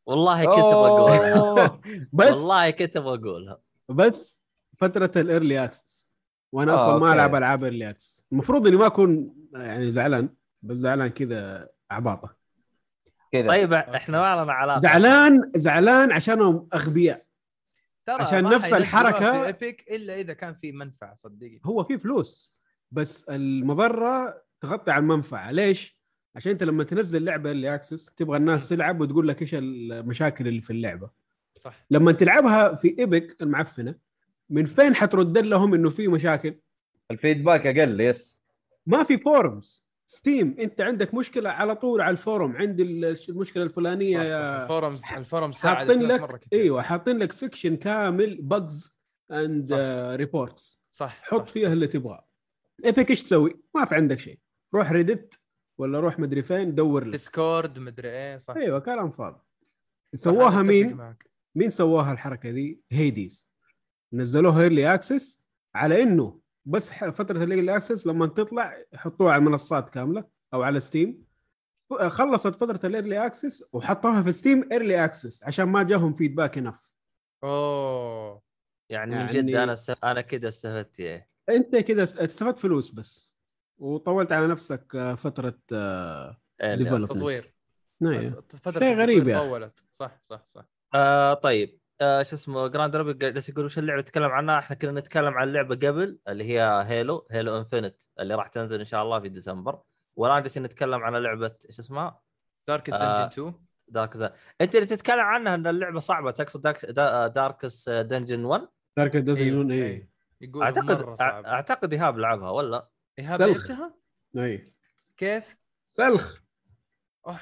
والله كنت بقولها. بس والله كنت بقولها بس فترة ال early access وأنا أصلا ما. ألعب ألعاب early access المفروض إني ما أكون يعني زعلان بس زعلان كذا عباطة كذا. طيب إحنا ما لنا علاقة. زعلان زعلان عشانهم أغبياء. ترى عشان نفس الحركة- في Epic إلا إذا كان في منفعة صدقني. هو في فلوس بس المضرة تغطي على المنفعة. ليش؟ عشان أنت لما تنزل لعبة early access تبغى الناس تلعب وتقول لك إيش المشاكل اللي في اللعبة. صح. لما تلعبها في Epic المعفنة من فين حترد لهم إنه في مشاكل؟ ال feedback أقل yes ما في forums Steam أنت عندك مشكلة على طول على ال forum عندي المشكلة الفلانية صح, صح. يا ال forums ال forums ساعدت حاطين لك كثير أيوه صح. حاطين لك section كامل bugs and. reports صح حط صح. فيها اللي تبغاه Epic إيش تسوي؟ ما في عندك شيء روح Reddit ولا روح مدري فين دور لك Discord مدري إيه صح أيوه. كلام فاضي سواها مين؟ معك. مين سواها الحركة دي؟ Hades نزلوها early access على إنه بس فترة ال early access لما تطلع يحطوها على المنصات كاملة أو على Steam خلصت فترة ال early access وحطوها في Steam early access عشان ما جاهم feedback enough أوه. يعني من يعني- جد أنا است... أنا كذا استفدت إيه؟ أنت كذا استفدت فلوس بس وطولت على نفسك آه، فترة آه، إيه،. تطوير. نعم. فترة شيء غريب التطوير يا أخي. طولت. صح صح صح. آه طيب. آه شو اسمه جراند رابط جالس يقول وش اللعبة نتكلم عنها إحنا كنا نتكلم عن اللعبه قبل اللي هي Halo Halo Infinite اللي راح تنزل إن شاء الله في ديسمبر والآن جالسين نتكلم عن لعبة إيش اسمها Darkest آه. Dungeon 2 Dark زا. أنت اللي تتكلم عنها إن اللعبة صعبة تقصد Dark Da... Darkest Dungeon 1 Dark Dungeon أيوه، اي أيوه. يقول اعتقد مرة صعب أعتقد إيهاب لعبها ولا إيهاب. لعبتها؟ اي كيف؟ سلخ أوه.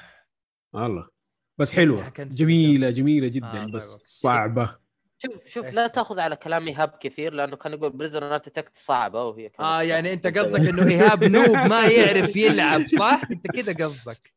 والله بس حلوة جميلة جميلة آه، جدا طيب، بس okay. صعبة شوف شوف لا؟ تاخذ على كلام ايهاب كثير لأنه كان يقول Prison Architect صعبة وهي كانت آه يعني أنت. قصدك إنه ايهاب noob ما يعرف يلعب صح؟ أنت كذا قصدك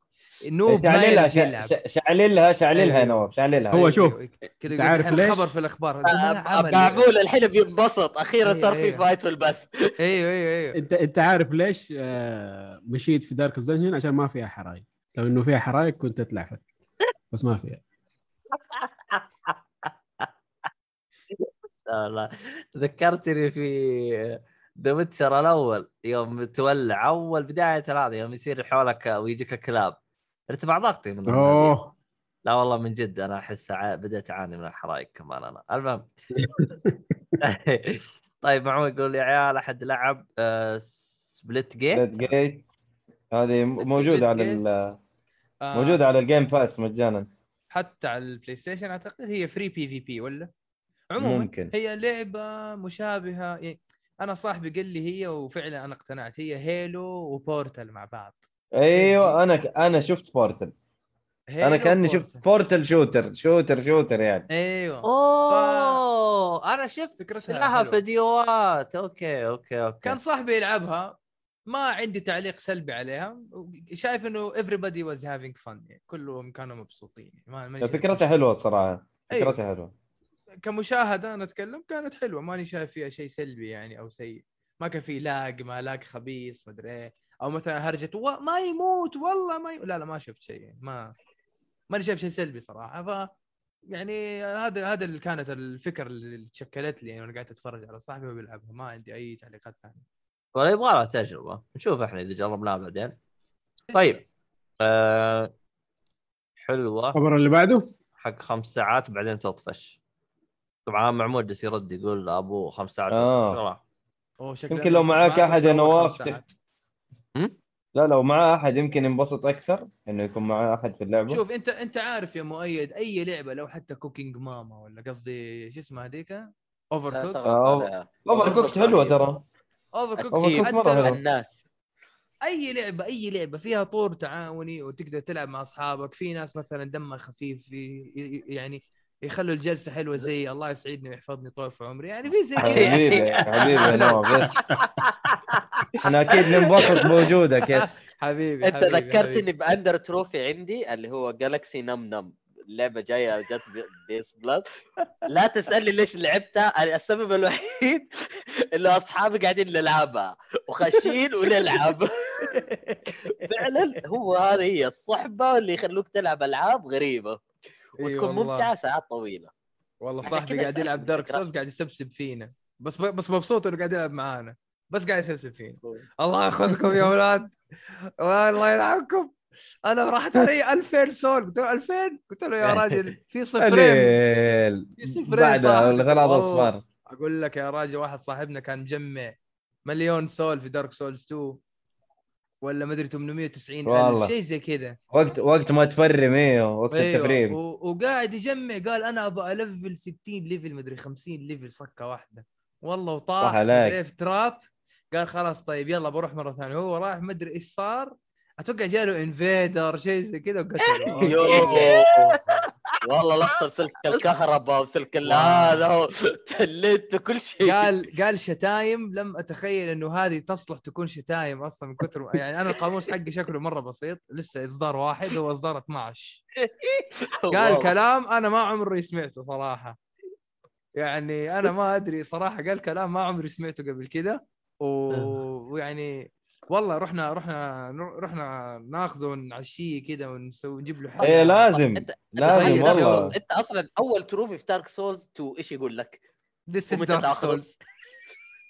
نوب ما يعرف يلعب شع- شعللها شعللها يا أيوه. نواف شعللها هو أيوه، شوف،. كذا عارف ليش؟ خبر في الأخبار عمل معقول الحين بينبسط أخيرا صار في. فايت في البث أيوه أيوه أيوه أنت أنت عارف ليش آه، مشيت في دارك دنجن عشان ما فيها حرايق لو إنه فيها حرايق كنت اتلعفت بس ما فيها لا لا. ذكرتني في ذا ويتشر الأول يوم تولع. أول بداية هذا يوم يصير حولك ويجيك كلاب ارتفع ضغطي من. أوه. لا والله من جد أنا أحس بديت أعاني من الحرائق كمان أنا. المهم. طيب معمول يقول يا عيال أحد لعب Splitgate Splitgate. هذه موجودة على آه، موجوده على ال Game Pass مجانا. حتى على ال PlayStation أعتقد هي free PvP ولا؟ عموما ممكن. هي لعبة مشابهة يعني أنا صاحبي قال لي هي وفعلا أنا اقتنعت هي Halo و Portal مع بعض. أيوه أنا ك- أنا شفت Portal أنا كأني و Portal. شفت Portal shooter shooter shooter يعني. أيوه. أوه أنا شفت لها. فيديوهات. okay okay okay. كان صاحبي يلعبها ما عندي تعليق سلبي عليها. شايف إنه everybody was having fun. يعني كلهم كانوا مبسوطين. يعني ما فكرتها. حلوة الصراحه أيوة. فكرتها حلوة. كمشاهدة أنا أتكلم كانت حلوة. ماني شايف فيها شيء سلبي يعني أو سيء. ما كان في لاق ما لاق خبيث مدري إيه. أو مثلا هرجة و... ما يموت والله ما ي... لا لا ما شفت شيء يعني. ما ماني شايف شيء سلبي صراحة. ف يعني هذا هذا اللي كانت الفكرة اللي تشكلت لي يعني وأنا قاعد أتفرج على صاحبي وبيلعبها ما عندي أي تعليقات ثانية. ولا يبغى لها تجربة. نشوف إحنا إذا جربناها بعدين. طيب آه حلوة. الخبر اللي بعده؟ حق خمس ساعات بعدين تطفش. طبعا معمود جالس يرد يقول أيوه خمس ساعات. آه. يمكن لو معاك أحد يا نواف. لا لو معاه أحد يمكن ينبسط أكثر إنه يكون معاه أحد في اللعبة. شوف أنت أنت عارف يا مؤيد أي لعبة لو حتى Cooking Mama ولا قصدي شو اسمها هذيك؟ Overcook Overcooked حلوة ترى. Overcook حتى الناس. أي لعبة أي لعبة فيها طور تعاوني وتقدر تلعب مع أصحابك. في ناس مثلا دمها خفيف في يعني يخلوا الجلسة حلوة زي الله يسعدني ويحفظني طول في عمري. يعني في زي كذا حبيبي حبيبي يا نواف yes إحنا أكيد ننبسط بوجودك yes حبيبي أنت حبيبي، ذكرتني حبيبي. بأندر trophy عندي اللي هو Galaxy Nom Nom. اللعبة جاية جت PS Plus لا تسألني ليش لعبتها السبب الوحيد إنه أصحابي قاعدين نلعبها وخاشين ونلعب. فعلا هو هذه هي الصحبة اللي يخلوك تلعب ألعاب غريبة وتكون والله. ممتعة ساعات طويلة. والله صاحبي قاعد يلعب Dark. Souls قاعد يسبسب فينا. بس بس مبسوط إنه قاعد يلعب معانا. بس قاعد يسبسب فينا. الله يأخذكم يا أولاد. والله يلعنكم. أنا راحت علي 2000 soul. قلت له 2000 قلت له يا راجل في صفرين. في صفرين. الغراض والله. اصفار أقول لك يا راجل واحد صاحبنا كان مجمع مليون soul في Dark Souls 2 ولا مدري 890 والله. ألف شيء زي كذا. وقت وقت ما تفرم أيوه وقت التفريم. أيوه و- وقاعد يجمع قال أنا أبغى ألفل 60 level مدري 50 level صكة واحدة. والله وطاح. مدري في trap. قال خلاص طيب يلا بروح مرة ثانية. هو راح مدري إيش صار. أتوقع جاله invader شيء زي كذا وقتله يوه. والله لفظ سلك الكهرباء وسلك هذا تلت وكل شيء. قال قال شتايم لم أتخيل إنه هذه تصلح تكون شتايم أصلا من كثر يعني أنا القاموس حقي شكله مرة بسيط لسه إصدار واحد هو إصدار 12 قال. كلام أنا ما عمري سمعته صراحة. يعني أنا ما أدري صراحة قال كلام ما عمري سمعته قبل كده و... ويعني والله رحنا رحنا رحنا ناخذه ونعشيه كده ونسوي نجيب له حلقه إيه لازم أنت لازم والله أنت أصلا أول trophy في Dark Souls 2 إيش يقول لك؟ This is Dark؟ Souls.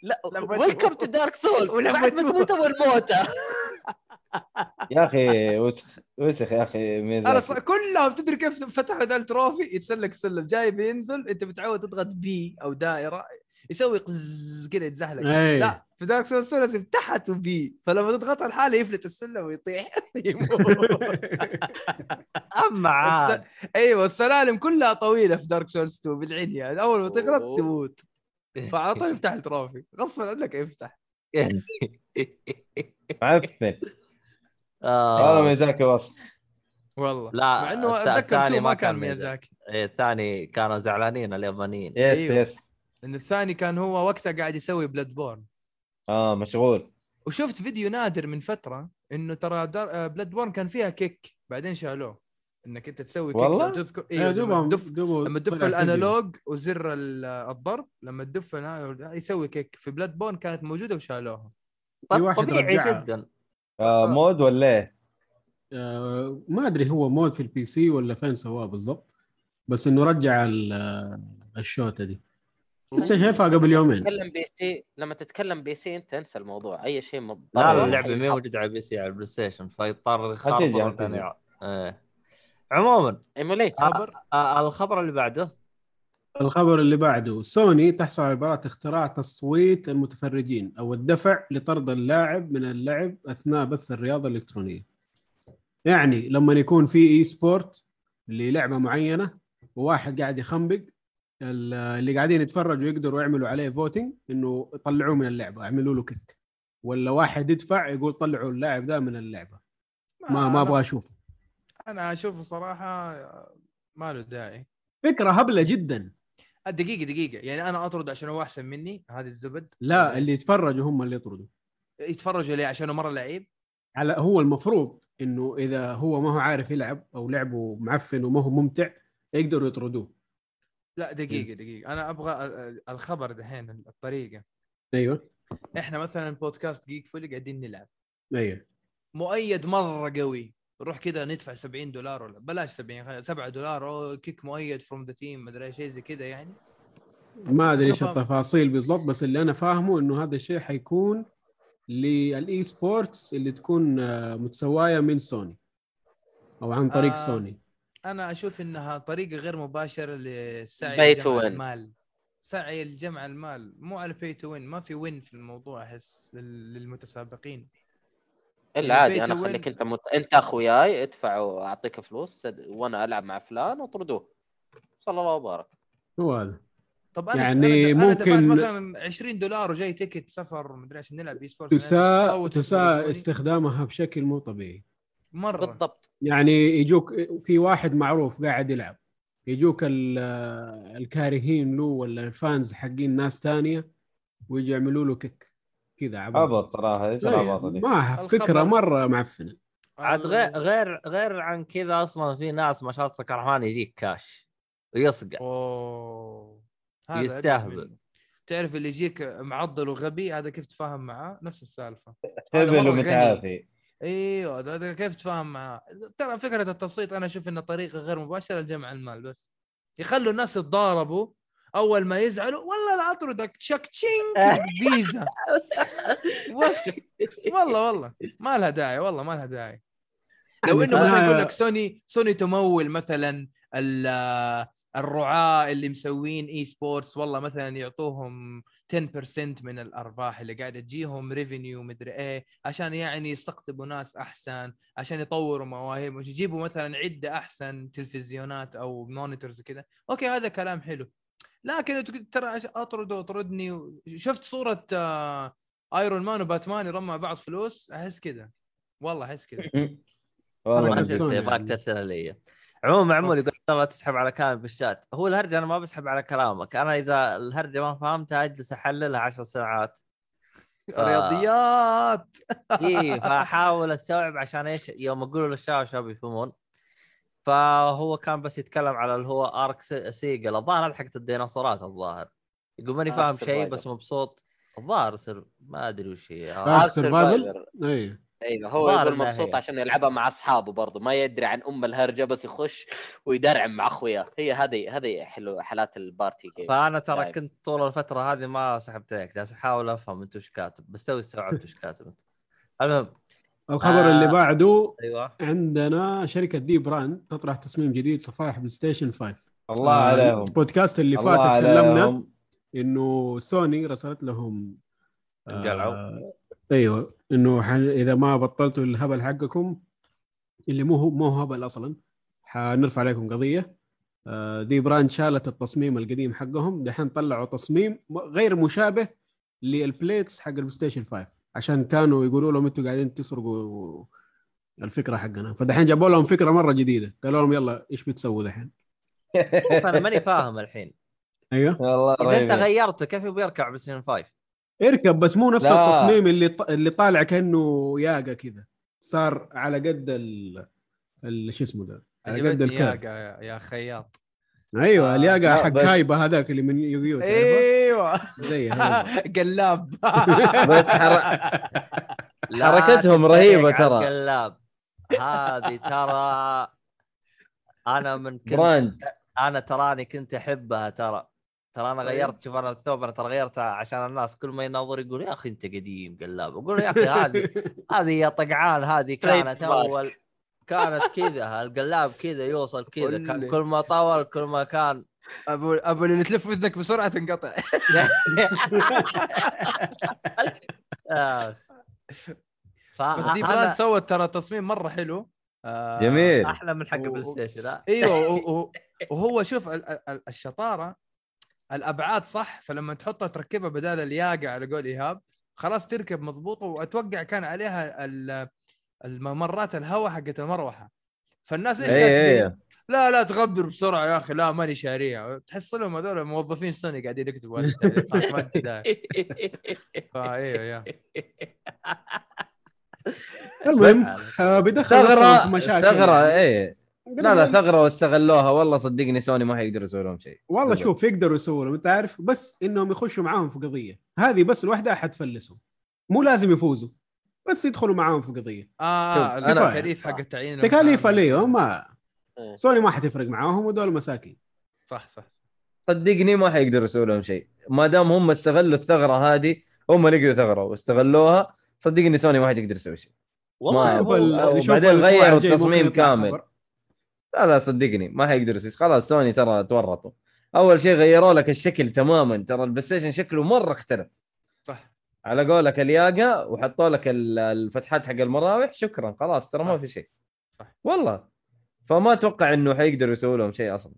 لا welcome to Dark Souls ولما بعد ما تموت. موته يا أخي وسخ وسخ يا أخي أنا ميزاكي. كلهم تدري كيف فتحوا ذا ال trophy يتسلق سلم جاي بينزل أنت متعود تضغط B أو دائرة يسوي قز كذا يتزحلق. إيه. لا في Dark Souls لازم تحت و B فلما تضغط الحالة يفلت السلم ويطيح. يموت اما عاد. الس... أيوه السلالم كلها طويلة في Dark Souls 2 بالعنيه أول ما تغلط. تموت. فعلى طول يفتح ال trophy غصبا عنك يفتح. معفن. آه. هذا ميزاكي وصف والله. لا، مع إنه أتذكر الثاني 2 ما كان ميازاكي إيه، الثاني كانوا زعلانين اليابانيين. yes أيوه. yes إن الثاني كان هو وقتها قاعد يسوي Bloodborne آه مشغول. وشفت فيديو نادر من فترة إنه ترى Bloodborne كان فيها kick بعدين شالوه. إنك أنت تسوي والله؟ kick لو تذكر أيوه لما دوبهم تدف لما تدف. ال analog وزر ال- الضرب لما تدف يسوي kick في Bloodborne كانت موجودة وشالوها. طبيعي رجعها. جدا. آه mod ولا إيه؟ آه، ما أدري هو mod في ال PC ولا فين سواه بالضبط. بس إنه رجع ال- آه، الشوطه دي. لسه شايفها قبل يومين. تتكلم PC لما تتكلم PC انت انسى الموضوع. أي شيء مضطر لا اللعبة ما. موجودة على ال PC على ال PlayStation؟ فيضطر حتيجي. ثاني إيه. عموما emulate خبر آه، الخبر اللي بعده؟ الخبر اللي بعده سوني تحصل على براءة اختراع تصويت المتفرجين أو الدفع لطرد اللاعب من اللعب أثناء بث الرياضة الإلكترونية. يعني لما يكون في e-sport للعبة معينة وواحد قاعد يخنبق اللي قاعدين يتفرجوا يقدروا يعملوا عليه voting إنه يطلعوه من اللعبة يعملوا له kick ولا واحد يدفع يقول طلعوا اللاعب ده من اللعبة. ما ما أنا- أبغى أشوفه. أنا أشوف صراحة ما له داعي. فكرة هبلة جدا. دقيقة دقيقة. يعني أنا أطرد عشان هو أحسن مني هذا الزبد. لا اللي؟ يتفرجوا هم اللي يطردوا. يتفرجوا ليه؟ عشانه مرة لعيب. على هو المفروض إنه إذا هو ما هو عارف يلعب أو لعبه معفن وما هو ممتع يقدروا يطردوه. لا دقيقة أنا أبغى ال- الخبر دحين الطريقة. أيوه. إحنا مثلا بودكاست جيك فولي قاعدين نلعب. أيوه. مؤيد مرة قوي. روح كذا ندفع 70 دولار ولا بلاش 70 7 دولار أو kick مؤيد from the team مدري شيء زي كذا يعني. ما أدري إيش التفاصيل بالضبط بس اللي أنا فاهمه إنه هذا الشيء حيكون لل e-sports اللي تكون آه، متسواية من سوني أو عن طريق آه، سوني. أنا أشوف إنها طريقة غير مباشرة to لجمع win. المال. سعي لجمع المال. مو على pay to win ما في win في الموضوع أحس لل- للمتسابقين. إلا يعني عادي pay to أنا win. اخليك أنت مت... أنت أخوياي ادفع واعطيك فلوس وأنا ألعب مع فلان واطردوه صلى الله وبارك. هو هذا. طب أنا يعني أنا ممكن- مثلا 20 دولار وجاي ticket سفر مدري عشان نلعب e-sports تساء تساء استخدامها بشكل مو طبيعي. مرة. بالضبط. يعني يجوك في واحد معروف قاعد يلعب. يجوك ال- الكارهين له ولا ال fans حقين ناس تانية ويجي يعملوا له كيك. كذا عبط. عبط صراحة إيش العباطه دي؟ ما فكرة مرة معفنة. عاد غير غير غير عن كذا أصلا في ناس ما شاء الله الرحمن يجيك كاش ويصقع. أوه. هذا يستهبل. تعرف اللي يجيك معضل وغبي هذا كيف تفاهم معاه نفس السالفة. هبل. ومتعافي إيوه ده- كيف تفاهم معاه ترى فكرة التصويت أنا أشوف انها طريقة غير مباشرة لجمع المال بس. يخلوا الناس يتضاربوا أول ما يزعلوا والله لا اطردك شك تشينك فيزا. بس. والله والله. ما لها داعي والله ما لها داعي. لو يعني إنه مثلا يقول لك سوني سوني تمول مثلا ال- الرعاة اللي مسوين esports والله مثلا يعطوهم 10% من الأرباح اللي قاعدة تجيهم revenue مدري إيه عشان يعني يستقطبوا ناس أحسن عشان يطوروا مواهب يجيبوا مثلا عدة أحسن تلفزيونات أو monitors وكذا. okay هذا كلام حلو. لكن تقول ترى أش- أطرد وأطردني و... شفت صورة آه... Iron Man و Batman يرموا بعض فلوس؟ أحس كذا. والله أحس كذا. والله يبغاك. ترسل لي. عموما عمول يقول الله تسحب على كلامي بالشات هو الهرجه أنا ما بسحب على كلامك أنا إذا الهرجه ما فهمتها أجلس أحللها عشر ساعات آه. رياضيات إي فأحاول أستوعب عشان إيش يوم أقول للشباب شباب يفهمون فهو كان بس يتكلم على اللي هو ARK سي- سيجل الظاهر هذا حقت الديناصورات الظاهر يقول ماني ARK فاهم شيء. بس مبسوط الظاهر سر ما أدري وش هي آه. آه. ARK Survival؟ Survivor. أيوه هو يقول مبسوط. عشان يلعبها مع أصحابه برضه ما يدري عن أم الهرجة بس يخش ويدرعم مع أخوياه هي هذه هذه حلو حالات ال party game فأنا ترى دايم. كنت طول الفترة هذه ما سحبت عليك جالس أحاول أفهم أنت وش كاتب بس توي استوعبت وش كاتب أنت المهم الخبر آه. اللي بعده أيوه عندنا شركة dbrand تطرح تصميم جديد صفائح PlayStation 5 الله آه، عليهم البودكاست اللي فات تكلمنا إنه سوني رسلت لهم. آه أيوه إنه إذا ما بطلتوا الهبل حقكم اللي مو هو مو هو هبل أصلا حنرفع عليكم قضية. آه dbrand شالت التصميم القديم حقهم. دحين طلعوا تصميم غير مشابه لل plates حق ال PlayStation 5 عشان كانوا يقولوا لهم أنتوا قاعدين تسرقوا الفكرة حقنا. فدحين جابوا لهم فكرة مرة جديدة. قالوا لهم يلا إيش بتسووا دحين؟ أنا ماني فاهم الحين. أيوه. والله إذا أنت. غيرته كيف يبغى يركب PS 5 اركب بس مو نفس لا. التصميم اللي ط... اللي طالع كأنه ياقه كذا صار على قد ال... ال- شو اسمه ده على قد ياقا يا- يا خياط أيوه آه، الياقه لا، حق بس- كايبه هذاك اللي من يوغيو تعرفه؟ أيوه زي هذا. قلاب بس حر... حركتهم على ترى. القلاب هذه ترى أنا من كنت براند أنا تراني كنت أحبها ترى ترى أنا طيب. غيرت شوف أنا الثوب أنا ترى غيرته عشان الناس كل ما ينظر يقول يا أخي أنت قديم قلاب أقول يا أخي هذه هذه يا طقعان هذه كانت Trademark. أول كانت كذا القلاب كذا يوصل كذا. كل ما طول كل ما كان أبو أبو اللي تلف اذنك بسرعة تنقطع آه. بس دي براند سوت ترى تصميم مرة حلو آه، جميل أحلى من حق و- بلاي ستيشن إيوه و- و- وهو شوف ال- ال- ال- الشطارة الأبعاد صح؟ فلما تحطها تركبها بدال الياقة على قول إيهاب خلاص تركب مضبوطة وأتوقع كان عليها ال- الممرات الهواء حقت المروحة. فالناس إيش اي كانت اي تقول؟ لا لا تغبر بسرعة يا أخي لا ماني شاريها. تحس لهم هذول موظفين سوني قاعدين يكتبوا ما انت داعي فايوه يا. المهم آه، بيدخل نفسهم ثغرة في لا لا ثغرة واستغلوها. والله صدقني سوني ما حيقدروا يسووا لهم شيء. والله. شوف يقدروا يسووا لهم انت عارف بس إنهم يخشوا معاهم في قضية. هذه بس لوحدها حتفلسهم. مو لازم يفوزوا بس يدخلوا معاهم في قضية. آه أنا- التكاليف حق التعيين تكاليف. عليهم ما إيه. سوني ما حتفرق معاهم ودول مساكين. صح صح صح. صدقني ما حيقدروا يسووا لهم شيء. ما دام هم استغلوا الثغرة هذه هم لقوا ثغرة واستغلوها صدقني سوني ما حتقدر تسوي شيء. شوف بعدين غيروا التصميم كامل. لا لا صدقني ما حيقدروا خلاص سوني ترى تورطوا. أول شيء غيروا لك الشكل تماما. ترى ال PlayStation شكله مرة اختلف. صح. على قولك الياقة وحطوا لك ال- الفتحات حق المراوح. شكرا. خلاص ترى ما. في شيء. صح. والله. فما أتوقع إنه حيقدروا يسووا لهم شيء أصلا.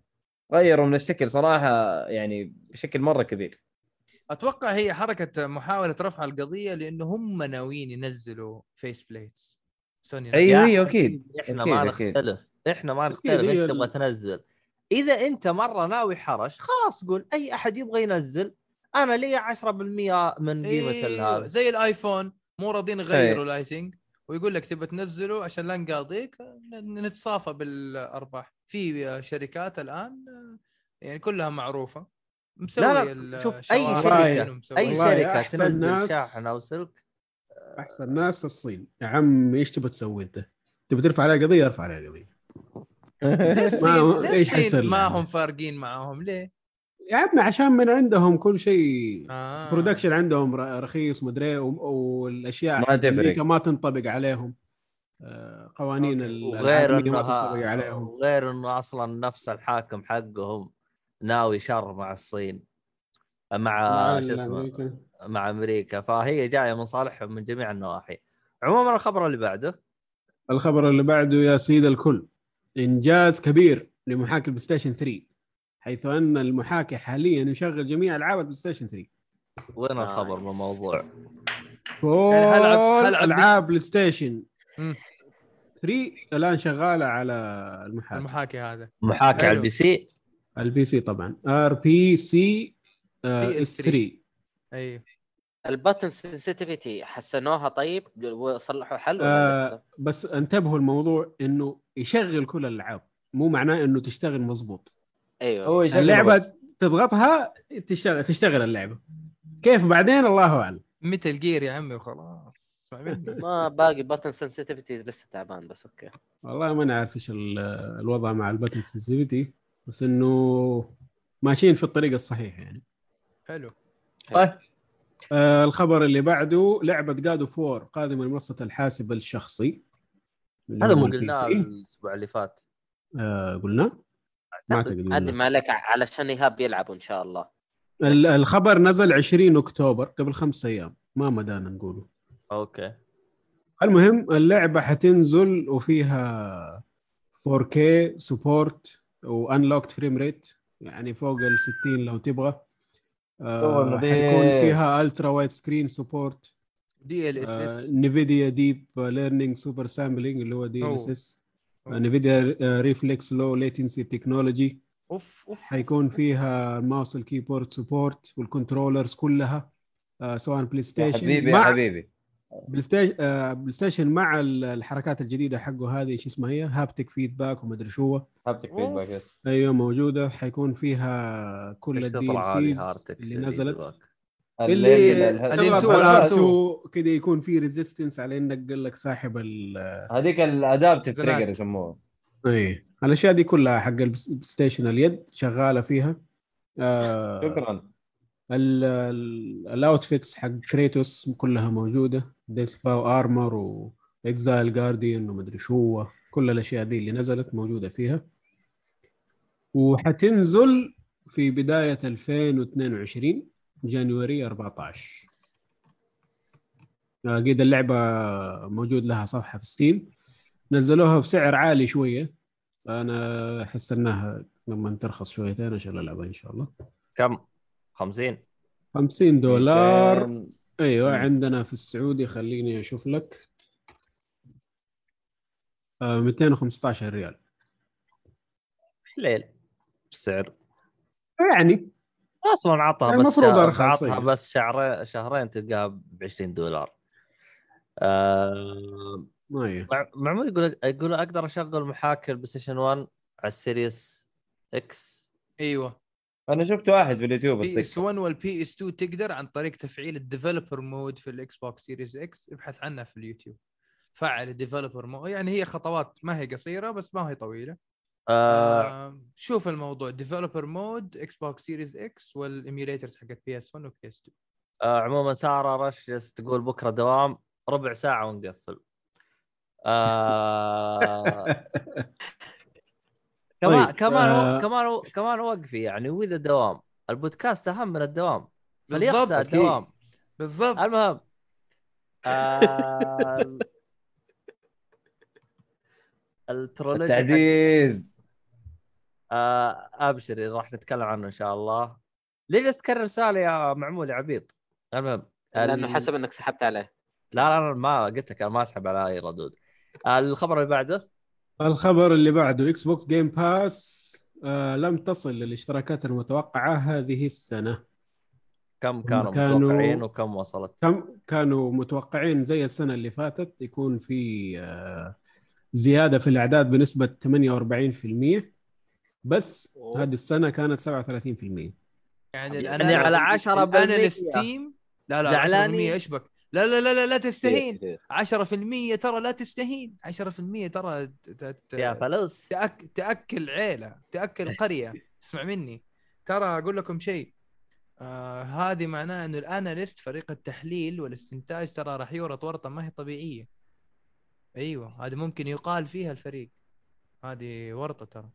غيروا من الشكل صراحة يعني بشكل مرة كبير. أتوقع هي حركة محاولة رفع القضية لأنه هم ناويين ينزلوا face plates سوني يا أيوه، أخي، أكيد. إحنا ما. نختلف. إحنا ما نختلف أنت تبغى تنزل. إذا أنت مرة ناوي حرش خلاص قول أي أحد يبغى ينزل. أنا لي 10% من قيمة أيوه. هذا زي الآيفون مو راضيين يغيروا أي. اللايتنج ويقول لك تبى تنزله عشان لا نقاضيك ن- نتصافى بالأرباح. في شركات الآن يعني كلها معروفة. مسوي لا شوف أي شركة أي شركة أحسن تنزل ناس- شاحن أو سلك. أحسن ناس الصين. يا عم إيش تبغى تسوي أنت؟ تبغى ترفع عليها قضية ارفع عليها قضية. ما- حيصير ما؟ هم فارقين معاهم ليه؟ يا عمي عشان من عندهم كل شيء آه. برودكشن عندهم ر- رخيص مدري و- والأشياء ما تفرق. أمريكا ما تنطبق عليهم آه، قوانين العالمية إنه عليهم وغير إنه أصلا نفس الحاكم حقهم ناوي شر مع الصين مع شو اسمه. مع أمريكا فهي جاية من صالحهم من جميع النواحي عموما الخبر اللي بعده الخبر اللي بعده يا سيد الكل إنجاز كبير لمحاكي ال PlayStation 3 حيث أن المحاكي حاليا يشغل جميع ألعاب ال PlayStation 3 وين آه. الخبر من الموضوع؟ كل يعني هلعب- هلعب ألعاب PlayStation مم. 3 الآن شغالة على المحاكي المحاكي هذا محاكي على حلو. ال PC ال PC طبعا RPC S 3 أيوه ال button sensitivity حسنوها طيب؟ وصلحوا حل ولا آه؟ بس انتبهوا الموضوع إنه يشغل كل الالعاب مو معناه إنه تشتغل مظبوط أيوه. هو اللعبة بس. تضغطها تشتغل تشتغل اللعبة. كيف بعدين؟ الله أعلم. Metal Gear يا عمي وخلاص ما باقي button sensitivity لسه تعبان بس okay. والله ما نعرف إيش ال- الوضع مع ال button sensitivity بس إنه ماشيين في الطريق الصحيح يعني. حلو. طيب. آه الخبر اللي بعده لعبة God of War قادمة لمنصة الحاسب الشخصي هذا مو قلناه. الأسبوع اللي فات. آه قلنا؟ ما أعتقد قلنا. ما عليك علشان إيهاب يلعبوا إن شاء الله. ال- الخبر نزل 20 أكتوبر قبل خمس أيام. ما مدانا نقوله. okay. المهم اللعبة حتنزل وفيها 4K support و unlocked frame rate يعني فوق ال 60 لو تبغى. آه حيكون فيها ultra wide screen support DLSS Nvidia Deep Learning Super Sampling اللي هو DLSS Nvidia Reflex low latency technology أوف أوف. حيكون فيها ال mouse ال keyboard support وال controllers كلها. آه سواء Play يا Station حبيبي يا حبيبي. PlayStation آه PlayStation مع ال- الحركات الجديدة حقه هذه شو اسمها هي؟ haptic feedback ومدري شو هو. haptic feedback yes أيوه موجودة. حيكون فيها كل الـ DLC اللي في نزلت؟ اللي اللي تضغط تو- على R2. R2 كذا يكون في resistance على إنك قال لك ساحب ال هذيك ال adaptive زرار. trigger يسموها. اي الأشياء دي كلها حق ال PlayStation اليد شغالة فيها. آه شكرا. ال- ال- ال outfits حق Kratos كلها موجودة. Deathpa armor و exile guardian ومدري شو هو. كل الأشياء دي اللي نزلت موجودة فيها. وحتنزل في بداية 2022 January 14 أكيد اللعبة موجود لها صفحة في Steam نزلوها بسعر عالي شوية. أنا أحس إنها لما ترخص شويتين عشان ألعبها إن شاء الله. كم؟ 50 50 دولار. 200 أيوه مم. عندنا في السعودي خليني أشوف لك. آه 215 ريال. حليل. السعر يعني أصلا عطها بس المفروض أرخص، عطها إيه. بس شهرين شهرين تلقاها ب 20 دولار. آه مع- معمول يقول يقول أقدر أشغل محاكي البلاي station 1 على ال Series X؟ أيوه. أنا شفت واحد في ال YouTube PS أتذكر. 1 وال PS 2 تقدر عن طريق تفعيل ال developer mode في ال Xbox Series X ابحث عنها في اليوتيوب. فعل ال developer mode يعني هي خطوات ما هي قصيرة بس ما هي طويلة. آه. آه شوف الموضوع developer mode Xbox Series X وال emulators حقت PS 1 و PS 2 آه عموما سارة رش تقول بكرة دوام ربع ساعة ونقفل. آه. كمان طيب، كمان آه. كمان كمان وقفي يعني واذا دوام. البودكاست أهم من الدوام. بالضبط،. الدوام. بالضبط. المهم. آه الترولوجي التعزيز. آه أبشري راح نتكلم عنه إن شاء الله. جالس تكرر رساله يا معمول يا عبيط المهم لأنه حسب إنك سحبت عليه. لا لا أنا ما قلت لك أنا ما أسحب على أي ردود. الخبر اللي بعده؟ الخبر اللي بعده Xbox Game Pass آه لم تصل للاشتراكات المتوقعة هذه السنة. كم كانوا, كانوا- متوقعين وكم وصلت؟ كم كانوا متوقعين زي السنة اللي فاتت يكون في آه زيادة في الأعداد بنسبة 48% بس أوه. هذه السنة كانت 37% يعني يعني على 10 أنا ال Steam لا لا 10% زعلانين. إيش بك؟ لا لا لا لا, لا إيه، تستهين 10% ترى لا تستهين. 10% ترى يا فلوس. تأك... تأكل عيلة تأكل قرية. اسمع مني. ترى أقول لكم شيء. آه هذه معناه إنه ال analyst فريق التحليل والاستنتاج ترى راح يورط ورطة ما هي طبيعية. أيوه هذه ممكن يقال فيها الفريق. هذه ورطة ترى.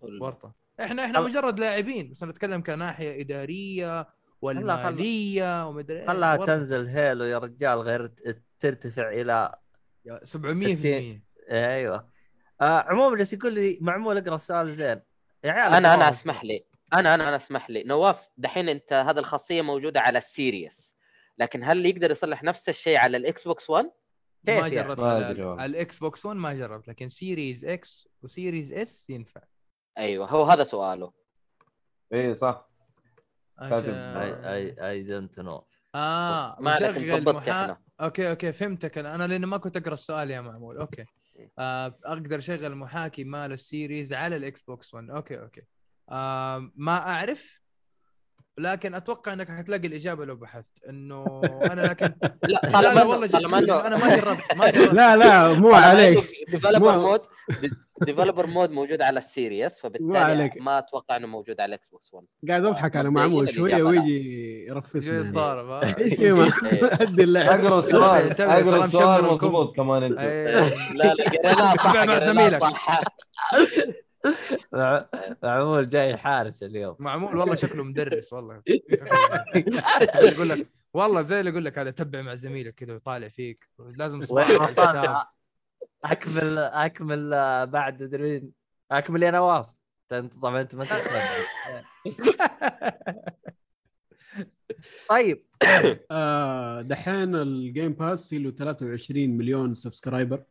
ورطة. إحنا إحنا مجرد لاعبين بس نتكلم كناحية إدارية والماليه ومدري إيه، خلها ورطة. تنزل hello يا رجال غير ترتفع إلى يا 700% أيوه. آه عموما جالس يقول لي معمول أقرأ السؤال زين. يا عيال أنا أنا. أسمح لي. أنا أنا أنا أسمح لي. نواف دحين أنت هذه الخاصية موجودة على ال Series. لكن هل يقدر يصلح نفس الشيء على الاكس بوكس 1 كيف ما يعني؟ جربت على- ال Xbox 1 ما جربت لكن Series X و Series S ينفع. أيوه هو هذا سؤاله. اي صح. I I I don't know آه ما عليك مشغل نضبطك محا... إحنا. okay okay فهمتك. أنا أنا لأنه ما كنت أقرأ السؤال يا معمول. okay. آه أقدر أشغل محاكي مال ال Series على ال Xbox 1 okay okay. آه ما أعرف لكن أتوقع إنك حتلاقي الإجابة لو بحثت. إنه أنا لكن لا لا طالما لا إنه والله طالما أنا ما جربت ما جربت. لا لا مو عليك. ديفلوبر مو- مود ديفلوبر مود موجود على ال Series فبالتالي. ما أتوقع إنه موجود على ال Xbox 1 قاعد أضحك على معمول شوية. ويجي يرفسنا يعني. يتضارب ها؟ إيش في. ادي اللعب أقرأ السؤال أقرأ السؤال. مضبوط كمان أنت إيه. لا لا مع زميلك. معمول جاي حارس اليوم معمول والله شكله مدرس والله يقول لك والله زي اللي يقول لك هذا تبع مع زميلك كذا ويطالع فيك لازم صباح وين على الكتاب. وصلت أكمل أكمل آه، بعد تدرين أكمل يا نواف أنت طبعا أنت ما أنت طيب. آه، دحين ال Game Pass فيه له 23 مليون subscriber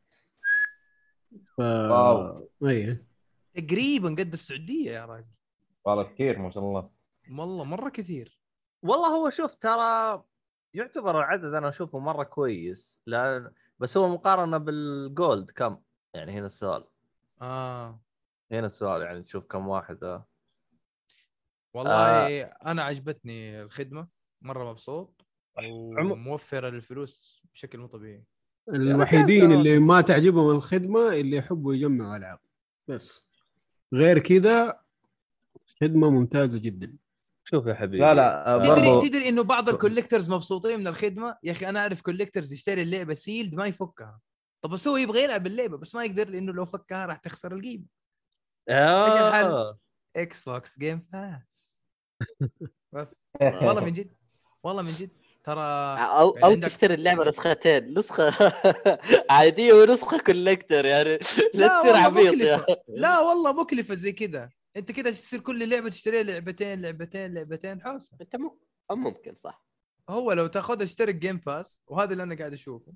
ف wow. اي تقريبا قد السعودية يا راجل. والله كثير ما شاء الله. والله مرة كثير. والله هو شوف ترى يعتبر العدد أنا أشوفه مرة كويس. لأن بس هو مقارنة بالجولد كم؟ يعني هنا السؤال. آه. هنا السؤال يعني تشوف كم واحد آه. والله أنا عجبتني الخدمة مرة مبسوط وموفرة الفلوس بشكل مو طبيعي. الوحيدين كان- اللي ما تعجبهم الخدمة اللي يحبوا يجمعوا ألعاب بس. غير كذا خدمة ممتازة جدا. شوف يا حبيبي لا لا آه، تدري برضو تدري إنه بعض ال collectors مبسوطين من الخدمة؟ يا أخي أنا أعرف collectors يشتري اللعبة sealed ما يفكها. طب بس هو يبغى يلعب اللعبة بس ما يقدر لأنه لو فكها راح تخسر القيمة. إيش الحل؟ آه. Xbox Game Pass بس. والله من جد والله من جد. ترى أو أو عندك- تشتري اللعبة نسختين نسخة عادية ونسخة collector يعني. لا تصير والله عبيط مكلفة. يا لا والله مكلفه زي كذا. انت كذا تصير كل لعبة تشتري لعبتين لعبتين لعبتين حوسة. انت مو ممكن صح. هو لو تاخذ اشترك Game Pass وهذا اللي أنا قاعد أشوفه.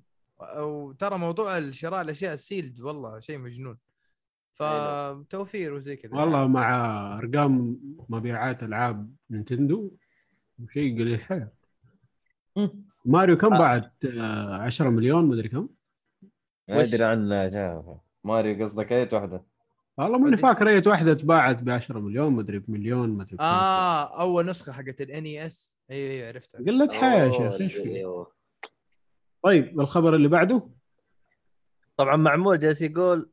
وترى موضوع الشراء الأشياء ال sealed والله شيء مجنون. فتوفير وزي كذا. والله مع أرقام مبيعات ألعاب Nintendo شيء قليل حيل. ماريو كم آه. بعد؟ 10 مليون مدري كم. ما أدري عن شاف. ماريو قصدك أي واحدة؟ والله ماني؟ فاكر أي واحدة تباعت ب 10 مليون مدري بمليون مدري. آه أول نسخة حقت ال NES أيوه أيوه عرفتها. قلت حياه يا شيخ إيش في. طيب الخبر اللي بعده؟ طبعا معمول جالس يقول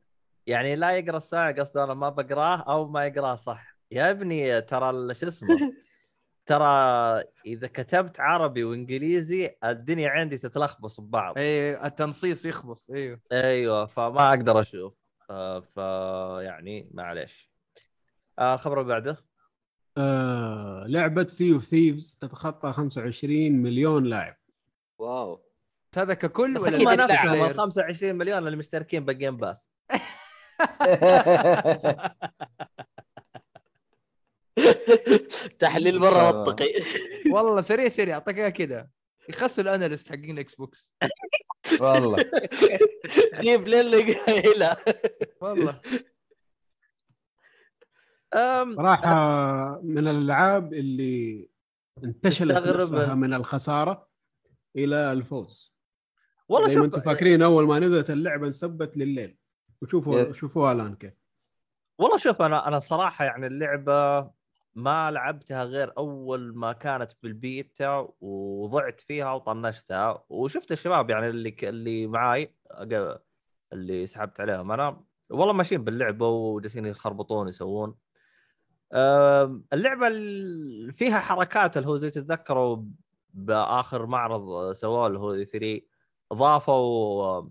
يعني لا يقرأ الساعة قصده أنا ما بقرأه أو ما يقرأه صح. يا ابني ترى شو اسمه؟ ترى إذا كتبت عربي وإنجليزي الدنيا عندي تتلخبص ببعض. أيوه التنصيص يخبص أيوه أيوه فما أقدر أشوف. آه، ف يعني معليش. آه، الخبر اللي بعده؟ آه لعبة Sea of Thieves تتخطى 25 مليون لاعب. واو. هذا ككل ولا ال ال players؟ 25 مليون اللي مشتركين بال Game Pass تحليل مرة منطقي. والله سريع سريع أعطيك إياها كذا يخسوا ال analyst حقين إكس بوكس والله. جيب للي قايله. والله. صراحة من الألعاب اللي انتشلت نفسها من الخسارة إلى الفوز. والله شوف أنتم فاكرين أول ما نزلت اللعبة انسبت لليل. وشوفوا. شوفوها الآن كيف. والله شوف أنا أنا الصراحه يعني اللعبة ما لعبتها غير أول ما كانت بالبيتا وضعت فيها وطنشتها وشفت الشباب يعني اللي. اللي معاي اللي سحبت عليهم أنا والله ماشيين باللعبة وجالسين يخربطون يسوون اللعبة ال- فيها حركات اللي هو زي تتذكروا باخر معرض سووه اللي هو 3 ضافوا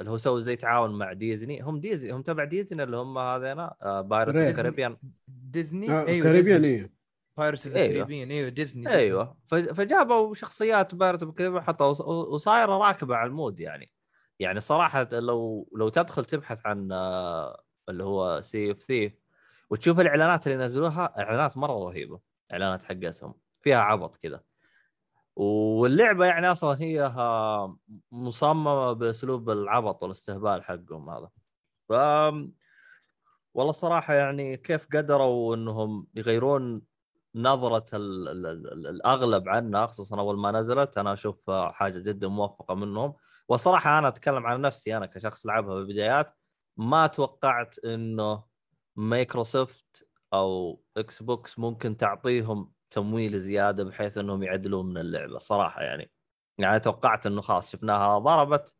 اللي هو سووا زي تعاون مع ديزني. هم ديزني هم تبع ديزني اللي هم هذين Pirate ريت. Caribbean. ديزني؟ آه أيوه Caribbean ديزني. إيه. Pirates أيوه. Caribbean أيوه ديزني أيوه. ف- فجابوا شخصيات Pirate Caribbean حطوا وص- وصايرة راكبة على ال mode يعني. يعني صراحة لو لو تدخل تبحث عن آه، اللي هو Sea of Thieve وتشوف الإعلانات اللي نزلوها إعلانات مرة رهيبة إعلانات حقتهم فيها عبط كذا واللعبة يعني أصلا هي ها- مصممة بأسلوب العبط والاستهبال حقهم هذا. ف والله صراحة يعني كيف قدروا إنهم يغيرون نظرة ال ال ال الأغلب عنها خصوصا أول ما نزلت. أنا أشوف حاجة جدا موفقة منهم. والصراحه أنا أتكلم عن نفسي أنا كشخص لعبها بالبدايات. ما توقعت إنه مايكروسوفت أو إكس بوكس ممكن تعطيهم تمويل زيادة بحيث إنهم يعدلون من اللعبة صراحة يعني. يعني توقعت إنه خلاص شفناها ضربت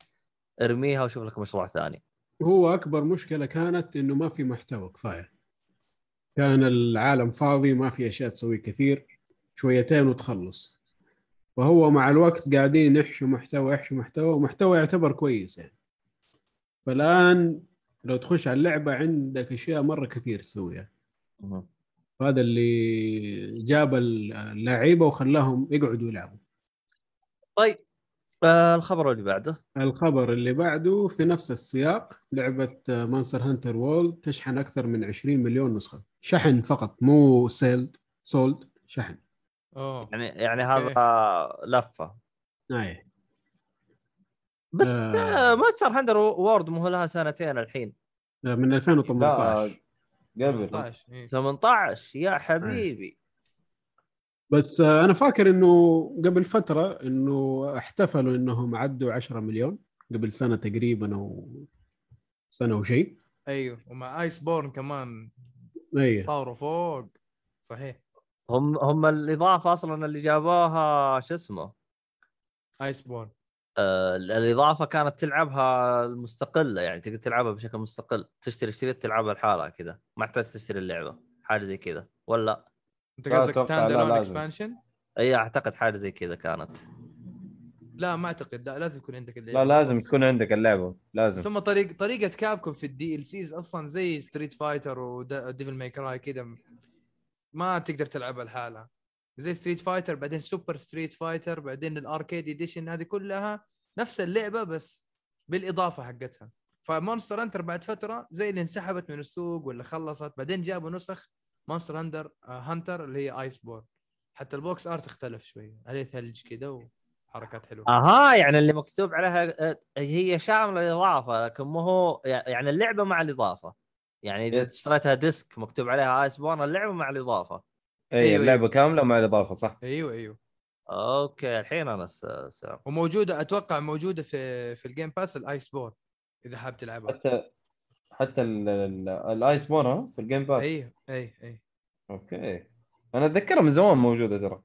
ارميها وشوف لك مشروع ثاني. هو أكبر مشكلة كانت إنه ما في محتوى كفاية. كان العالم فاضي ما في أشياء تسوي كثير شويتين وتخلص. فهو مع الوقت قاعدين يحشوا محتوى يحشوا محتوى ومحتوى يعتبر كويس يعني. فالآن لو تخش على اللعبة عندك أشياء مرة كثير تسويها. هذا اللي جاب اللعيبة وخلاهم يقعدوا يلعبوا طيب آه الخبر اللي بعده الخبر اللي بعده في نفس السياق لعبة Monster Hunter World تشحن أكثر من 20 مليون نسخة شحن فقط مو sold sold شحن أوه يعني يعني. هذا لفة آه. بس آه. آه. Monster Hunter World مو لها سنتين الحين من 2018 قبل. 18 إيه. 18 يا حبيبي. بس آه، أنا فاكر إنه قبل فترة إنه احتفلوا إنهم عدوا 10 مليون قبل سنة تقريبا أو سنة وشيء أيوه ومع Iceborne كمان اي طاروا فوق. صحيح. هم هم الإضافة أصلا اللي جابوها شو اسمه؟ Iceborne الإضافة كانت تلعبها مستقلة يعني تقدر تلعبها بشكل مستقل تشتري اشتريت تلعبها لحالها كذا ما تحتاج تشتري اللعبة حاجة زي كذا ولا؟ أنت قصدك stand alone. expansion؟ إي أعتقد حاجة زي كذا كانت. لا ما أعتقد لا لازم يكون عندك اللعبة. لا لازم تكون عندك اللعبة لازم. هم طريق طريقة Capcom في ال DLCs أصلا زي Street Fighter و Devil May Cry كذا ما تقدر تلعبها لحالها. زي Street Fighter بعدين Super Street Fighter بعدين ال Arcade Edition هذه كلها نفس اللعبة بس بالإضافة حقتها. ف Monster Hunter بعد فترة زي اللي انسحبت من السوق ولا خلصت بعدين جابوا نسخ Monster Hunter Hunter اللي هي Iceborne حتى ال box art اختلف شوي عليه ثلج كذا وحركات حلوة. أها يعني اللي مكتوب عليها آه، هي شاملة الإضافة لكن مو هو يعني اللعبة مع الإضافة. يعني إذا yes. اشتريتها disc مكتوب عليها Iceborne اللعبة مع الإضافة. اي أيوة، اللعبة أيوة. كاملة مع الإضافة صح؟ أيوه أيوه. أوكي الحين أنا س... س... وموجودة أتوقع موجودة في في ال Game Pass ال Iceborne إذا حاب تلعبها. حتى حتى ال- ال- ال Iceborne ها في ال Game Pass اي اي اي أوكي. أنا أتذكرها من زمان موجودة ترى.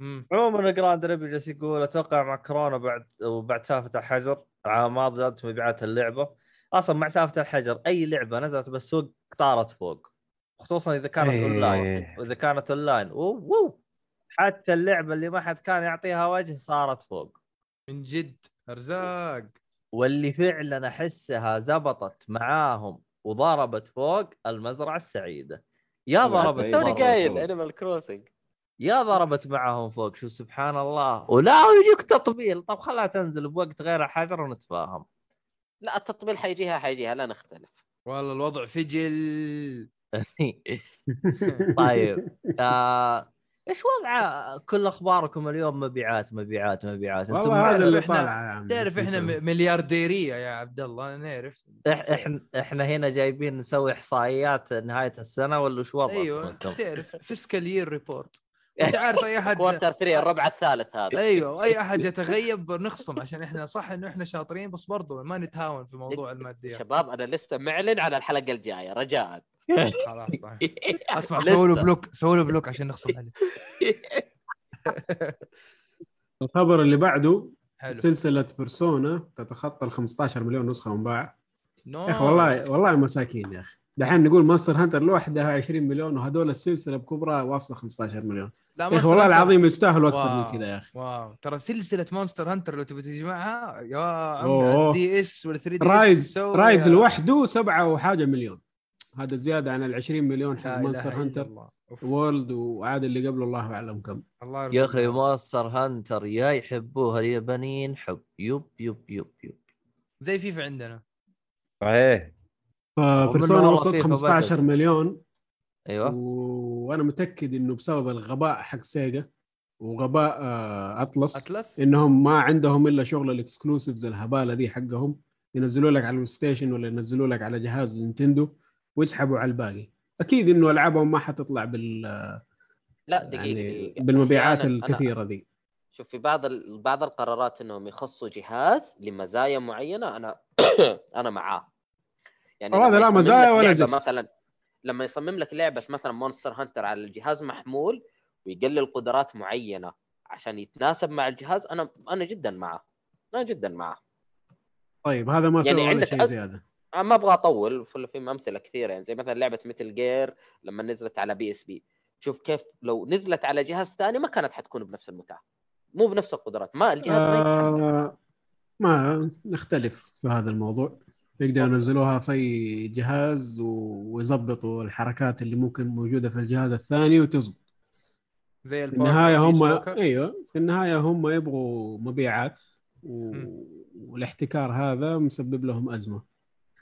امم عموما جراند ريبل جالس يقول أتوقع مع كورونا بعد وبعد سالفة الحجر العام الماضي زادت مبيعات اللعبة. أصلا مع سالفة الحجر أي لعبة نزلت بالسوق طارت فوق. خصوصا إذا كانت إيه. اونلاين واذا كانت اونلاين وو. حتى اللعبة اللي ما حد كان يعطيها وجه صارت فوق. من جد أرزاق. واللي فعلا أحسها زبطت معاهم وضربت فوق المزرعة السعيدة. يا ضربت. توني قايل فوق. Animal Crossing يا ضربت معاهم فوق شو سبحان الله. ولا يجيك تطبيل. طب خلها تنزل بوقت غير الحجر ونتفاهم. لا التطبيل حيجيها حيجيها. لا نختلف. والله الوضع فجل. طيب آه... إيش وضع كل أخباركم اليوم؟ مبيعات مبيعات مبيعات. أنتم هذا تعرف اللي إحنا- طالع يا عم تعرف إحنا مليارديرية يا عبد الله نعرف. إح- إحنا إحنا هنا جايبين نسوي إحصائيات نهاية السنة ولا وش وضعكم أيوه أنتم؟ تعرف fiscal year report انت عارف أي احد quarter 3 الربع الثالث هذا. أيوه أي أحد يتغيب نخصم عشان إحنا صح إنه إحنا شاطرين بس برضو ما نتهاون في موضوع الماديات. شباب أنا لسه معلن على الحلقة الجاية رجاء. خلاص صح. أسمع سووا له block سووا له block عشان نخصم عليه. الخبر اللي بعده حلو. سلسلة Persona تتخطى ال 15 مليون نسخة منباعه يا. أخي والله والله مساكين يا أخي. دحين نقول Monster Hunter لوحدها 20 مليون وهذول السلسلة بكبرها واصلة 15 مليون. لا يا أخي والله العظيم يستاهلوا أكثر. من كذا يا أخي. واو. ترى سلسلة Monster Hunter لو تبي تجمعها يا عم. ال DS ولا 3D Rise Rise لوحده سبعة وحاجة مليون. هذا زيادة عن ال 20 مليون حق Monster Hunter. World وعاد اللي قبله الله أعلم كم. الله يا أخي. Monster Hunter يا يحبوها اليابانيين حب. yep yep yep yep زي فيفا عندنا. صحيح. ف Persona والله وصلت فيفا 15 بدت. مليون. أيوه. و... وأنا متأكد إنه بسبب الغباء حق Sega وغباء آه، Atlus Atlus إنهم ما عندهم إلا شغل ال exclusives الهبالة دي حقهم. ينزلوا لك على ال PlayStation ولا ينزلوا لك على جهاز Nintendo. ويسحبوا على الباقي. أكيد إنه ألعابهم ما حتطلع بال لا دقيقة يعني دقيقه بالمبيعات أنا- الكثيرة دي شوف في بعض ال... بعض القرارات إنهم يخصوا جهاز لمزايا معينة أنا أنا معاه. يعني هذا لا مزايا ولا زفت. مثلا لما يصمم لك لعبة مثلا Monster Hunter على الجهاز محمول ويقلل قدرات معينة عشان يتناسب مع الجهاز أنا أنا جدا معاه. أنا جدا معاه. طيب هذا ما يعني عندك شيء زيادة. ما أبغى أطول في في أمثلة كثيرة يعني زي مثلا لعبة Metal Gear لما نزلت على PSP شوف كيف لو نزلت على جهاز ثاني ما كانت حتكون بنفس المتعة مو بنفس القدرات ما الجهاز ما يتحمل آه ما نختلف في هذا الموضوع. يقدروا ينزلوها في أي جهاز ويظبطوا الحركات اللي ممكن موجودة في الجهاز الثاني وتزبط زي في النهاية هم. أيوه في النهاية هم يبغوا مبيعات و... والاحتكار هذا مسبب لهم أزمة.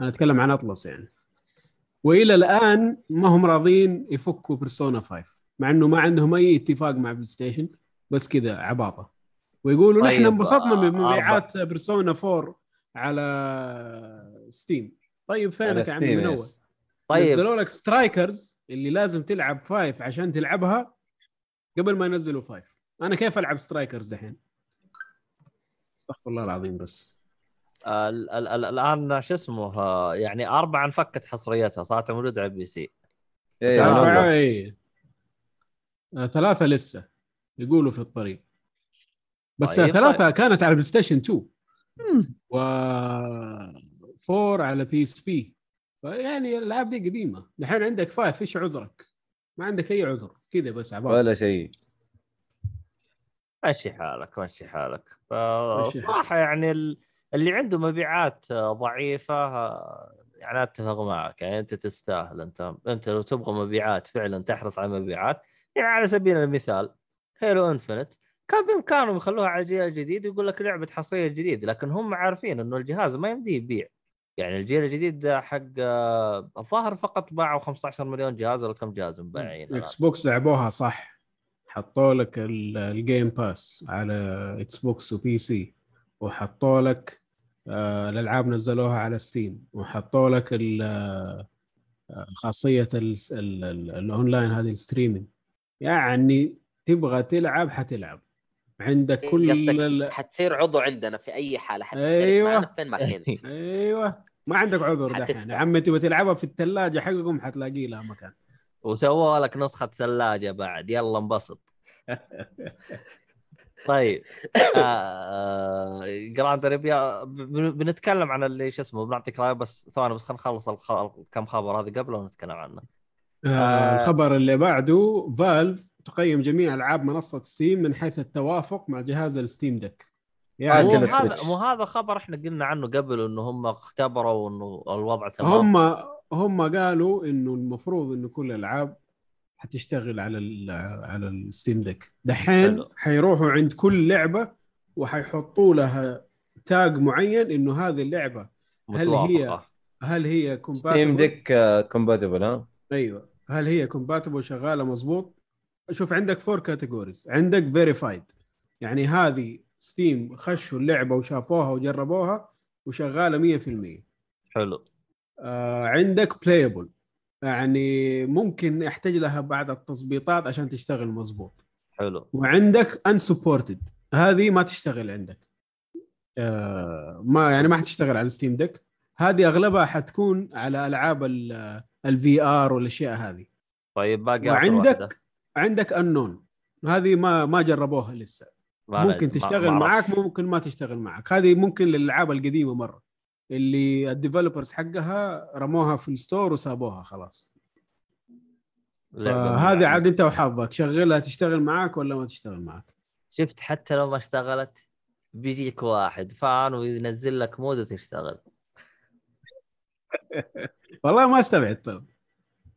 أنا أتكلم عن Atlus يعني. وإلى الآن ما هم راضين يفكوا Persona 5 مع إنه ما عندهم أي اتفاق مع PlayStation بس كذا عباطة. ويقولوا طيب، نحن انبسطنا آه، بمبيعات Persona 4 على Steam طيب فينك يا عمي من أول. طيب. نزلوا لك Strikers اللي لازم تلعب Five عشان تلعبها قبل ما ينزلوا Five أنا كيف ألعب Strikers دحين استغفر الله العظيم بس. الآن شو اسمه آه، يعني أربعة انفكت حصريتها صارت موجودة على ال PC. أربعة. إيه. آه، ثلاثة لسه يقولوا في الطريق. بس طيب، ثلاثة كانت على PlayStation 2 و 4 على PSP يعني الألعاب دي قديمة. الحين عندك Five إيش عذرك؟ ما عندك أي عذر كذا بس عباطة. ولا شيء. مشي حالك مشي حالك. مشي. صراحة يعني ال- اللي عنده مبيعات ضعيفة يعني أتفق معك يعني أنت تستاهل أنت أنت لو تبغى مبيعات فعلا تحرص على مبيعات يعني على سبيل المثال Halo Infinite كان بإمكانهم يخلوها على الجيل الجديد ويقول لك لعبة حصرية جديد لكن هم عارفين إنه الجهاز ما يمديه يبيع يعني الجيل الجديد حق آه، الظاهر فقط باعوا 15 مليون جهاز ولا كم جهاز مبيعين الآن. X Box لعبوها صح حطوا لك ال- ال Game Pass على Xbox و PC وحطوا لك آه، الألعاب نزلوها على Steam وحطوا لك آه، خاصية ال- ال- ال- الأونلاين هذه ال streaming. يعني تبغى تلعب حتلعب. عندك كل قصدك ال... حتصير عضو عندنا في أي حالة حتشترك أيوة. معنا فين ما كنت. أيوه. ما عندك عذر. دحين. يا عمي تبغى تلعبها في الثلاجة حقكم حتلاقي لها مكان. وسووا لك نسخة ثلاجة بعد. يلا انبسط. طيب آه جراند ريبيا بن- بنتكلم عن اللي شو اسمه بنعطيك رأي بس ثواني بس خلينا نخلص الخ... كم خبر هذه قبل ونتكلم عنه آه آه. الخبر اللي بعده Valve تقيم جميع ألعاب منصة Steam من حيث التوافق مع جهاز ال Steam Deck يعني مو هذا. مو هذا خبر إحنا قلنا عنه قبل إنه هم اختبروا انه الوضع تمام هم هم قالوا إنه المفروض إنه كل الألعاب حتشتغل على ال على ال Steam Deck دحين. حيروحوا عند كل لعبة وحيحطوا لها tag معين إنه هذه اللعبة هل هي هل هي Steam compatible Deck compatible ها؟ أيوه. هل هي compatible شغالة مظبوط. شوف عندك four categories عندك verified يعني هذه Steam خشوا اللعبة وشافوها وجربوها وشغالة 100% حلو. آه عندك playable يعني ممكن يحتاج لها بعض التظبيطات عشان تشتغل مظبوط. حلو. وعندك unsupported هذه ما تشتغل عندك. آه ما يعني ما حتشتغل على Steam Deck هذه أغلبها حتكون على ألعاب ال VR والأشياء هذه. طيب باقي آخر واحدة. وعندك عندك انون هذه ما ما جربوها لسه. ممكن تشتغل ما أعرف. ممكن ما تشتغل معاك هذه ممكن للألعاب القديمة مرة. اللي ال developers حقها رموها في ال store وسابوها خلاص. من- عاد انت وحظك شغلها تشتغل معاك ولا ما تشتغل معاك؟ شفت حتى لو ما اشتغلت بيجيك واحد fan وينزل لك mod وتشتغل. والله ما استبعد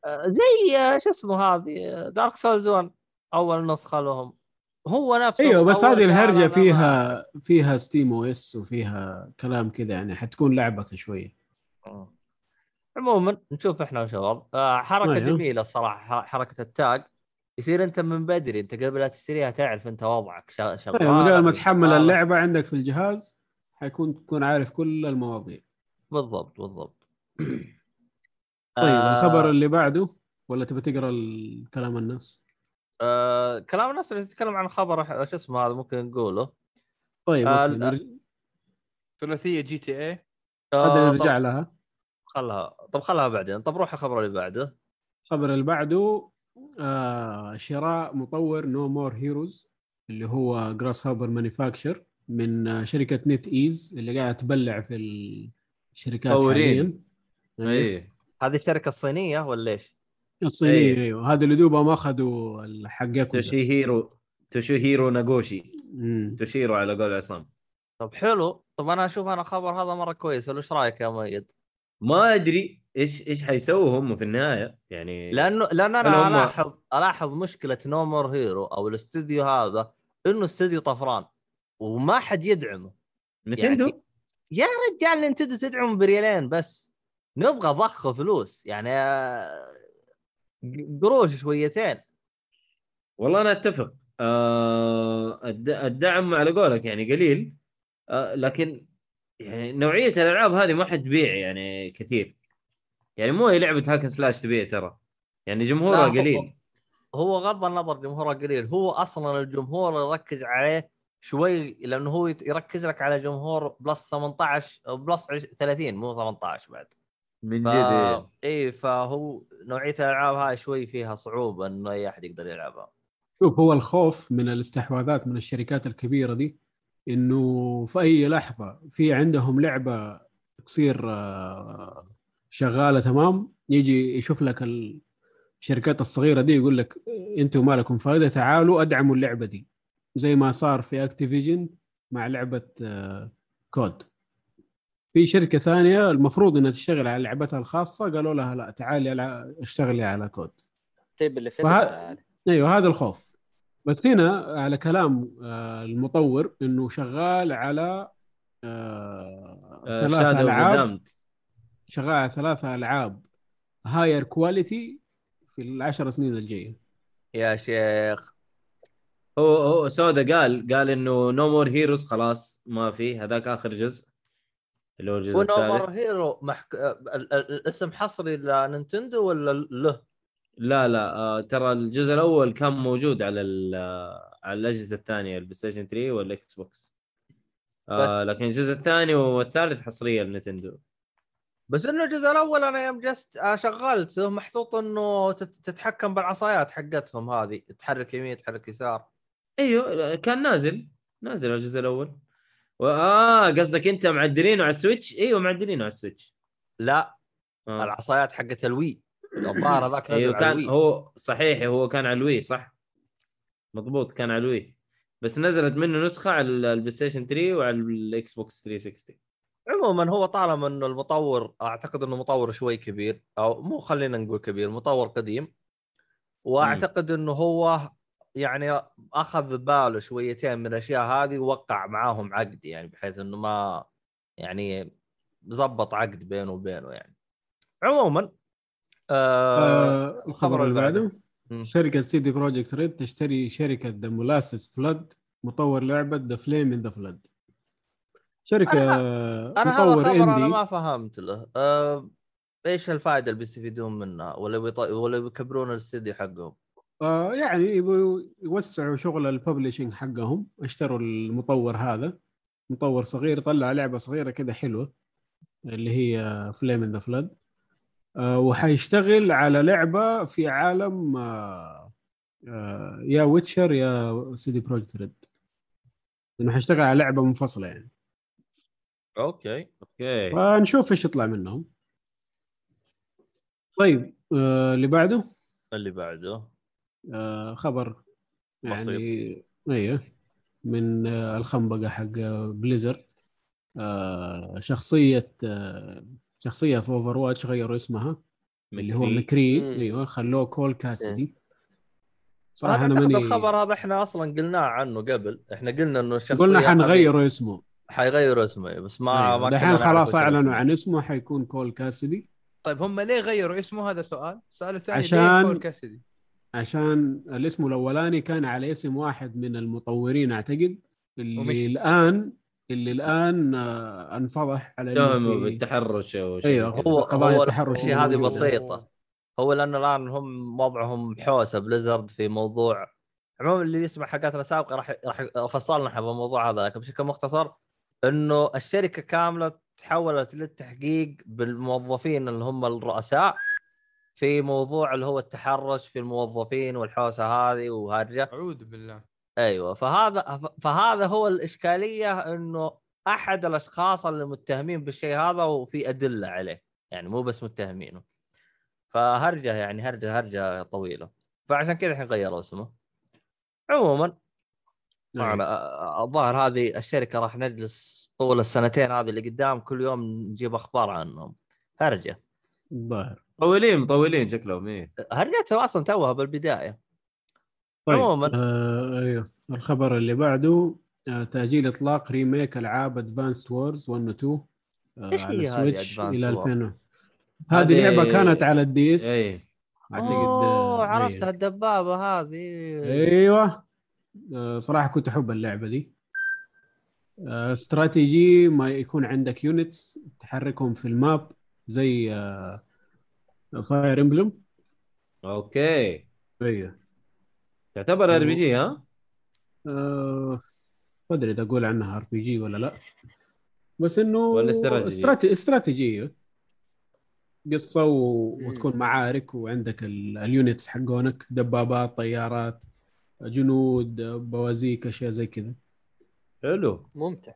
آه، زي آه، شو اسمه هذه Dark Souls 1 أول نسخة لهم. هو نفسه أيوه بس هذه الهرجة فيها فيها Steam OS وفيها كلام كذا يعني حتكون لعبك شوية. عموما نشوف إحنا شباب آه، حركة أيوه. جميلة الصراحة حركة ال tag. يصير أنت من بدري أنت قبل لا تشتريها تعرف أنت وضعك شا- شغال طيب قبل ما تحمل. اللعبة عندك في الجهاز حيكون تكون عارف كل المواضيع. بالضبط بالضبط. طيب آه، الخبر اللي بعده ولا تبي تقرأ الكلام الناس آه كلام الناس اللي تتكلم عن خبر شو اسمه هذا ممكن نقوله. طيب آه، ثلاثية GTA آه، هذا طب نرجع لها. خلها. طب خلها بعدين. طب روح الخبر اللي بعده. الخبر اللي بعده آه شراء مطور No More Heroes اللي هو Grasshopper Manufacture من شركة NetEase اللي قاعدة تبلع في الشركات. حاليا. اي هذه الشركة الصينية ولا إيش؟ الصينية إيه. أيوه. هذا اللي دوبهم أخذوا الحق ياكوزا توشيهيرو توشيهيرو ناغوشي. توشيرو على قول عصام. طب حلو. طب أنا أشوف أنا خبر هذا مرة كويس. ولا إيش رأيك يا مؤيد؟ ما أدري إيش إيش حيسووا هم في النهاية. يعني لأنه لأن هل أنا هم- ألاحظ ألاحظ مشكلة No More Hero أو الاستوديو هذا إنه استوديو طفران وما حد يدعمه. Nintendo؟ يعني- يا رجال Nintendo تدعم بريالين بس. نبغى ضخ فلوس. يعني قروش شويتين. والله أنا أتفق. آه الد- الدعم على قولك يعني قليل. آه لكن يعني نوعية الألعاب هذه ما حتبيع يعني كثير. يعني مو هي لعبة hack and slash تبيع ترى. يعني جمهورها قليل. هو غض النظر جمهوره قليل. هو أصلا الجمهور يركز عليه شوي لأنه هو يركز لك على جمهور plus 18 أو plus عش- 30 مو 18 بعد. من ف... جد إيه. اي فهو نوعية الألعاب هاي شوي فيها صعوبة إنه اي احد يقدر يلعبها. شوف هو الخوف من الاستحواذات من الشركات الكبيرة دي إنه في أي لحظة في عندهم لعبة تصير آه، شغالة تمام يجي يشوف لك الشركات الصغيرة دي يقول لك أنتم ما لكم فائدة تعالوا أدعموا اللعبة دي. زي ما صار في Activision مع لعبة آه، COD في شركة ثانية المفروض إنها تشتغل على لعبتها الخاصة قالوا لها لا تعالي الع- اشتغلي على COD. طيب اللي في وه- أيوه هذا الخوف. بس هنا على كلام آه، المطور إنه شغال على آه، آه، ثلاث ألعاب. شغال على ثلاث ألعاب higher quality في العشر سنين الجاية. يا شيخ. هو هو سودا قال قال إنه No More Heroes خلاص ما في هذاك آخر جزء. اللي هو الجزء الثالث. Hero محك... ال- الاسم حصري ل Nintendo ولا له؟ لا لا آه ترى الجزء الأول كان موجود على آه، على الأجهزة الثانية ال PlayStation 3 وال Xbox آه بس- لكن الجزء الثاني والثالث حصريه ل Nintendo بس إنه الجزء الأول أنا يوم جيت آه، شغلته محطوط إنه تت- تتحكم بالعصايات حقتهم هذه تحرك يمين تحرك يسار. أيوه كان نازل نازل الجزء الأول. آه قصدك أنت معدلينه على ال Switch؟ أيوه معدلينه على ال Switch. لا آه. العصايات حقت ال Wii. الظاهر هذاك أيوه كان ال Wii. هو صحيح هو كان على ال Wii صح؟ مضبوط كان على ال Wii. بس نزلت منه نسخة على ال PlayStation 3 وعلى ال Xbox 360 عموما هو طالما إنه المطور أعتقد إنه مطور شوي كبير أو مو خلينا نقول كبير مطور قديم. وأعتقد إنه هو يعني أخذ باله شويتين من الأشياء هذه ووقع معاهم عقد يعني بحيث إنه ما يعني زبط عقد بينه وبينه يعني. عموما آه آه، الخبر اللي بعده. مم. شركة CD Projekt Red تشتري شركة The Molasses Flood مطور لعبة The Flame in the Flood شركة أنا هذا مطور الخبر أنا اندي ما فهمت له. آه إيش الفائدة اللي بيستفيدون منها؟ ولا بيط... ولا بيكبرون الاستديو حقهم؟ يعني يبغوا يوسعوا شغل ال publishing حقهم. اشتروا المطور هذا. مطور صغير طلع لعبة صغيرة كده حلوة اللي هي Flame in the Flood وحيشتغل على لعبة في عالم آه آه يا Witcher يا CD Projekt Red إنه حيشتغل على لعبة منفصلة يعني. okay okay. فنشوف إيش يطلع منهم. طيب آه اللي بعده؟ اللي بعده. خبر يعني أيوه من آه الخنبقة حق Blizzard. آه شخصية آه شخصية في Overwatch غيروا اسمها اللي هو McCree. أيوه خلوه Cole Cassidy أنا صراحة أنا ماني الخبر هذا إحنا أصلا قلناه عنه قبل. إحنا قلنا إنه الشخصية قلنا حنغيروا اسمه. حيغيروا اسمه بس ما أيوة. ما دحين خلاص أعلنوا. عن اسمه حيكون كول كاسدي طيب هم ليه غيروا اسمه؟ هذا سؤال. السؤال الثاني عشان- ليه Cole Cassidy عشان الاسم الأولاني كان على اسم واحد من المطورين أعتقد اللي ومشي. الان اللي الآن آه، انفضح على بالتحرش أو شيء أيوة. كذا. هو قضايا هو التحرش هذه. بسيطة هو لأنه الآن هم وضعهم حوسه بليزرد في موضوع عموما اللي يسمع حلقاتنا السابقة راح راح فصلنا إحنا بالموضوع هذا لكن بشكل مختصر إنه الشركة كاملة تحولت للتحقيق بالموظفين اللي هم الرؤساء في موضوع اللي هو التحرش في الموظفين والحوسة هذه وهرجه أعوذ بالله. أيوه فهذا فهذا هو الإشكالية إنه أحد الأشخاص اللي متهمين بالشيء هذا وفي أدلة عليه يعني مو بس متهمينه. فهرجة يعني هرجة هرجة طويلة. فعشان كذا الحين غيروا اسمه. عموما. أنا الظاهر هذه الشركة راح نجلس طول السنتين هذه اللي قدام كل يوم نجيب أخبار عنهم. هرجة. الظاهر. مطولين مطولين شكلهم إيه. هرجتها أصلا توها بالبداية. طيب عموماً. آه أيوه. الخبر اللي بعده آه تأجيل إطلاق remake ألعاب Advance Wars 1 و 2 آه على ال Switch Advance Wars؟ 2000 هذه- لعبة كانت على ال DS. إيه. أعتقد أوه آه، عرفتها أيوة. الدبابة هذه. أيوه. آه، صراحة كنت أحب اللعبة دي. آه، استراتيجي ما يكون عندك units تحركهم في ال map زي Fire Emblem okay أيوه تعتبر RPG ها؟ آه، ما أدري إذا أقول عنها RPG ولا لا. بس إنه ولا استراتيجي؟ استراتي... استراتيجيه قصة و... وتكون معارك وعندك ال... ال units حقونك. دبابات طيارات جنود بوازيك أشياء زي كذا. حلو. ممتع.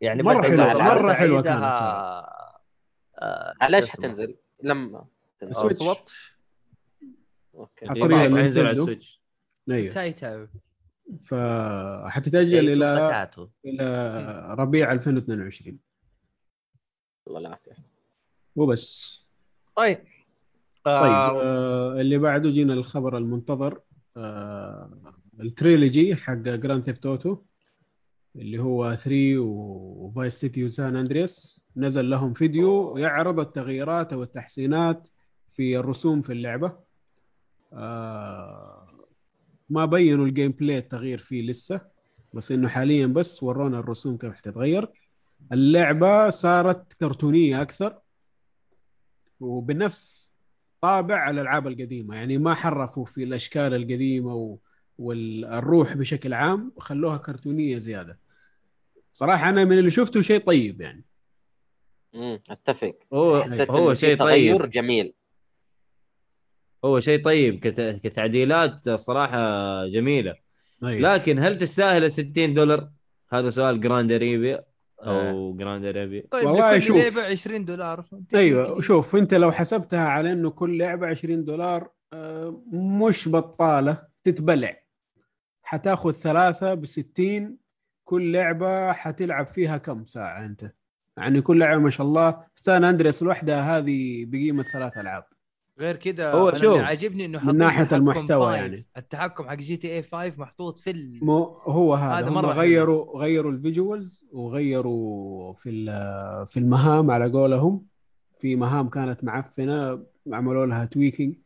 يعني مرة على حلوة سعيدها، كانت آه، على إيش شو اسمه؟ حتنزل؟ لما Switch. Okay. حينزل على. ال Switch. أيوه. فحتتاجل إلى. إلى ربيع 2022 الله العافيه طيب وبس. طيب. آه، آه اللي بعده جينا الخبر المنتظر. آه ال trilogy حق Grand Theft Auto اللي هو 3 و Vice City و San Andreas نزل لهم فيديو يعرض التغييرات أو التحسينات في الرسوم في اللعبة. آه ما بينوا ال gameplay التغيير فيه لسه بس إنه حاليا بس ورونا الرسوم كيف حتتغير. اللعبة صارت كرتونية أكثر وبنفس طابع الألعاب القديمة. يعني ما حرفوا في الأشكال القديمة و... والروح بشكل عام خلوها كرتونية زيادة. صراحة أنا من اللي شفته شيء طيب يعني. امم أتفق. هو هو شيء تغير طيب جميل. هو شيء طيب كت... كتعديلات صراحة جميلة. أيوة. لكن هل تستاهل ال 60 دولار؟ هذا سؤال جراند اريبيا أو جراند اريبيا طيب والله لكل شوف. لعبة 20 دولار. أيوه شوف أنت لو حسبتها على إنه كل لعبة 20 دولار آه، مش بطالة تتبلع. حتاخذ ثلاثة ب 60 كل لعبة حتلعب فيها كم ساعة أنت؟ يعني كل لعبة ما شاء الله. San Andreas لوحدها هذه بقيمة ثلاث ألعاب. غير كذا هو أنا شوف، عاجبني إنه ناحية تحكم المحتوى five. يعني. التحكم حق GTA 5 محطوط في ال... مو هو هذا, هذا هم مرة حلو. غيروا غيروا ال visuals وغيروا في ال- في المهام على قولهم في مهام كانت معفنة عملوا لها tweaking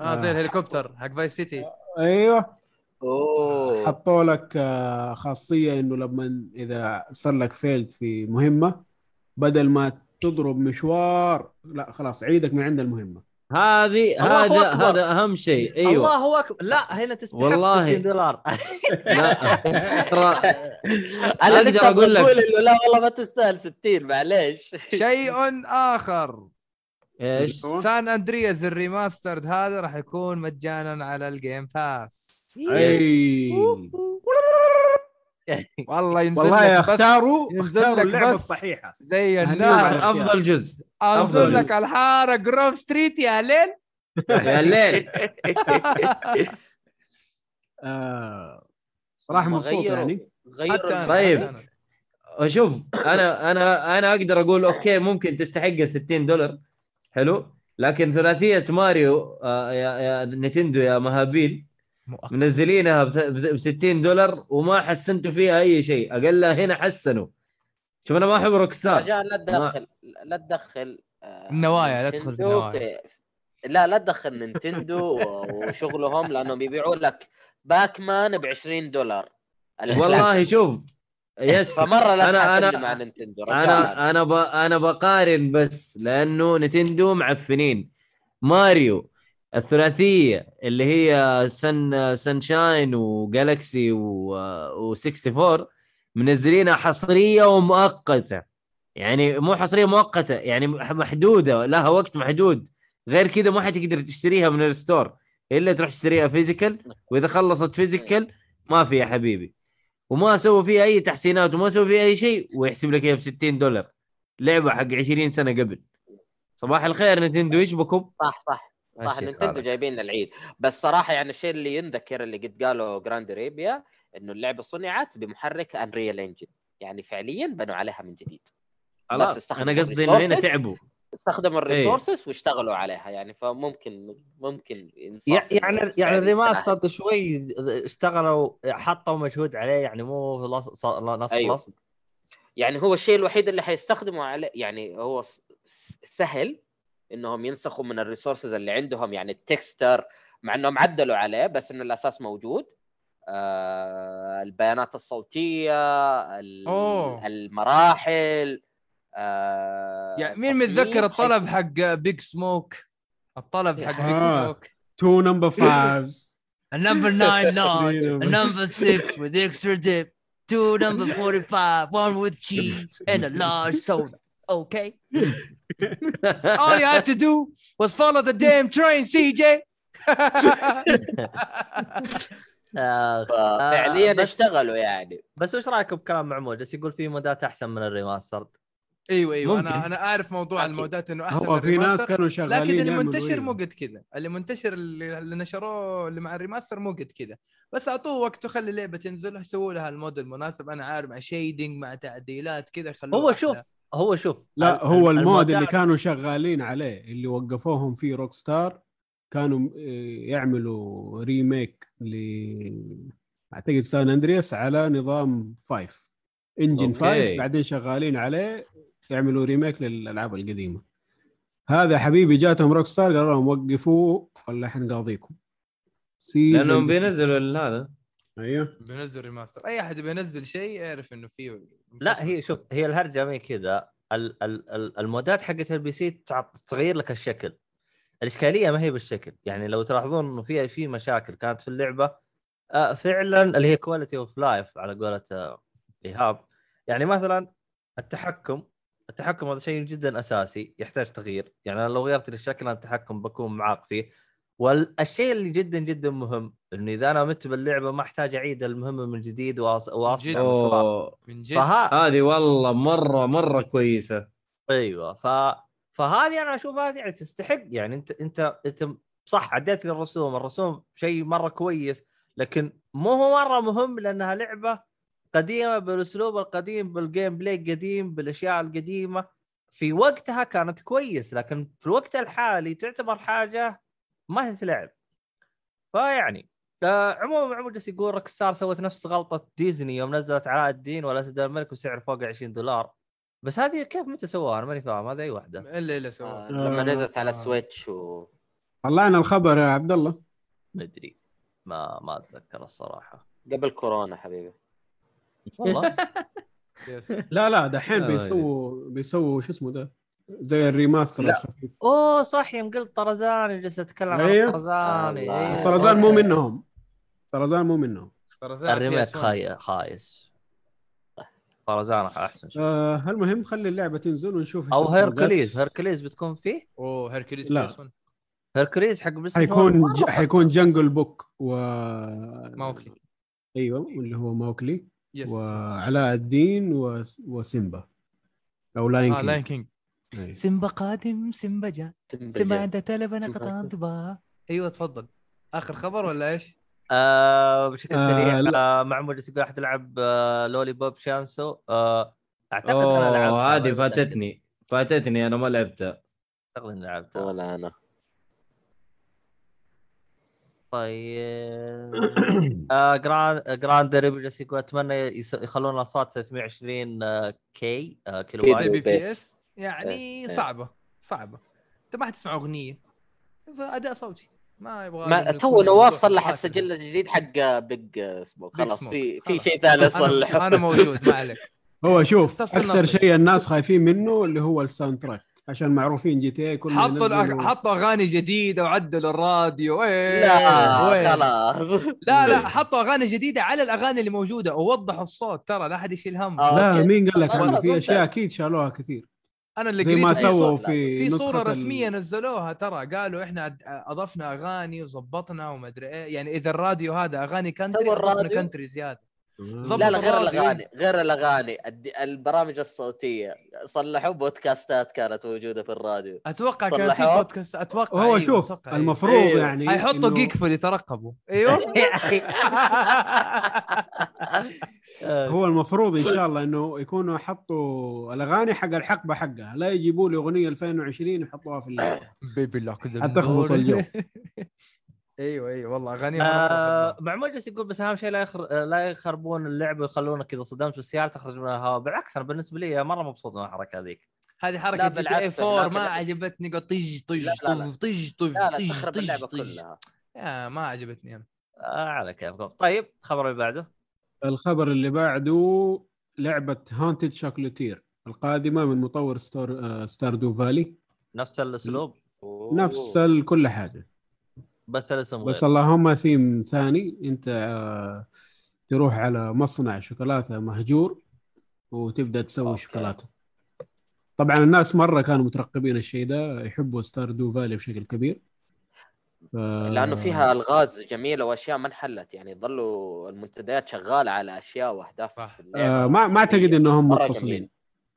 آه زي آه. الهليكوبتر حق Vice City أيوه أوه حطوا لك آه، خاصية إنه لما إذا صار لك failed في مهمة بدل ما تضرب مشوار لا خلاص عيدك من عند المهمة هذه هذا. هذا أهم شيء. أيوه. الله أكبر. لا هنا تستحق والله. 60 دولار. لا. ترى أنا أقدر لسه أقول لك. لا والله ما تستاهل 60 معليش. شيء آخر. إيش؟ San Andreas ال remastered هذا راح يكون مجانا على ال Game Pass والله ينزل والله لك بس اختاروا ينزل اختاروا اللعبة بس. الصحيحة زي النار. أفضل جزء انزل. لك الحارة Grove Street يا ليل يا الليل آه صراحة مبسوط يعني أنا طيب. حتى أنا. شوف أنا أنا أنا أقدر أقول okay ممكن تستحق ال 60 دولار حلو لكن ثلاثية ماريو آه يا, يا Nintendo يا مهابيل. منزلينها ب 60 دولار وما حسنتوا فيها أي شيء. اقلها هنا حسنوا. شوف أنا ما أحب Rockstar رجاء لا تدخل لا تدخل آه، النوايا، لا تدخل في Nintendo النوايا. لا لا تدخل Nintendo وشغلهم لأنهم بيبيعوا لك Pac-Man ب 20 دولار والله شوف yes. فمرة لا أنا- تحاسبني أنا- مع Nintendo أنا أنا ب... أنا بقارن بس لأنه Nintendo معفنين. ماريو الثلاثية اللي هي Sun Sunshine و Galaxy و... و64 منزلينها حصرية ومؤقتة. يعني مو حصرية مؤقتة يعني محدودة لها وقت محدود. غير كذا ما حتقدر تشتريها من ال store. إلا تروح تشتريها physical وإذا خلصت physical ما في يا حبيبي. وما سووا فيها أي تحسينات وما سووا فيها أي شيء ويحسب لك إياها ب 60 دولار. لعبة حق 20 سنة قبل. صباح الخير Nintendo إيش بكم؟ صح صح. صح Nintendo حالك. جايبين العيد بس صراحة يعني الشيء اللي ينذكر اللي قد قاله جراند ريبيا إنه اللعبة صنعت بمحرك Unreal Engine يعني فعليا بنوا عليها من جديد خلاص أنا قصدي إنه هنا. تعبوا استخدموا. ال resources واشتغلوا عليها يعني فممكن ممكن يعني يعني. ال remaster شوي اشتغلوا حطوا مجهود عليه يعني مو لص- ص- نص أيوه. لصق يعني هو الشيء الوحيد اللي حيستخدموا عليه يعني هو سهل إنهم ينسخوا من ال resources اللي عندهم يعني ال texture مع إنهم عدلوا عليه بس ان الأساس موجود آه البيانات الصوتية. المراحل آه يعني مين متذكر الطلب حق Big Smoke الطلب حق Big. Smoke two number nines A number nine large, a number six with extra dip, two number 45, one with cheese, and a large soda. Okay. All you have to do was follow the damn train, CJ. آه، فعليا بس- اشتغلوا يعني بس وش رايكم بكلام معمول جالس يقول في mods ات أحسن من ال remastered أيوه أيوه ممكن. أنا أنا أعرف موضوع أكيد. ال mods ات إنه أحسن هو من في ناس كانوا شغالين لكن يعملوا المنتشر إيه. مو قد كذا اللي منتشر اللي اللي نشروه اللي مع ال remaster مو قد كذا بس أعطوه وقت وخلي اللعبه تنزل سووا لها ال mod المناسب أنا عارف مع shading مع تعديلات كذا يخلوها هو أحلى. شوف هو شوف لا هو ال- ال mod اللي كانوا شغالين عليه اللي وقفوهم فيه روك ستار كانوا آه، يعملوا remake ل أعتقد سان أندرياس على نظام 5 engine. 5 بعدين شغالين عليه يعملوا remake للألعاب القديمة. هذا حبيبي جاتهم روك ستار قالوا لهم وقفوه ولا حنقاضيكم season لأنهم بينزلوا هذا أيوه. بينزل remaster أي أحد بينزل شيء يعرف إنه فيه لا هي شوف هي الهرجة مي كذا. ال- ال- ال- ال mods ات حقت ال PC تغير لك الشكل. الإشكالية ما هي بالشكل. يعني لو تلاحظون إنه في في مشاكل كانت في اللعبة آه، فعلا اللي هي quality of life على قولة آه، إيهاب. يعني مثلا التحكم التحكم هذا شيء جدا أساسي يحتاج تغيير. يعني أنا لو غيرت لي الشكل التحكم بكون معاق فيه. والشيء اللي جدا جدا مهم إنه إذا أنا مت باللعبة ما أحتاج أعيد المهمة من جديد. أوه. من جد. فها هذه والله مرة مرة كويسة. أيوه. ف فهذه أنا اشوفها يعني تستحق. يعني أنت أنت أنت صح عديت لي الرسوم الرسوم شيء مرة كويس لكن مو هو مرة مهم لأنها لعبة قديمة بالأسلوب القديم بال gameplay القديم بالأشياء القديمة. في وقتها كانت كويس لكن في الوقت الحالي تعتبر حاجة ما تتلعب فيعني آه عموما عموما جالس يقول روكستار سوت نفس غلطة ديزني يوم نزلت علاء الدين والاسد الملك بسعر فوق 20 دولار. بس هذه كيف متى سووها؟ أنا ماني فاهم هذه أي واحدة. إلا إلا آه، سوى لما نزلت على آه. السويتش و طلعنا الخبر يا عبد الله. مدري. ما ما أتذكر الصراحة. قبل كورونا حبيبي. والله؟ yes. لا لا دحين آه، بيسووا بيسووا شو اسمه ده؟ زي ال remaster لا. الخفيف. أوه صح يوم قلت طرزان جلست أتكلم عن أيوه. طرزان. إيه. بس طرزان مو منهم. طرزان مو منهم. ال remake خاي... خايس. طرزان أحسن شيء آه المهم خلي اللعبة تنزل ونشوف أو. هيركليز. هيركليز بتكون فيه؟ أوه هيركوليس لا. PS1 هيركليز حق station حيكون ج... حيكون جنجل بوك و ماوكلي. أيوه اللي هو موكلي yes وعلاء الدين و... وسيمبا. أو Lion آه King Lion King. سيمبا قادم سيمبا جاء سيمبا عنده تلفن سيمبا قطع انتباه أيوه تفضل. آخر خبر ولا إيش؟ آه بشكل آه، سريع. آه جالس يقول احد لعب آه لولي بوب شانسو. آه أعتقد أنا لعبتها اوه هذه. فاتتني. فاتتني أنا ما لعبتها. أعتقد إني لعبتها. ولا أنا. طيب. آه جراند جراند ريبل جالس يقول أتمنى يس- يخلون الاصوات 320 آه K آه كيلو بايت P. PS يعني إيه. صعبة صعبة انت ما حتسمع أغنية فأداء صوتي ما يبغى ما تو نواف صلح. السجل الجديد حق بيج سموك خلاص. في في. شيء ثاني أنا- يصلحه أنا موجود ما عليك هو شوف أكثر. شيء الناس خايفين منه اللي هو ال soundtrack عشان معروفين GTA كلهم حطوا الأغ... ينزلوا- حطوا أغاني جديدة وعدلوا الراديو وين لا وين؟ خلاص لا لا حطوا أغاني جديدة على الأغاني اللي موجودة ووضحوا الصوت ترى لا أحد يشيل هم آه. لا. مين قال لك في أشياء أكيد شالوها كثير أنا اللي زي ما قريت في سووا في في صورة نسخة ال- رسمية نزلوها ترى قالوا إحنا أضفنا أغاني وظبطنا وما أدري إيه يعني إذا الراديو هذا أغاني country أضفنا؟ country زيادة لا لا غير. الأغاني غير الأغاني البرامج الصوتية صلحوا بودكاستات كانت موجودة في الراديو أتوقع كان في؟ بودكاست أتوقع هو أيوة، شوف أتوقع أيوة. المفروض أيوه. يعني حيحطوا إنه- جيك فول يترقبوا أيوه يا أخي هو المفروض إن شاء الله إنه يكونوا حطوا الأغاني حق الحقبة حقها لا يجيبوا لي أغنية 2020 يحطوها في اللعبه baby look حتخبص الجو. أيوه أيوه. والله أغاني آه معمول جالس يقول بس أهم شيء لا يخر... لا يخربون اللعبه ويخلونك إذا صدمت بالسيارة تخرج من الهواء. بالعكس أنا بالنسبة لي مرة مبسوط من الحركة ذيك هذه حركة GTA بالعكس، 4 هناك ما لا. عجبتني قلت طج طج. طج طج طج طج تخرب طج اللعبة طج كلها. يا ما عجبتني أنا. آه على كيفكم طيب الخبر اللي بعده. الخبر اللي بعده لعبة Haunted Chocolatier القادمة من مطور Star آه Stardew Valley نفس الأسلوب. نفس كل حاجة. بس الاسم بس اللهم ثيم ثاني انت آه، تروح على مصنع شوكولاتة مهجور وتبدأ تسوي okay. شوكولاتة طبعا الناس مرة كانوا مترقبين الشيء ده يحبوا Stardew Valley بشكل كبير ف... لأنه فيها ألغاز جميلة وأشياء ما انحلت يعني ظلوا المنتديات شغالة على أشياء وأهداف آه ما ما أعتقد إنهم متصلين.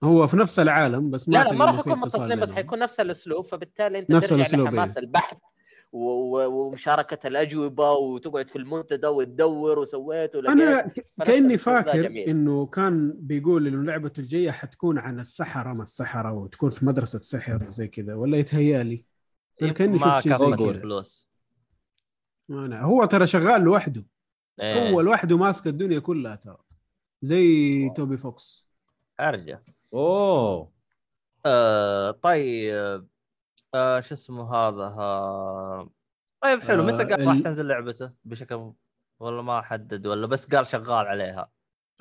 هو في نفس العالم بس ما لا لا ما راح يكون متصلين بس. حيكون نفس الأسلوب فبالتالي أنت نفس ترجع الأسلوب، لحماس إيه. البحث ومشاركة الأجوبة وتقعد في المنتدى وتدور وسويت أنا كأني فاكر. إنه كان بيقول إنه لعبته الجاية حتكون عن السحرة ما السحرة وتكون في مدرسة سحر وزي كذا ولا يتهيألي؟ أنا كأني ما شفت شيء كان زي كذا. فلوس أنا هو ترى شغال لوحده. إيه. هو لوحده ماسك الدنيا كلها ترى. زي توبي فوكس. أرجع. أوه. آه طيب آه شو اسمه هذا ها... طيب حلو. آه، متى قال راح تنزل لعبته؟ بشكل ولا ما حدد ولا بس قال شغال عليها؟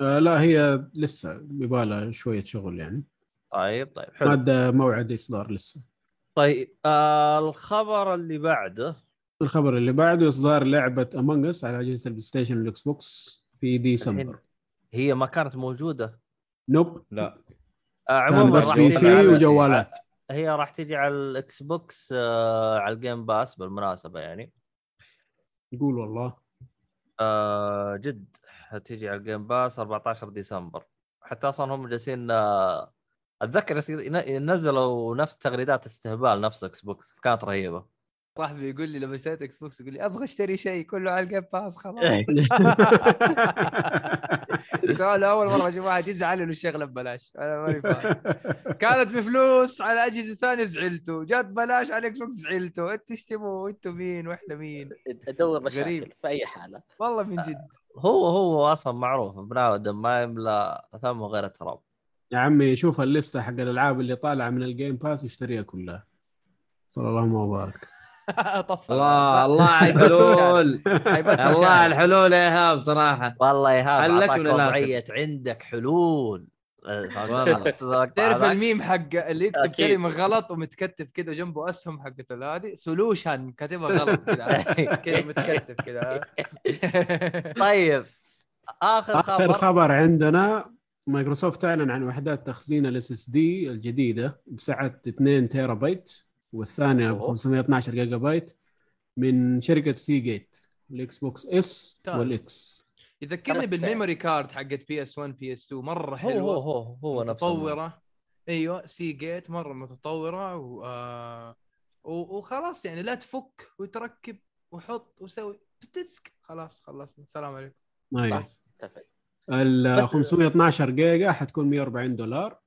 آه لا هي لسه يبالها شوية شغل يعني. طيب طيب حلو. ماده موعد إصدار لسه. طيب آه الخبر اللي بعده. الخبر اللي بعده إصدار لعبة Among Us على أجهزة ال PlayStation وال Xbox في ديسمبر. هي ما كانت موجودة؟ nope لا. آه عموما بس PC وجوالات. هي راح تجي على ال Xbox آه على ال Game Pass بالمناسبة يعني. يقول والله. آه جد حتيجي على ال Game Pass 14 ديسمبر. حتى أصلا هم جالسين آه، أتذكر نزلوا نفس تغريدات استهبال نفس Xbox كانت رهيبة. صاحبي يقول لي لما اشتريت Xbox يقول لي أبغى أشتري شيء. كله على ال Game Pass خلاص. قلت له أنا أول مرة أشوف واحد يزعل انه الشغله ببلاش. أنا ماني فاهم. كانت بفلوس على أجهزة ثانية زعلتوا. جات بلاش على Xbox زعلتوا. أنتوا تشتموا أنتوا مين وإحنا مين؟ أدور مشاكل غريب. في أي حالة. والله من جد. هو هو أصلا معروف ابن آدم ما يملى ثمه غير التراب. يا عمي شوف الليسته حق الألعاب اللي طالعة من ال Game Pass واشتريها كلها. صلى الله وبارك طفل الله الله على الحلول. الله. على الحلول يا إيهاب صراحة. والله يا هاب حلك أعطاك من الآخر. وضعية عندك حلول. تعرف؟ الميم حق اللي يكتب أكيد. كلمة غلط ومتكتف كذا جنبه أسهم حقت هذه solution كاتبها غلط كذا كذا متكتف كذا طيب آخر آخر خبر. خبر عندنا مايكروسوفت أعلن عن وحدات تخزين ال SSD الجديدة بسعة 2 تيرا بايت والثانيه ب أوه. 512 جيجا بايت من شركة Seagate ال Xbox S. وال X. يذكرني بال memory card حقت PS 1 PS 2 مرة هو حلوة. هو هو هو نفسه. متطورة. أيوه Seagate مرة متطورة و... آه... و... وخلاص يعني لا تفك وتركب وحط وسوي. تسك خلاص خلصنا. السلام عليكم. nice اتفق ال بس- 512 جيجا حتكون 140 دولار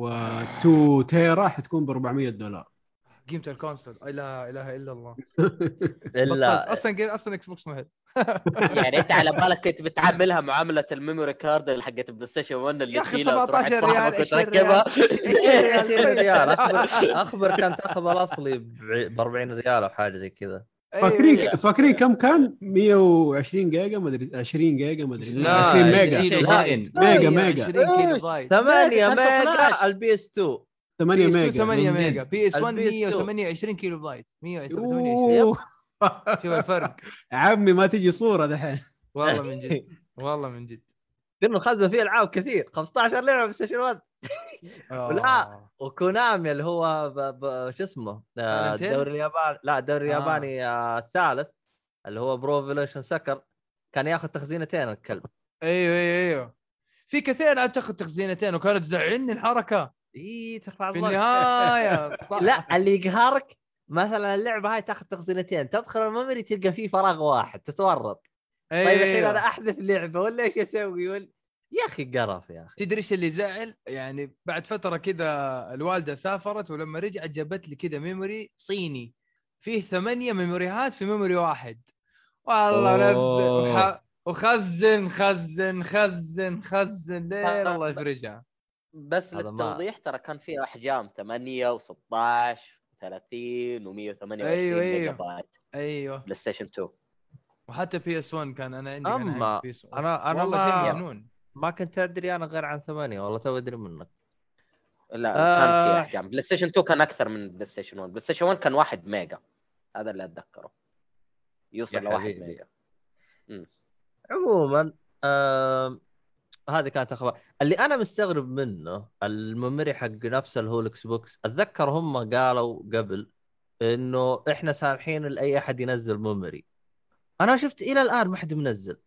و2 تيرا حتكون ب 400 دولار. قيمة ال console لا إله إلا الله. الا أصلا game أصلا Xbox مهل يعني أنت على بالك كنت بتعاملها معاملة ال memory card اللي حقت PlayStation 1 اللي يا وتروح 17 لصاحبك ريال، 20 وتركبها 20 ريال أخبر كانت تاخذ الأصلي ب 40 ريال أو حاجة زي كذا. فاكرين فاكرين كم كان؟ 120 جيجا ما أدري 20 جيجا ما أدري لا، 20 ميجا. كيلو لا، بايت ميجا، ميجا. 20 كيلو بايت 8 كانت ميجا. البي إس 2 8 بي اس 2 ميجا. 8 من جد. ميجا بي اس 1 البي إس 2. 128 كيلو بايت. 128 أوه. شوف الفرق. عمي ما تجي صورة دحين. والله من جد. والله من جد. لأنه خزن فيه العاب كثير. 15 لعبة PlayStation 1 لا. و Konami اللي هو ب... ب... شو اسمه؟ آه،؟ الدوري الياباني. لا الدوري آه. الياباني آه، الثالث اللي هو Pro Evolution Soccer كان ياخذ تخزينتين الكلب. أيوه أيوه أيوه. في كثير العاب تاخذ تخزينتين وكانت تزعلني الحركة. اي ترفع في. النهاية صح لا اللي يقهرك مثلا اللعبة هاي تاخذ تخزينتين تدخل ال memory تلقى فيه فراغ واحد تتورط طيب الحين أيوة. أنا أحذف لعبة ولا إيش أسوي ولا يا أخي قرف يا أخي تدري إيش اللي زعل؟ يعني بعد فترة كذا الوالدة سافرت ولما رجعت جابت لي كذا memory صيني فيه ثمانية ميموريات في memory واحد والله نزل. وح... وخزن خزن خزن خزن لين آه. الله يفرجها بس ما- للتوضيح ترى كان في أحجام 8 و16 30 و128 أيوة، أيوة. ميجا بايت أيوه. PlayStation 2 وحتى PS 1 كان أنا عندي كان 1 أنا أنا والله شيء ما, مجنون. ما كنت أدري أنا غير عن ثمانية والله تو أدري منك. لا آه. كان في أحجام. PlayStation 2 كان أكثر من PlayStation 1 PlayStation 1 كان 1 ميجا. هذا اللي أتذكره. يوصل لواحد حبيبي. ميجا. عموما آم، هذه كانت أخبار. اللي أنا مستغرب منه ال memory حق هو ال Xbox أتذكر هم قالوا قبل إنه إحنا سامحين لاي أحد ينزل memory أنا شفت إلى الآن ما حد منزل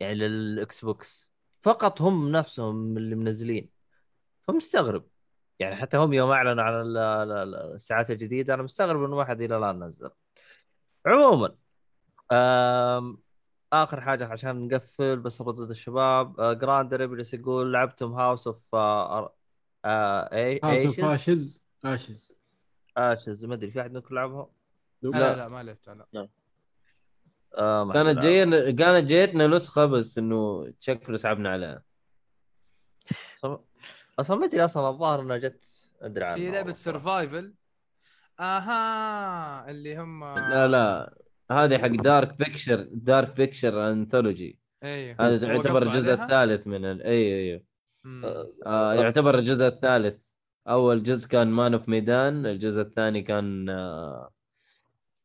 يعني لل Xbox. فقط هم نفسهم اللي منزلين. فمستغرب. يعني حتى هم يوم أعلنوا عن ال- ال- ال- السعات الجديدة أنا مستغرب إنه ما حد إلى الآن نزل. عموما آخر حاجة عشان نقفل بس ردود الشباب. آه جراند ريبلس يقول لعبتم House of آه اي House of Ashes Ashes Ashes ما أدري في أحد منكم لعبها؟ لا لا. لا ما لعبت لا. آه كانت لعبها. جاي كانت جيتنا نسخة بس إنه شكله سحبنا عليها. أصلاً- أصلا ما أدري أصلا الظاهر إنها جت أدري عنها هي لعبة. survival آها اللي هم لا لا. هذه حق Dark Pictures Dark Pictures Anthology أيوه هذا يعتبر الجزء عليها؟ الثالث من ال... اي اي مم. آه يعتبر الجزء الثالث. أول جزء كان Man of Medan الجزء الثاني كان آه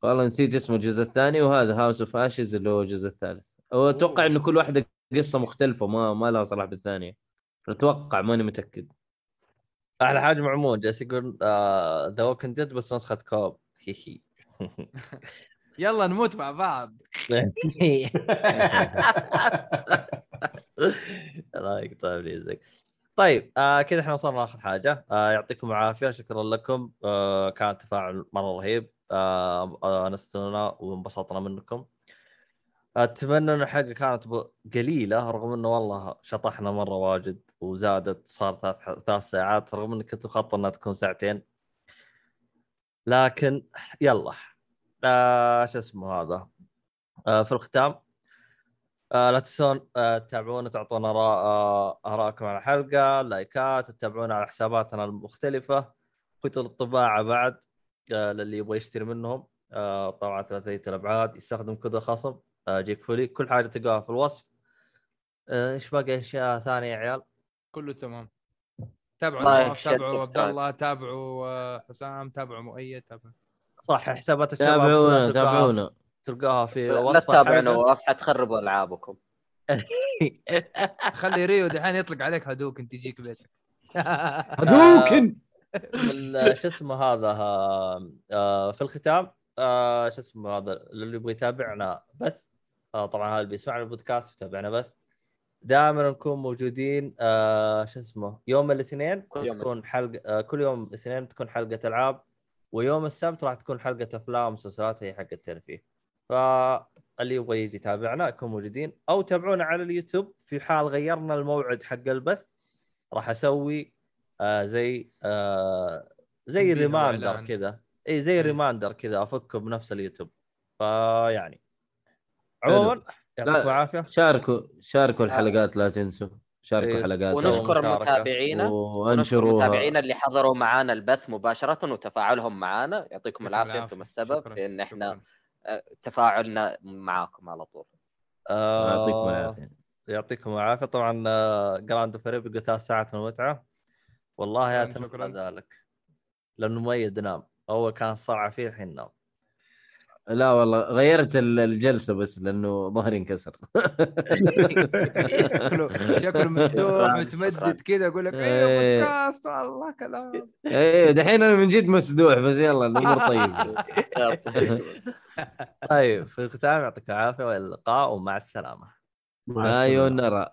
والله نسيت اسمه الجزء الثاني وهذا House of Ashes اللي هو الجزء الثالث. واتوقع أوه. إنه كل واحدة قصة مختلفة ما ما لها صلاح بالثانية. أتوقع ماني متأكد. أحلى حاجة معمول جالس يقول The Walking Dead بس نسخه co-op. هي هي. يلا نموت مع بعض. الله يقطع ريزك طيب آه كذا إحنا وصلنا اخر حاجة. آه يعطيكم العافية شكرا لكم. آه كان تفاعل مرة رهيب. آه آه وانبسطنا منكم. أتمنى إن الحلقة كانت قليلة رغم إنه والله شطحنا مرة واجد وزادت صار ثلاث ساعات رغم اني كنت مخطط إنها تكون ساعتين. لكن يلا. آه شو اسمه هذا؟ آه في الختام. آه لا تنسون آه تتابعونا تعطونا آه آراءكم على الحلقة لايكات تتابعونا على حساباتنا المختلفة. كتب الطباعة بعد آه للي يبغى يشتري منهم. آه طبعا ثلاثية الأبعاد يستخدم كود خصم. آه جيك فولي كل حاجة تلقاها في الوصف. آه، إيش باقي أشياء ثانية يا عيال؟ كله تمام. تابعوا شير، تابعوا عبد. الله تابعوا حسام تابعوا مؤيد تابعوا. صح حسابات الشباب تابعونا تابعونا. تلقاها في لا وصف تتابعوا الحلقة. نواف حتخربوا ألعابكم. خلي ريو دحين يطلق عليك هدوكن تجيك بيتك. هدوكن ال- شو اسمه هذا آه، آه، في الختام آه، شو اسمه هذا اللي يبغى يتابعنا بث. آه، طبعا هذا اللي بيسمعنا البودكاست يتابعنا بث. دائما نكون موجودين آه، شو اسمه يوم الاثنين. تكون حلقة آه، كل يوم الاثنين تكون حلقة ألعاب. ويوم السبت راح تكون حلقة أفلام ومسلسلات هي حق الترفيه. فاللي يبغى يجي يتابعنا يكون موجودين. أو تابعونا على اليوتيوب. في حال غيرنا الموعد حق البث راح أسوي آه زي آه زي reminder. كذا. اي زي إيه. reminder كذا أفكه بنفس اليوتيوب. فيعني عموما يعطيكم. العافية. شاركوا شاركوا الحلقات لا تنسوا. شاركوا إيه، حلقات ونشكر. متابعينا ونشكر وانشروها متابعينا اللي حضروا معانا البث مباشرة وتفاعلهم معنا يعطيكم العافية. أنتم السبب. في ان إحنا تفاعلنا معاكم على طول. يعطيكم العافية. يعطيكم العافية. طبعا جراند فريب يقول ثلاث ساعات من المتعة. والله يا اتمنى شكراً. ذلك. لأنه مؤيد نام. اول كان صرع فيه الحين نام. لا والله غيرت ال- الجلسة بس لأنه ظهري انكسر شكله شكله مسدوح شكراً، متمدد. كذا أقول لك إيه. أيوه بودكاست الله كلام إيه دحين أنا من جد مسدوح بس يلا الأمور طيب طيب في الختام يعطيك العافية والى اللقاء ومع السلامة مع السلامة. أيوه نرى